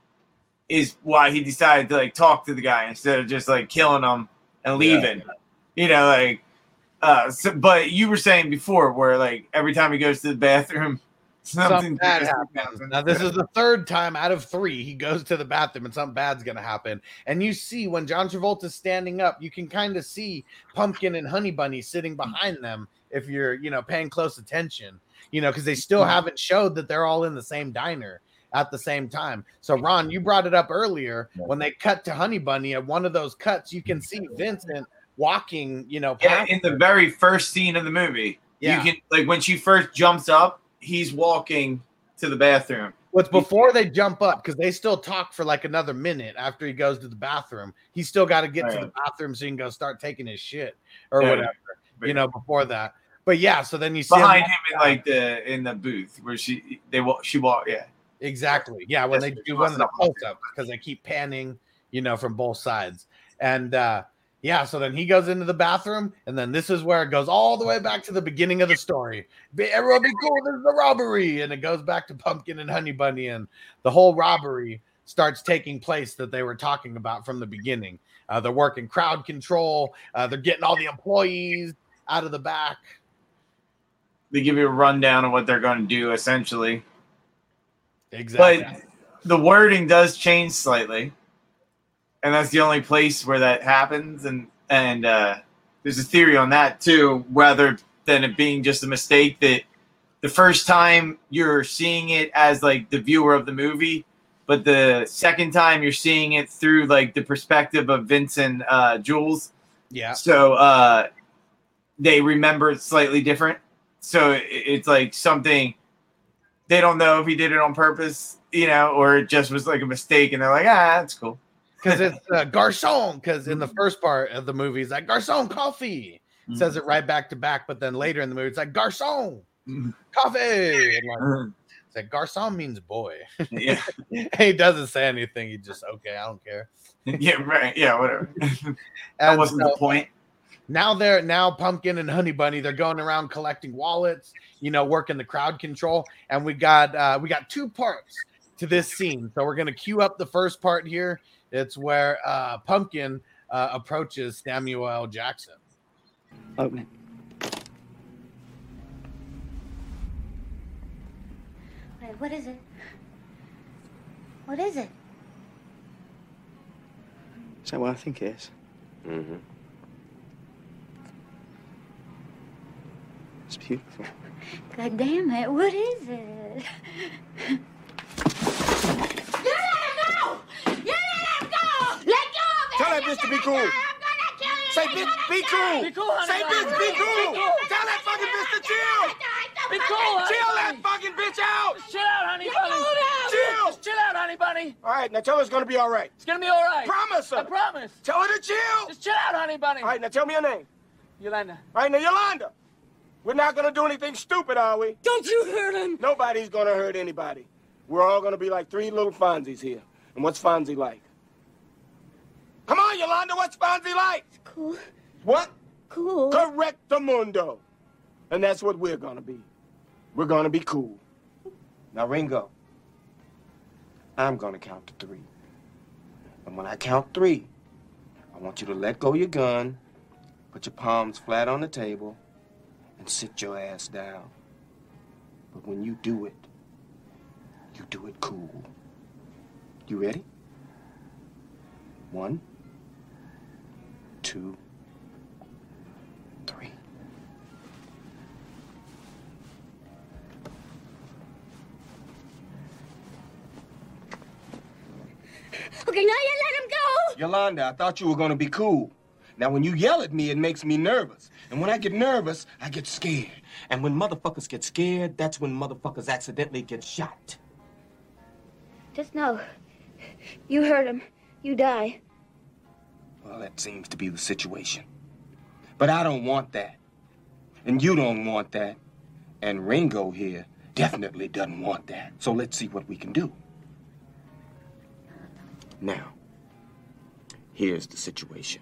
is why he decided to like talk to the guy instead of just like killing him and leaving. You know, like. Uh, so, but you were saying before where like every time he goes to the bathroom, something something bad interesting happens. Now, this is the third time out of three he goes to the bathroom and something bad's going to happen. And you see when John Travolta's standing up, you can kind of see Pumpkin and Honey Bunny sitting mm. behind them if you're, you know, paying close attention, you know, because they still mm. haven't showed that they're all in the same diner at the same time. So, Ron, you brought it up earlier when they cut to Honey Bunny at one of those cuts, you can see Vincent walking, you know, Yeah, past in the very first scene of the movie. Yeah. You can like when she first jumps up, he's walking to the bathroom. What's before they jump up because they still talk for like another minute after he goes to the bathroom. He's still got to get to the bathroom so he can go start taking his shit or Yeah. whatever, you know, before that. But yeah, so then you see Behind him in like the in the booth where she they walk she walk yeah. Exactly. Yeah, when That's they do one of the close ups because they keep panning, you know, from both sides. And uh yeah, so then he goes into the bathroom, and then this is where it goes all the way back to the beginning of the story. Everyone be cool, this is the robbery. And it goes back to Pumpkin and Honey Bunny, and the whole robbery starts taking place that they were talking about from the beginning. Uh, they're working crowd control, uh, they're getting all the employees out of the back. They give you a rundown of what they're gonna do essentially. Exactly. But the wording does change slightly. And that's the only place where that happens. And and uh there's a theory on that too, rather than it being just a mistake that the first time you're seeing it as like the viewer of the movie, but the second time you're seeing it through like the perspective of Vincent uh Jules. Yeah. So uh they remember it slightly different. So it- it's like something they don't know if he did it on purpose, you know, or it just was like a mistake and they're like, ah, that's cool. Because it's uh, garçon. Because in the first part of the movie, it's like garçon coffee. Says it right back to back, but then later in the movie, it's like garçon coffee. And like, It's like garçon means boy. Yeah. *laughs* he doesn't say anything. He just okay, I don't care. *laughs* yeah, right. Yeah, whatever. *laughs* that wasn't so- the point. now they're now pumpkin and honey bunny they're going around collecting wallets you know working the crowd control and we got uh we got two parts to this scene so we're gonna cue up the first part here it's where uh pumpkin uh approaches samuel L. jackson Open it. Wait, what is it? What is it? Is that what I think it is? Mm-hmm. It's beautiful. God damn it, what is it? *laughs* You let him go! You let him go! Let go of it! Tell that bitch to be cool. I'm gonna kill him! Say, bitch, be cool. Be cool, honey Say, bitch, be Be cool. cool. Tell that fucking bitch to chill. Be cool, honey Chill that fucking bitch out. Just chill out, honey bunny. Chill. Just chill out, honey bunny. All right, now tell her it's gonna be all right. It's gonna be all right. Promise her. I promise. Tell her to chill. Just chill out, honey bunny. All right, now tell me your name. Yolanda. All right, now Yolanda. We're not gonna do anything stupid, are we? Don't you hurt him. Nobody's gonna hurt anybody. We're all gonna be like three little Fonzies here. And what's Fonzie like? Come on, Yolanda, what's Fonzie like? Cool. What? Cool. Correcto mundo. And that's what we're gonna be. We're gonna be cool. Now, Ringo, I'm gonna count to three. And when I count three, I want you to let go your gun, put your palms flat on the table, and sit your ass down. But when you do it, you do it cool. You ready? One, two, three. Okay, now you let him go! Yolanda, I thought you were gonna be cool. Now, when you yell at me, it makes me nervous. And when I get nervous, I get scared. And when motherfuckers get scared, that's when motherfuckers accidentally get shot. Just know, you hurt him. You die. Well, that seems to be the situation. But I don't want that. And you don't want that. And Ringo here definitely doesn't want that. So let's see what we can do. Now, here's the situation.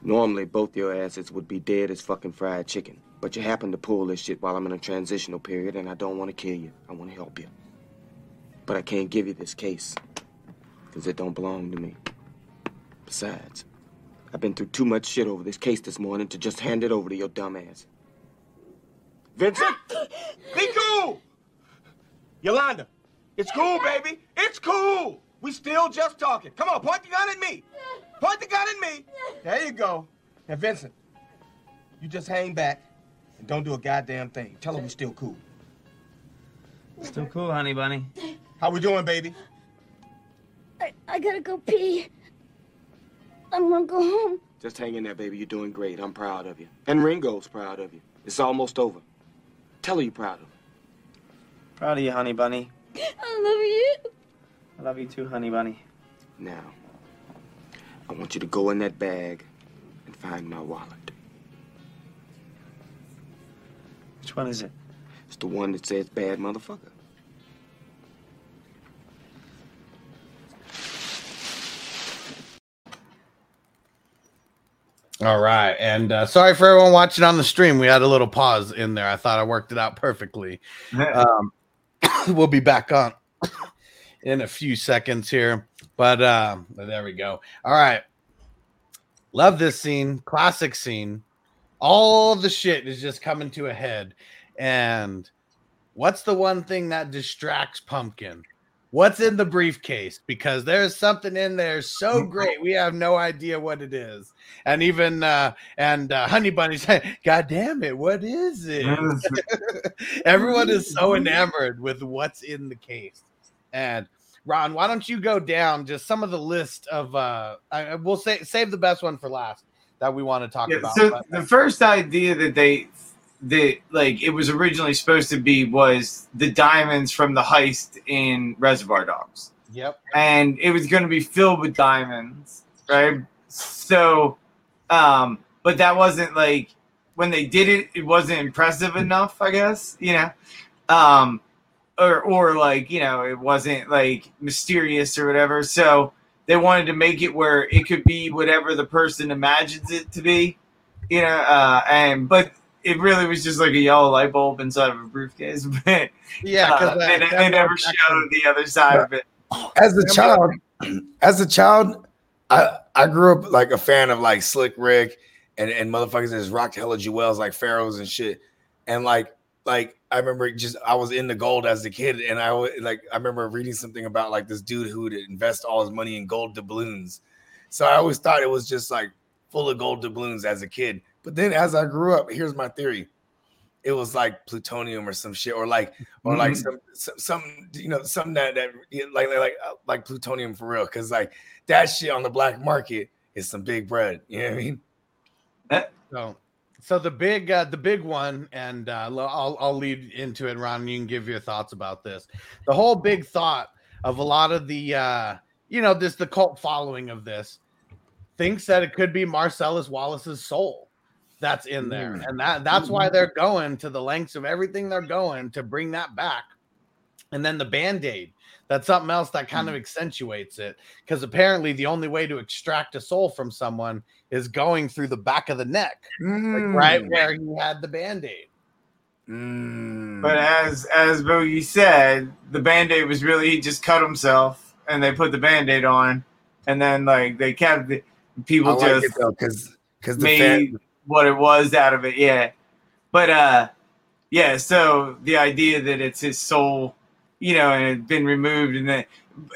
Normally, both your asses would be dead as fucking fried chicken. But you happen to pull this shit while I'm in a transitional period, and I don't want to kill you. I want to help you. But I can't give you this case, because it don't belong to me. Besides, I've been through too much shit over this case this morning to just hand it over to your dumb ass. Vincent, *gasps* be cool. Yolanda, it's cool, baby. It's cool. We still just talking. Come on, point the gun at me. Point the gun at me. There you go. Now, Vincent, you just hang back and don't do a goddamn thing. Tell her we're still cool. Still cool, honey bunny. How we doing, baby? I, I gotta go pee. I'm gonna go home. Just hang in there, baby. You're doing great. I'm proud of you. And Ringo's proud of you. It's almost over. Tell her you're proud of her. Proud of you, honey bunny. I love you. I love you too, honey bunny. Now, I want you to go in that bag and find my wallet. Which one is it? It's the one that says bad motherfucker. All right and uh, sorry for everyone watching on the stream. We had a little pause in there. I thought i worked it out perfectly. Um, *coughs* we'll be back on *coughs* in a few seconds here but um there we go. All right. Love this scene classic scene. All the shit is just coming to a head and what's the one thing that distracts pumpkin what's in the briefcase? Because there's something in there so great we have no idea what it is. And even uh and uh, honey bunny said *laughs* god damn it what is it? *laughs* Everyone is so enamored with what's in the case. And ron why don't you go down just some of the list of uh I, I- we'll say save the best one for last that we want to talk Yeah, about so but- the first idea that they that like it was originally supposed to be was the diamonds from the heist in Reservoir Dogs. Yep. And it was going to be filled with diamonds, right? So um but that wasn't like when they did it it wasn't impressive enough, I guess, you know. Um or or like you know it wasn't like mysterious or whatever. So they wanted to make it where it could be whatever the person imagines it to be, you know. Uh, and but it really was just like a yellow light bulb inside of a briefcase. *laughs* But yeah, uh, they, they Samuel never Jackson- showed the other side of it. as a child, *clears throat* as a child, I I grew up like a fan of like Slick Rick and and motherfuckers that just rocked hella jewels like pharaohs and shit. And like like I remember just I was in the gold as a kid, and I always, like I remember reading something about like this dude who would invest all his money in gold doubloons. So I always thought it was just like full of gold doubloons as a kid. But then as I grew up, here's my theory. It was like plutonium or some shit, or like, or like Mhm. some, some, some, you know, something that that yeah, like like uh, like plutonium for real. Because like that shit on the black market is some big bread. You know what I mean? So, so the big, uh, the big one, and uh, I'll I'll lead into it, Ron. You can give your thoughts about this. The whole big thought of a lot of the, uh, you know, this the cult following of this thinks that it could be Marsellus Wallace's soul that's in there, Mm. and that that's why they're going to the lengths of everything they're going to bring that back. And then the band aid. That's something else that kind of accentuates it because apparently the only way to extract a soul from someone is going through the back of the neck, like right Mm. where he had the band aid. Mm. But as as Bogey said, the band aid was really he just cut himself and they put the band aid on and then like they kept the people I like just because because the made fan, what it was out of it, yeah. But uh yeah, so the idea that it's his soul, you know, and it's been removed and then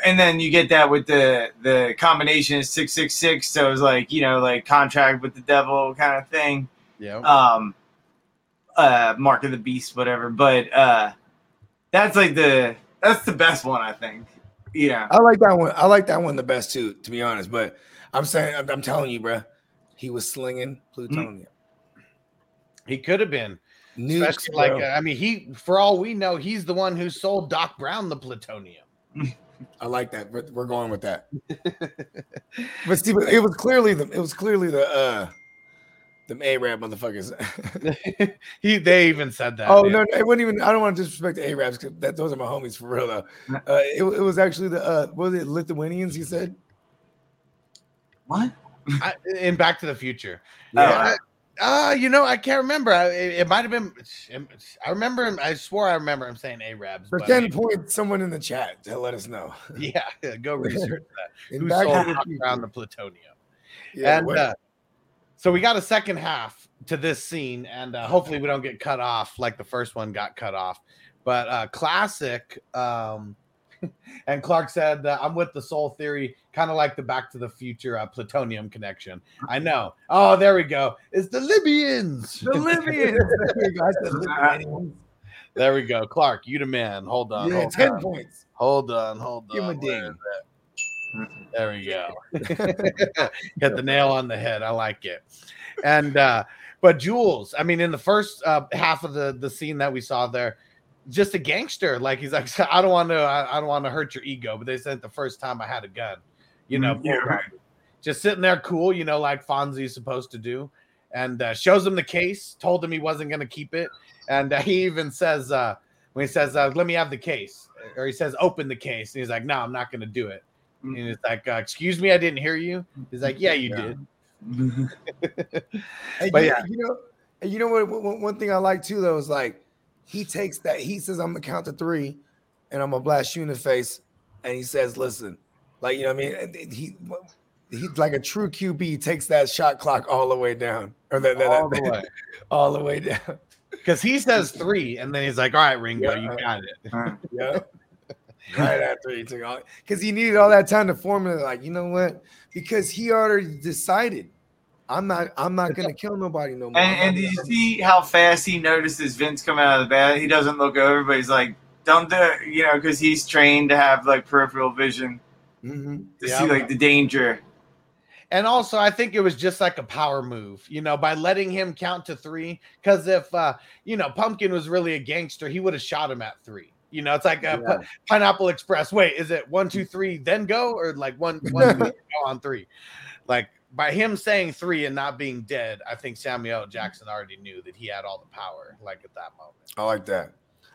and then you get that with the the combination is six six six, so it's like, you know, like contract with the devil kind of thing Yeah. um uh mark of the beast whatever but uh that's like the that's the best one i think yeah I like that one. I like that one the best too, to be honest. But I'm saying, I'm, I'm telling you, bro, he was slinging plutonium. He could have been. Nukes, Especially like, bro. I mean, he, for all we know, he's the one who sold Doc Brown the plutonium. I like that. We're, we're going with that. *laughs* but Steve, it was clearly the it was clearly the uh the Arab motherfuckers. *laughs* he they even said that. oh yeah. no, no, it wasn't even. I don't want to disrespect the Arabs because that those are my homies for real though. Uh, it, it was actually the uh, what was it Lithuanians? He said. what I, in Back to the Future. Yeah. Yeah. Uh, you know, I can't remember. I- It, it might have been. I remember him. I swore I remember him saying Arabs. but Pretend point someone in the chat to let us know. *laughs* Yeah, go *laughs* research that. In Who Back sold the. Brown the plutonium? Yeah, and uh, so we got a second half to this scene, and uh, hopefully we don't get cut off like the first one got cut off. But uh, classic. Um, *laughs* and Clark said, uh, "I'm with the Soul Theory, kind of like the Back to the Future uh, plutonium connection." I know. Oh, there we go. It's the Libyans. The Libyans. *laughs* There you go. I said *laughs* Lithuanians. There we go. Clark, you the man. Hold on. Yeah, hold ten on. points. Hold on. Hold on. Give him a Where ding. There we go. Hit the nail on the head. I like it. And uh, but Jules, I mean, in the first uh, half of the the scene that we saw there, just a gangster. Like he's like, *laughs* I don't want to, I, I don't want to hurt your ego. But they said the first time I had a gun, you know, Mhm, yeah, right. just sitting there, cool, you know, like Fonzie's supposed to do, and uh, shows him the case. Told him he wasn't going to keep it, and uh, *laughs* he even says uh, when he says, uh, "Let me have the case," or he says, "Open the case," and he's like, "No, I'm not going to do it." And he's like, uh, "Excuse me, I didn't hear you." He's like, "Yeah, you Yeah. did." *laughs* But you, yeah. you know, you know what? One, one thing I like too, though, is like he takes that. He says, "I'm gonna count to three, and I'm gonna blast you in the face," and he says, "Listen, like you know, what I mean, And he he's like a true QB. Takes that shot clock all the way down, or that, that- All the way. *laughs* all the way down. Because he says three, and then he's like, "All right, Ringo, you got it." Yeah. right after he took all because he needed all that time to formulate, like, you know what? Because he already decided, I'm not, I'm not gonna kill nobody no more. and, and did you see how fast he notices vince coming out of the bed he doesn't look over but he's like don't do it you know because he's trained to have like peripheral vision Mhm. to Yeah. see like the danger And also, I think it was just like a power move, you know, by letting him count to three. Because if uh, you know Pumpkin was really a gangster, he would have shot him at three. You know, it's like a Yeah. Pineapple Express. Wait, is it one, two, three, then go, or like one, one, two, *laughs* go on three? Like by him saying three and not being dead, I think Samuel Jackson already knew that he had all the power. Like at that moment. I like that.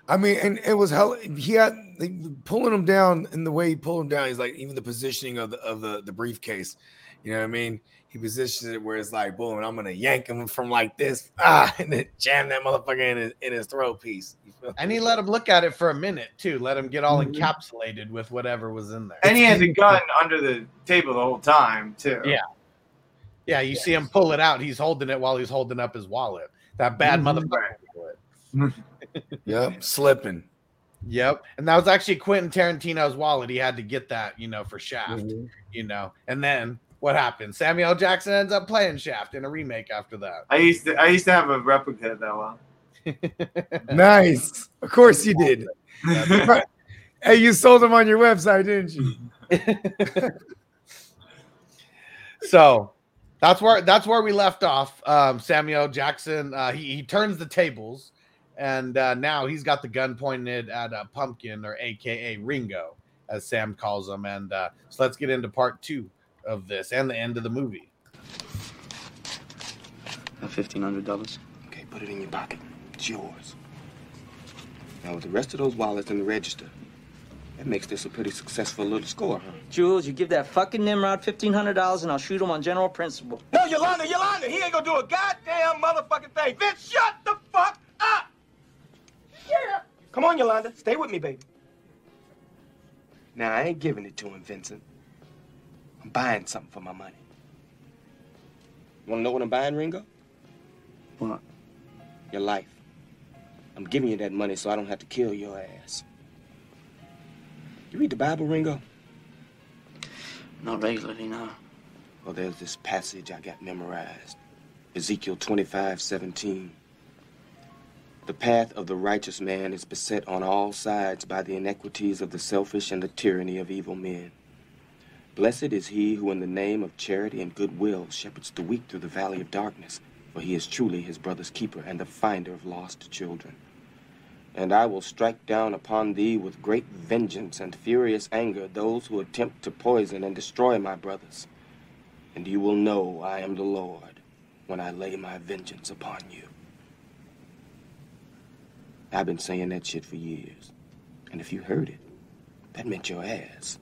I mean, and it was hell. He had like, pulling him down in the way he pulled him down. He's like even the positioning of the of the, the briefcase. You know what I mean? He positions it where it's like, boom, and I'm gonna yank him from like this, *laughs* ah, and then jam that motherfucker in his in his throat piece. *laughs* And he let him look at it for a minute too. Let him get all Mhm. encapsulated with whatever was in there. And he had the gun under the table the whole time too. Yeah. Yeah, you see him pull it out. He's holding it while he's holding up his wallet. That bad Mhm. motherfucker. *laughs* Yep, slipping. Yep. And that was actually Quentin Tarantino's wallet. He had to get that, you know, for Shaft, Mhm. you know. And then what happened? Samuel Jackson ends up playing Shaft in a remake after that. I used to I used to have a replica of that one. *laughs* Nice. Of course you did. *laughs* hey, you sold them on your website, didn't you? so that's where that's where we left off. Um, Samuel Jackson uh, he, he turns the tables, and uh, now he's got the gun pointed at uh, Pumpkin or AKA Ringo, as Sam calls him. And uh, so let's get into part two of this and the end of the movie. Fifteen hundred dollars. Okay, put it in your pocket. It's yours. Now, with the rest of those wallets in the register, that makes this a pretty successful little score, huh? Jules, you give that fucking Nimrod fifteen hundred dollars, and I'll shoot him on general principle. No, Yolanda, Yolanda, he ain't gonna do a goddamn motherfucking thing. Vince, shut the fuck up! Shut up! Come on, Yolanda, stay with me, baby. Now, I ain't giving it to him, Vincent. I'm buying something for my money. You Want to know what I'm buying, Ringo? What? Your life. I'm giving you that money so I don't have to kill your ass. You read the Bible, Ringo? Not regularly, no. Well, there's this passage I got memorized Ezekiel 25 17. The path of the righteous man is beset on all sides by the iniquities of the selfish and the tyranny of evil men. Blessed is he who, in the name of charity and goodwill, shepherds the weak through the valley of darkness, for he is truly his brother's keeper and the finder of lost children. And I will strike down upon thee with great vengeance and furious anger those who attempt to poison and destroy my brothers. And you will know I am the Lord when I lay my vengeance upon you. I've been saying that shit for years. And if you heard it, that meant your ass.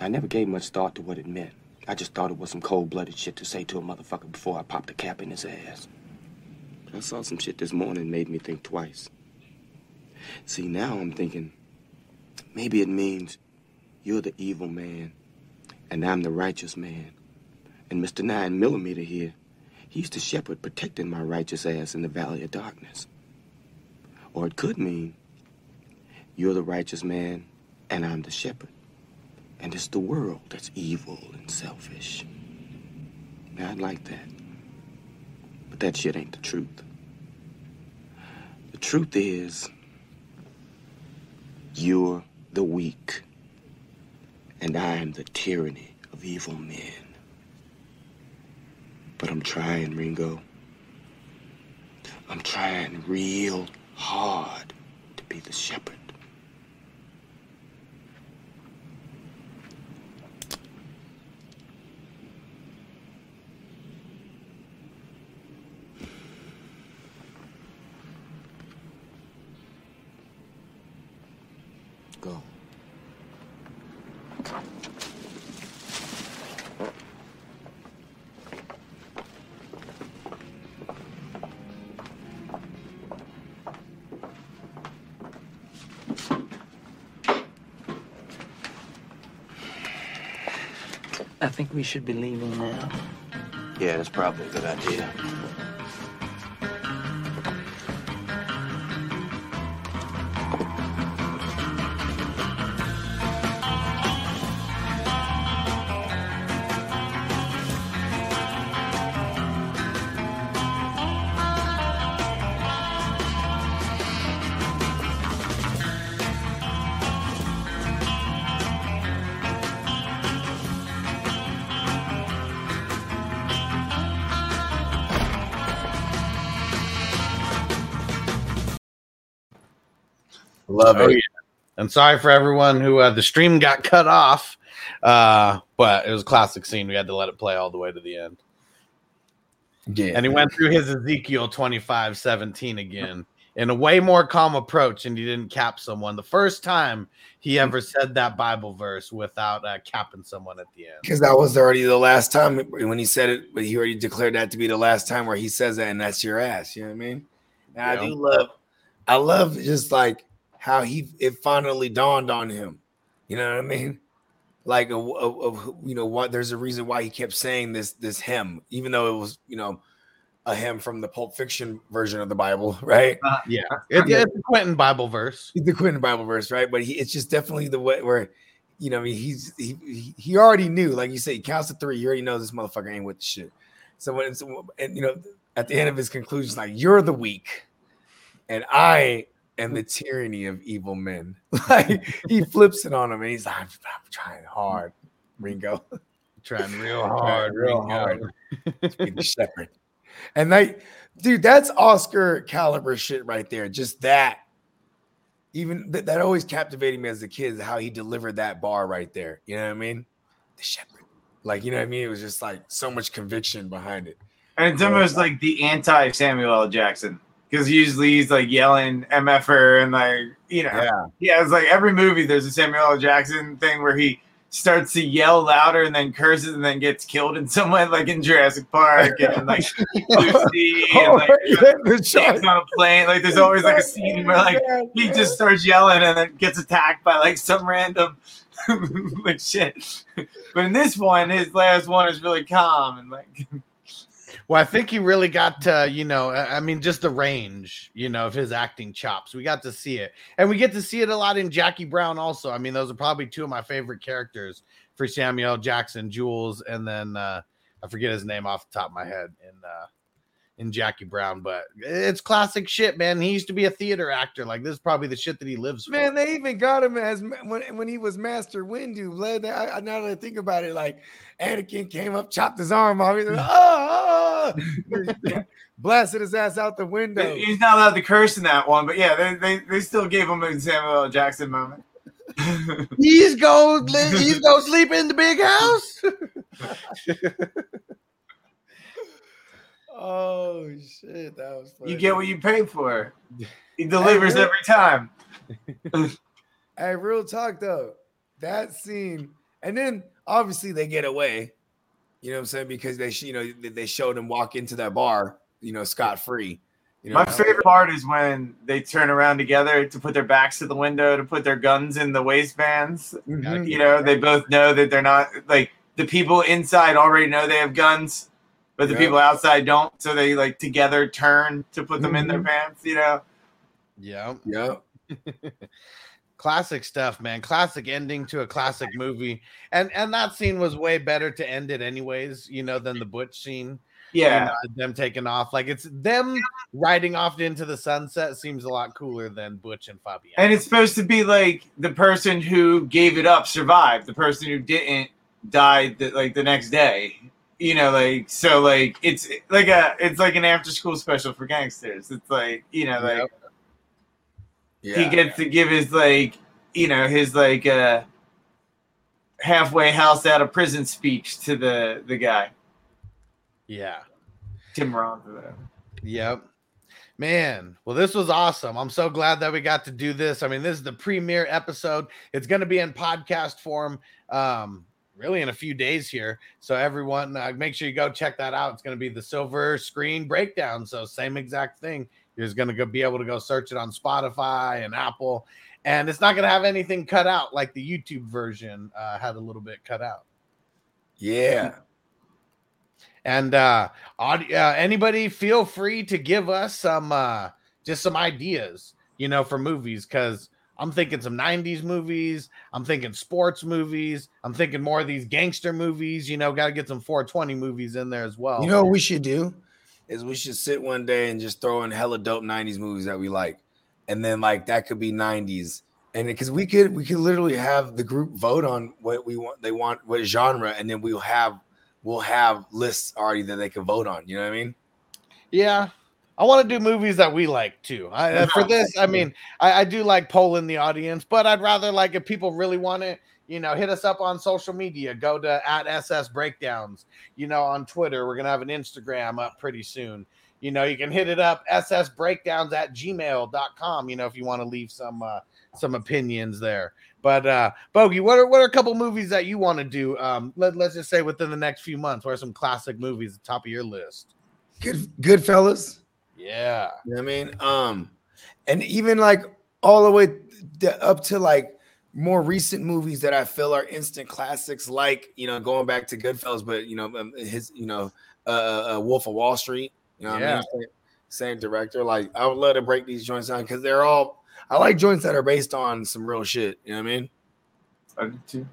I never gave much thought to what it meant. I just thought it was some cold blooded shit to say to a motherfucker before I popped a cap in his ass. I saw some shit this morning made me think twice. See, now I'm thinking maybe it means you're the evil man and I'm the righteous man. And Mr. Nine Millimeter here, he's the shepherd protecting my righteous ass in the valley of darkness. Or it could mean you're the righteous man and I'm the shepherd. And it's the world that's evil and selfish. Now, I'd like that. But that shit ain't the truth. The truth is, you're the weak, and I'm the tyranny of evil men. But I'm trying, Ringo. I'm trying real hard to be the shepherd. Think we should be leaving now. Yeah, that's probably a good idea. Love Oh, it. yeah. And sorry for everyone who uh, the stream got cut off, uh, but it was a classic scene. We had to let it play all the way to the end. Yeah. And he went through his Ezekiel 25 17 again in a way more calm approach, and he didn't cap someone. The first time he ever said that Bible verse without uh, capping someone at the end. Because that was already the last time when he said it, but he already declared that to be the last time where he says that, and that's your ass. You know what I mean? And I do love, I love just like how he it finally dawned on him. You know what I mean? Like, a, a- a- you know what? There's a reason why he kept saying this this hymn, even though it was you know a hymn from the Pulp Fiction version of the Bible, *laughs* right? Uh, yeah, It- it's the Quentin Bible verse. the Quentin Bible verse, right? But he, it's just definitely the way where, you know, I mean, he's he he- he already knew, like you say, he counts to three. You already know this motherfucker ain't with the shit. So when it's and you know, at the end of his conclusion, like you're the weak, and I am the mm. tyranny of evil men. *laughs* *laughs* like he flips it on him, and he's like, I'm, I'm trying mm. hard, Ringo, *laughs* trying real hard, real Ringo. hard to be the shepherd. And like, dude, that's Oscar caliber shit right there. Just that. Even that, that always captivated me as a kid, how he delivered that bar right there. You know what I mean? The shepherd. Like, you know what I mean? It was just like so much conviction behind it. And it's almost like the anti Samuel L. Jackson because usually he's like yelling MFer and like you know Yeah. yeah it's like every movie there's a Samuel L. Jackson thing where he starts to yell louder and then curses and then gets killed in *laughs* some way like in Jurassic Park and *laughs* like Lucy and like takes on a plane like there's always like a scene where like he just starts yelling and then gets attacked by like some random *laughs* like shit but in this one his last one is really calm and like Well, I think he really got to, you know, I mean, just the range, you know, of his acting chops. We got to see it. And we get to see it a lot in Jackie Brown also. I mean, those are probably two of my favorite characters for Samuel Jackson, Jules, and then uh I forget his name off the top of my head in uh in Jackie Brown, but it's classic shit, man. He used to be a theater actor. Like this is probably the shit that he lives for. Man, they even got him as when, when he was Master Windu. Led, I, I- now that I think about it, like Anakin came up, chopped his arm off, he's like, *laughs* "Ah, ah," *laughs* blasted his ass out the window. He's not allowed to curse in that one, but yeah, they, they, they still gave him a Samuel L. Jackson moment. *laughs* He's go li- he's go sleep in the big house. Oh shit, that was funny. You get what you pay for. *laughs* He delivers Hey, every time. *laughs* Hey, real talk though, that scene, and then obviously they get away. You know what I'm saying? Because they, you know, they- showed him walk into that bar, you know, scot free. You know, My favorite part is when they turn around together to put their backs to the window to put their guns in the waistbands. Mhm. You know, they both know that they're not like the people inside already know they have guns, but the Yeah. people outside don't. So they like together turn to put them in their Mhm. pants. You know, Yeah. Yeah. *laughs* classic stuff, man. Classic ending to a classic movie. And and that scene was way better to end it anyways, you know, than the Butch scene. You Yeah. know, them taking off. Like it's them riding off into the sunset seems a lot cooler than Butch and Fabienne. and it's supposed to be like the person who gave it up survived. The person who didn't died the, like the next day. You know, like so, like it's like a it's like an after school special for gangsters. It's like you know, like he Yeah. gets to give his like you know his like uh halfway house out of prison speech to the the guy Yeah. Tim Roth. Yep. Man, well, this was awesome. I'm so glad that we got to do this. I mean, this is the premiere episode. It's going to be in podcast form, um, really in a few days here. So everyone, uh, make sure you go check that out. It's going to be the silver screen breakdown. So same exact thing. You're just going to be able to go search it on Spotify and Apple, and it's not going to have anything cut out like the YouTube version uh, had a little bit cut out. Yeah. And uh, audi- uh anybody feel free to give us some uh just some ideas, you know, for movies cuz I'm thinking some 90s movies, I'm thinking sports movies, I'm thinking more of these gangster movies, you know, got to get some 420 movies in there as well. You know what we should do? Is we should sit one day and just throw in hella dope 90s movies that we like. And then like that could be 90s. And because we could we could literally have the group vote on what we want they want what genre and then we'll have we'll have lists already that they can vote on. You know what I mean? Yeah. I want to do movies that we like too. I, uh, for this, I mean, I, I do like polling the audience, but I'd rather like if people really want it, you know, hit us up on social media. Go to at SS Breakdowns. You know, on Twitter, we're gonna have an Instagram up pretty soon. you know, you can hit it up ssbreakdowns at gmail.com, you know, if you want to leave some uh some opinions there. But uh Bogey, what are what are a couple movies that you want to do? Um let, let's just say within the next few months, what are some classic movies at the top of your list? Good Goodfellas. Yeah. You know what I mean? Um, and even like all the way to, up to like more recent movies that I feel are instant classics, like you know, going back to Goodfellas, but you know, um, his you know, uh, uh Wolf of Wall Street. You know, what I mean? Same, same director. Like I would love to break these joints down because they're all. I like joints that are based on some real shit. You know what I mean? I do too.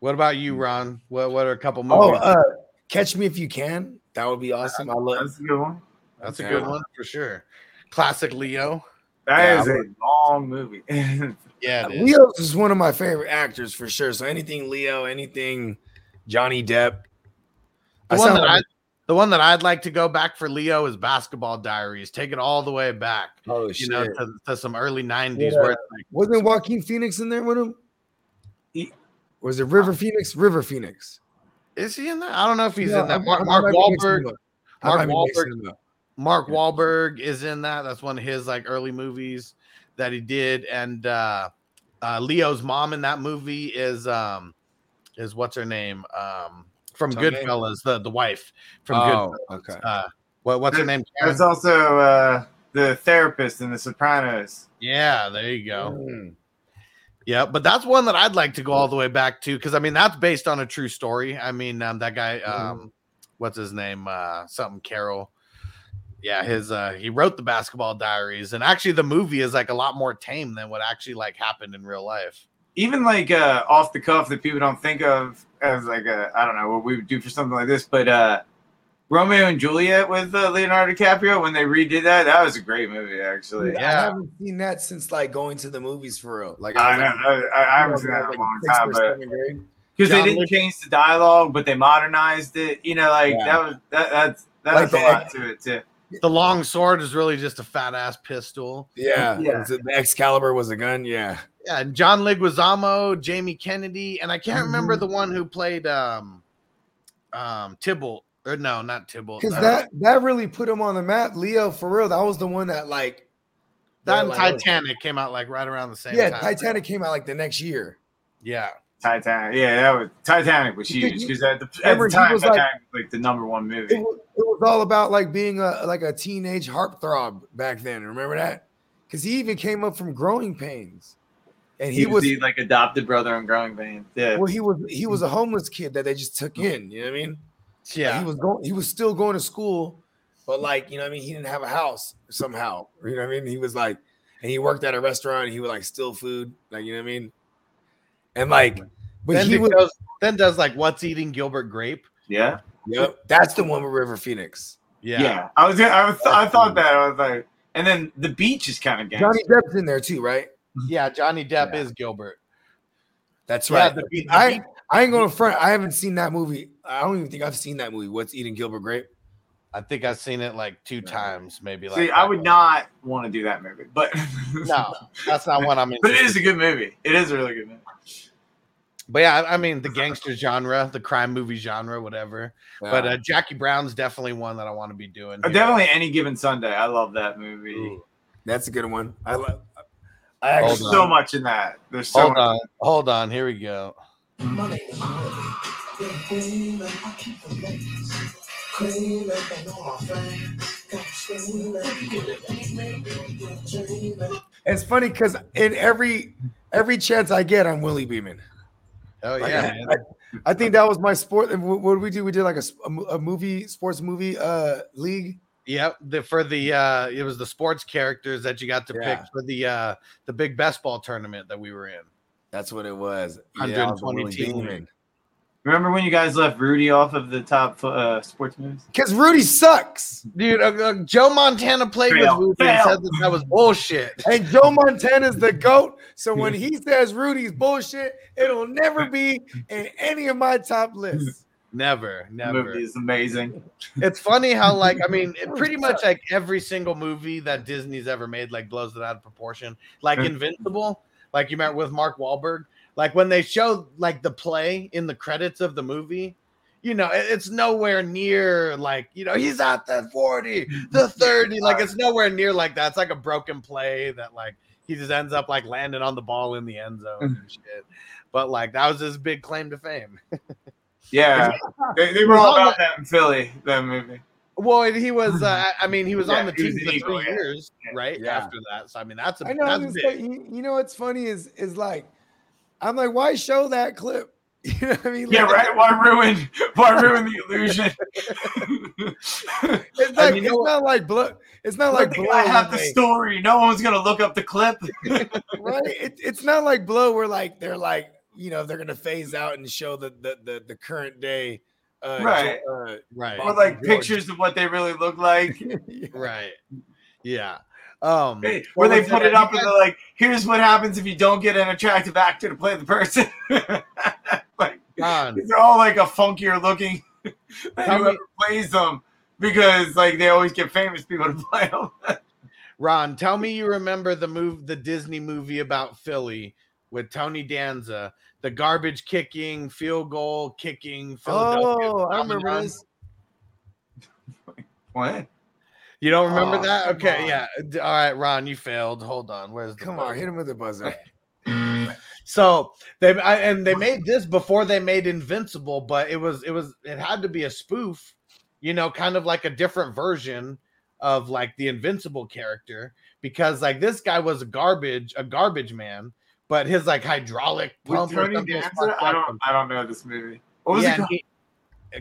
What about you, Ron? What what are a couple Oh, uh, Catch Me If You Can. That would be awesome. I love. That's a good one. That's a good one for sure. Classic Leo. That Yeah, is a long movie. *laughs* Yeah, is. Leo is one of my favorite actors for sure. So anything Leo, anything Johnny Depp. The I one that I the one that I'd like to go back for Leo is Basketball Diaries. Take it all the way back. Oh you know, shit. to, to some early '90s Yeah. where like, Wasn't Joaquin Phoenix in there with him? Was it River uh, Phoenix? River Phoenix. is he in that? I don't know if he's No, in that. Mark, Mark might be mixing Wahlberg. them up. I Mark might be mixing Wahlberg. Them up. Mark Wahlberg is in that. That's one of his like early movies that he did. And uh, uh, Leo's mom in that movie is um is what's her name um from Tomei? Goodfellas, the the wife from Oh, Goodfellas. okay. Uh, what what's her name? Karen? That's also uh, the therapist in The Sopranos. Yeah, there you go. Mm. Yeah, but that's one that I'd like to go all the way back to because I mean that's based on a true story. I mean um, that guy, um, what's his name? Uh, something Carroll. Yeah, his uh, he wrote the Basketball Diaries, and actually the movie is like a lot more tame than what actually like happened in real life. Even like uh, off the cuff that people don't think of as like a I don't know what we would do for something like this, but uh, Romeo and Juliet with uh, Leonardo DiCaprio when they redid that, that was a great movie actually. Dude, I haven't seen that since like going to the movies for real. Like I was, know, like, I, I haven't seen that in like a long sixth time, but because they didn't Luke- change the dialogue, but they modernized it. You know, like Yeah. that was that that's that Like a the- lot to it too. The long sword is really just a fat ass pistol. Yeah, Yeah. The Excalibur was a gun. Yeah, Yeah, and John Leguizamo, Jamie Kennedy, and I can't remember the one who played um um Tybalt or no, not Tybalt. because uh, that that really put him on the map. Leo, for real, that was the one that like. that that, and like, Titanic came out like right around the same Yeah, time. Titanic came out like the next year. Yeah. Titanic, yeah, that was Titanic was huge because at the, at the time was like- Titanic was like the number one movie. It was, it was all about like being a like a teenage heartthrob back then. Remember that? Because he even came up from growing pains, and he, he, was, was the like adopted brother on Growing Pains. Yeah, well, he was he was a homeless kid that they just took in. You know what I mean? Like, Yeah. he was going. He was still going to school, but like you know what I mean. He didn't have a house somehow. You know what I mean? He was like, and he worked at a restaurant. And he would like steal food. Like you know what I mean? And like, but then he was. goes, then does like what's eating Gilbert Grape? yeah, Yep, that's the one with River Phoenix. Yeah. yeah. I was, I was, I thought that I was like, and then the beach is kind of gangster. Johnny Depp's in there too, right? Yeah, Johnny Depp Yeah. is Gilbert. That's Yeah, right. the the I beat- I ain't going to front. I haven't seen that movie. I don't even think I've seen that movie. What's eating Gilbert Grape? I think I've seen it like two times, maybe. Like See, I that. would not want to do that movie, but No, that's not one I'm *laughs* but it interested is a good movie. It is a really good movie. But yeah, I I mean the gangster genre, the crime movie genre, whatever. But uh, Jackie Brown's definitely one that I want to be doing. Uh, here. Definitely any given Sunday. I love that movie. That's a good one. I love. I Hold actually so much in that. There's so Hold much. on, hold on. Here we go. It's funny because in every every chance I get, I'm Willie Beamen. Oh yeah, I. I- I think that was my sport. and What, did we do? We did like a, a mo- a movie, sports movie uh league. Yep. The for the uh it was the sports characters that you got to Yeah. pick for the uh the big best ball tournament that we were in. That's what it was. 120 team. Remember when you guys left Rudy off of the top uh, sports movies? Because Rudy sucks, Dude, uh, uh, Joe Montana played Fail, with Rudy and said that that was bullshit. *laughs* and Joe Montana's the goat. So when he says Rudy's bullshit, it'll never be in any of my top lists. *laughs* Never, The never. movie is amazing. It's funny how like I mean, it *laughs* pretty much like every single movie that Disney's ever made like blows it out of proportion. Like Mm. Invincible, like you met with Mark Wahlberg, like when they show like the play in the credits of the movie, you know, it's nowhere near like, you know, he's at the 40, the 30. Like it's nowhere near like that. It's like a broken play that like he just ends up like landing on the ball in the end zone and *laughs* shit. But like that was his big claim to fame. *laughs* Yeah, *laughs* they, they were all about that in Philly. That movie. Well, he was. Uh, I mean, he was Yeah, on the team an for Eagle, three yeah. years, right? Yeah. After that, so I mean, that's a I know. That's big. like, you, you know what's funny is is like, I'm like, why show that clip? *laughs* You know what I mean? Yeah, right. Why ruin? Why ruin the illusion? *laughs* It's like it's not like blood. It's not like Let blow. guy have the they- story. No one's gonna look up the clip. *laughs* right? It, it's not like blow where like they're like you know they're gonna phase out and show the the the, the current day. Uh, Right. uh, right. Or like George. pictures of what they really look like. right. Yeah. Um, Hey, where they put it? it up and they're like, "Here's what happens if you don't get an attractive actor to play the person." *laughs* like Ron, they're all like a funkier looking. *laughs* and Tell me- whoever plays them because like they always get famous people to *laughs* play them. Ron, tell me you remember the move, the Disney movie about Philly with Tony Danza, the garbage kicking, field goal kicking. Philadelphia Oh, I remember phenomenon? this. what? You don't remember Oh, that? Okay, on. yeah. All right, Ron, you failed. Hold on. Where's the Come button? on, hit him with the buzzer. *laughs* So they I, and they made this before they made Invincible, but it was it was it had to be a spoof, you know, kind of like a different version of like the Invincible character because like this guy was a garbage a garbage man, but his like hydraulic With pump or Tony Danza? I don't. I don't know this movie. What was Yeah, it called? he-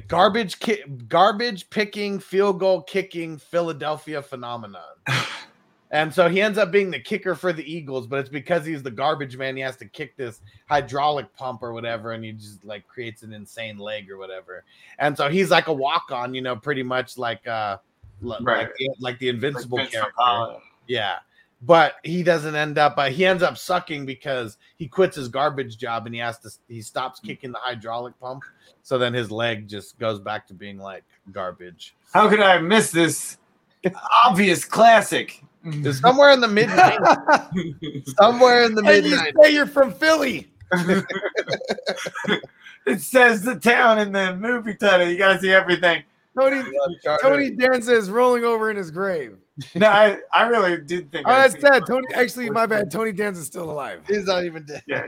garbage ki- garbage picking field goal kicking Philadelphia phenomenon. *sighs* And so he ends up being the kicker for the Eagles, but it's because he's the garbage man. He has to kick this hydraulic pump or whatever, and he just like creates an insane leg or whatever. And so he's like a walk on, you know, pretty much like uh Right. like, the, like the invincible Vince character. Yeah. But he doesn't end up uh, he ends up sucking because he quits his garbage job and he has to he stops kicking the hydraulic pump. So then his leg just goes back to being like garbage. How could I miss this obvious classic? It's somewhere in the mid *laughs* somewhere in the mid And you say you're from Philly. *laughs* it says the town in the movie title. You gotta see everything. Tony Tony Danza is rolling over in his grave. No, I, I really did think. Oh, I'd that's seen sad. Tony, actually, my bad. Tony Danza's still alive. He's not even dead. Yeah,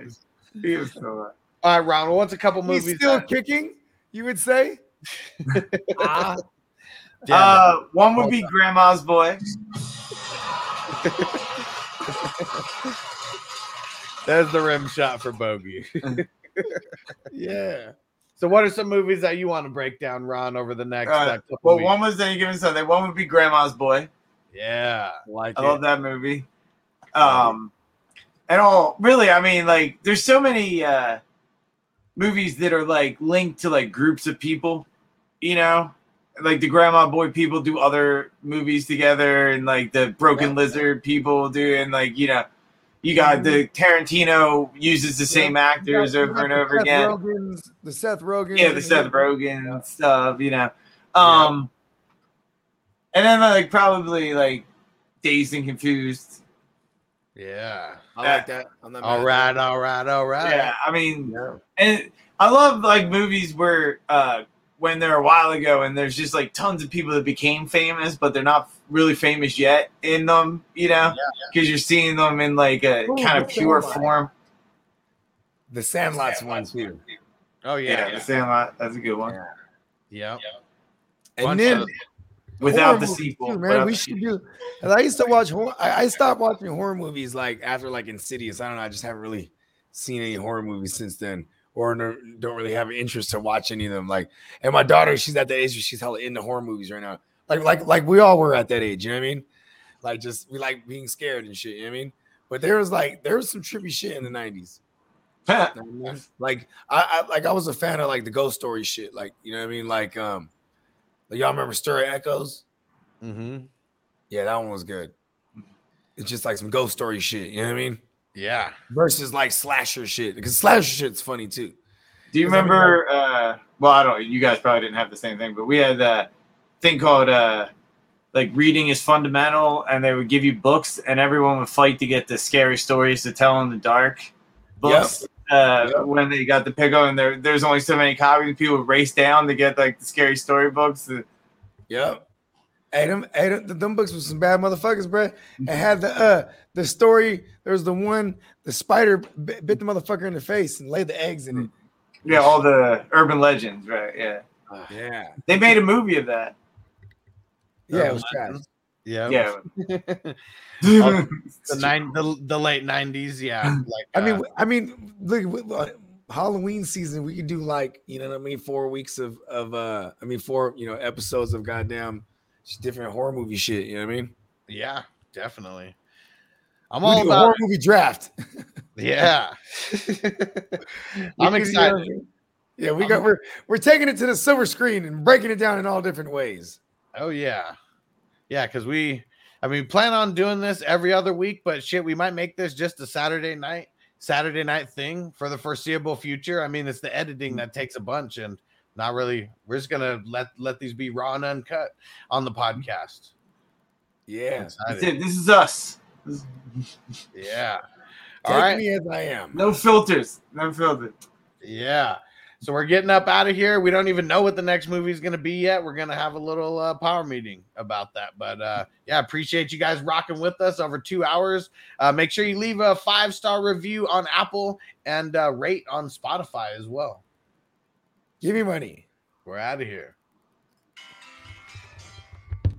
he was still alive. All right, Ron. What's a couple movies? He's still that- kicking. You would say. *laughs* ah, Damn Uh, one would be Grandma's Boy. *laughs* There's the rim shot for Bogey. *laughs* yeah. so, what are some movies that you want to break down, Ron, over the next Uh, uh, couple well, weeks? one was Any Given Sunday. One would be Grandma's Boy. Yeah, like I love that movie. Um, and all really, I mean, like, there's so many uh, movies that are like linked to like groups of people, you know, like the Grandma Boy people do other movies together, and like the Broken Lizard people do, and like you know, you got the Tarantino uses the same actors got- over and over Seth again. Rogen's- the Seth Rogen. Yeah, the Seth Rogen stuff, you know. Um and then like probably like Dazed and Confused. yeah. I like that. I'm not all right, all right, all right. Yeah, I mean and I love like movies where uh when they're a while ago and there's just like tons of people that became famous, but they're not really famous yet in them, you know, because you're seeing them in like a Ooh, kind of pure Sandlot. form. The Sandlot's one too. Oh Yeah, yeah, The Sandlot, that's a good one. yeah. And Bunch then of- Without horror the movies, sequel, too, man. without we should do. And I used to watch. Horror, I, I stopped watching horror movies like after like Insidious. I don't know. I just haven't really seen any horror movies since then, or no, don't really have an interest to watch any of them. Like, and my daughter, she's at that age where she's hella into horror movies right now. Like, like, like we all were at that age. You know what I mean? Like, just we like being scared and shit. You know what I mean? But there was like there was some trippy shit in the nineties. *laughs* like I, I like I was a fan of like the ghost story shit. Like you know what I mean? Like um, like, y'all remember Stir of Echoes? Mm-hmm. Yeah, that one was good. It's just like some ghost story shit. You know what I mean? Yeah. Versus like slasher shit because slasher shit's funny too. Do you 'Cause I mean, remember? Uh, well, I don't. You guys probably didn't have the same thing, but we had a thing called uh, like reading is fundamental, and they would give you books, and everyone would fight to get the scary stories to tell in the dark books. Uh, when they got the pickle and there there's only so many copies. People race down to get like the scary storybooks. Yep. Hey, them, hey, them, them books was some bad motherfuckers, bro. It had the uh the story. There was the one the spider bit, bit the motherfucker in the face and laid the eggs in it. Yeah, all the urban legends, right? Yeah, Yeah, they made a movie of that. yeah, it was trash. Yeah. Yeah. *laughs* The nine the, the late nineties, yeah. *laughs* Like I mean, uh, I mean, look, uh, Halloween season, we could do like you know what I mean, four weeks of of uh, I mean, four you know episodes of goddamn different horror movie shit. You know what I mean? yeah, definitely. I'm We all do a horror about movie draft. *laughs* Yeah. I'm We you know, excited. Yeah, we got we're we're taking it to the silver screen and breaking it down in all different ways. Oh yeah, yeah. Because we, I mean, plan on doing this every other week, but shit, we might make this just a Saturday night, Saturday night thing for the foreseeable future. I mean, it's the editing mm. that takes a bunch, and not really. We're just gonna let let these be raw and uncut on the mm-hmm. podcast. Yeah, That's it. This is us. Yeah. Take All right. me as I am. No filters. No filters. Yeah. So we're getting up out of here. We don't even know what the next movie is going to be yet. We're going to have a little uh, power meeting about that. But uh, yeah, appreciate you guys rocking with us over two hours. Uh, make sure you leave a five star review on Apple and uh, rate on Spotify as well. Give me money. We're out of here.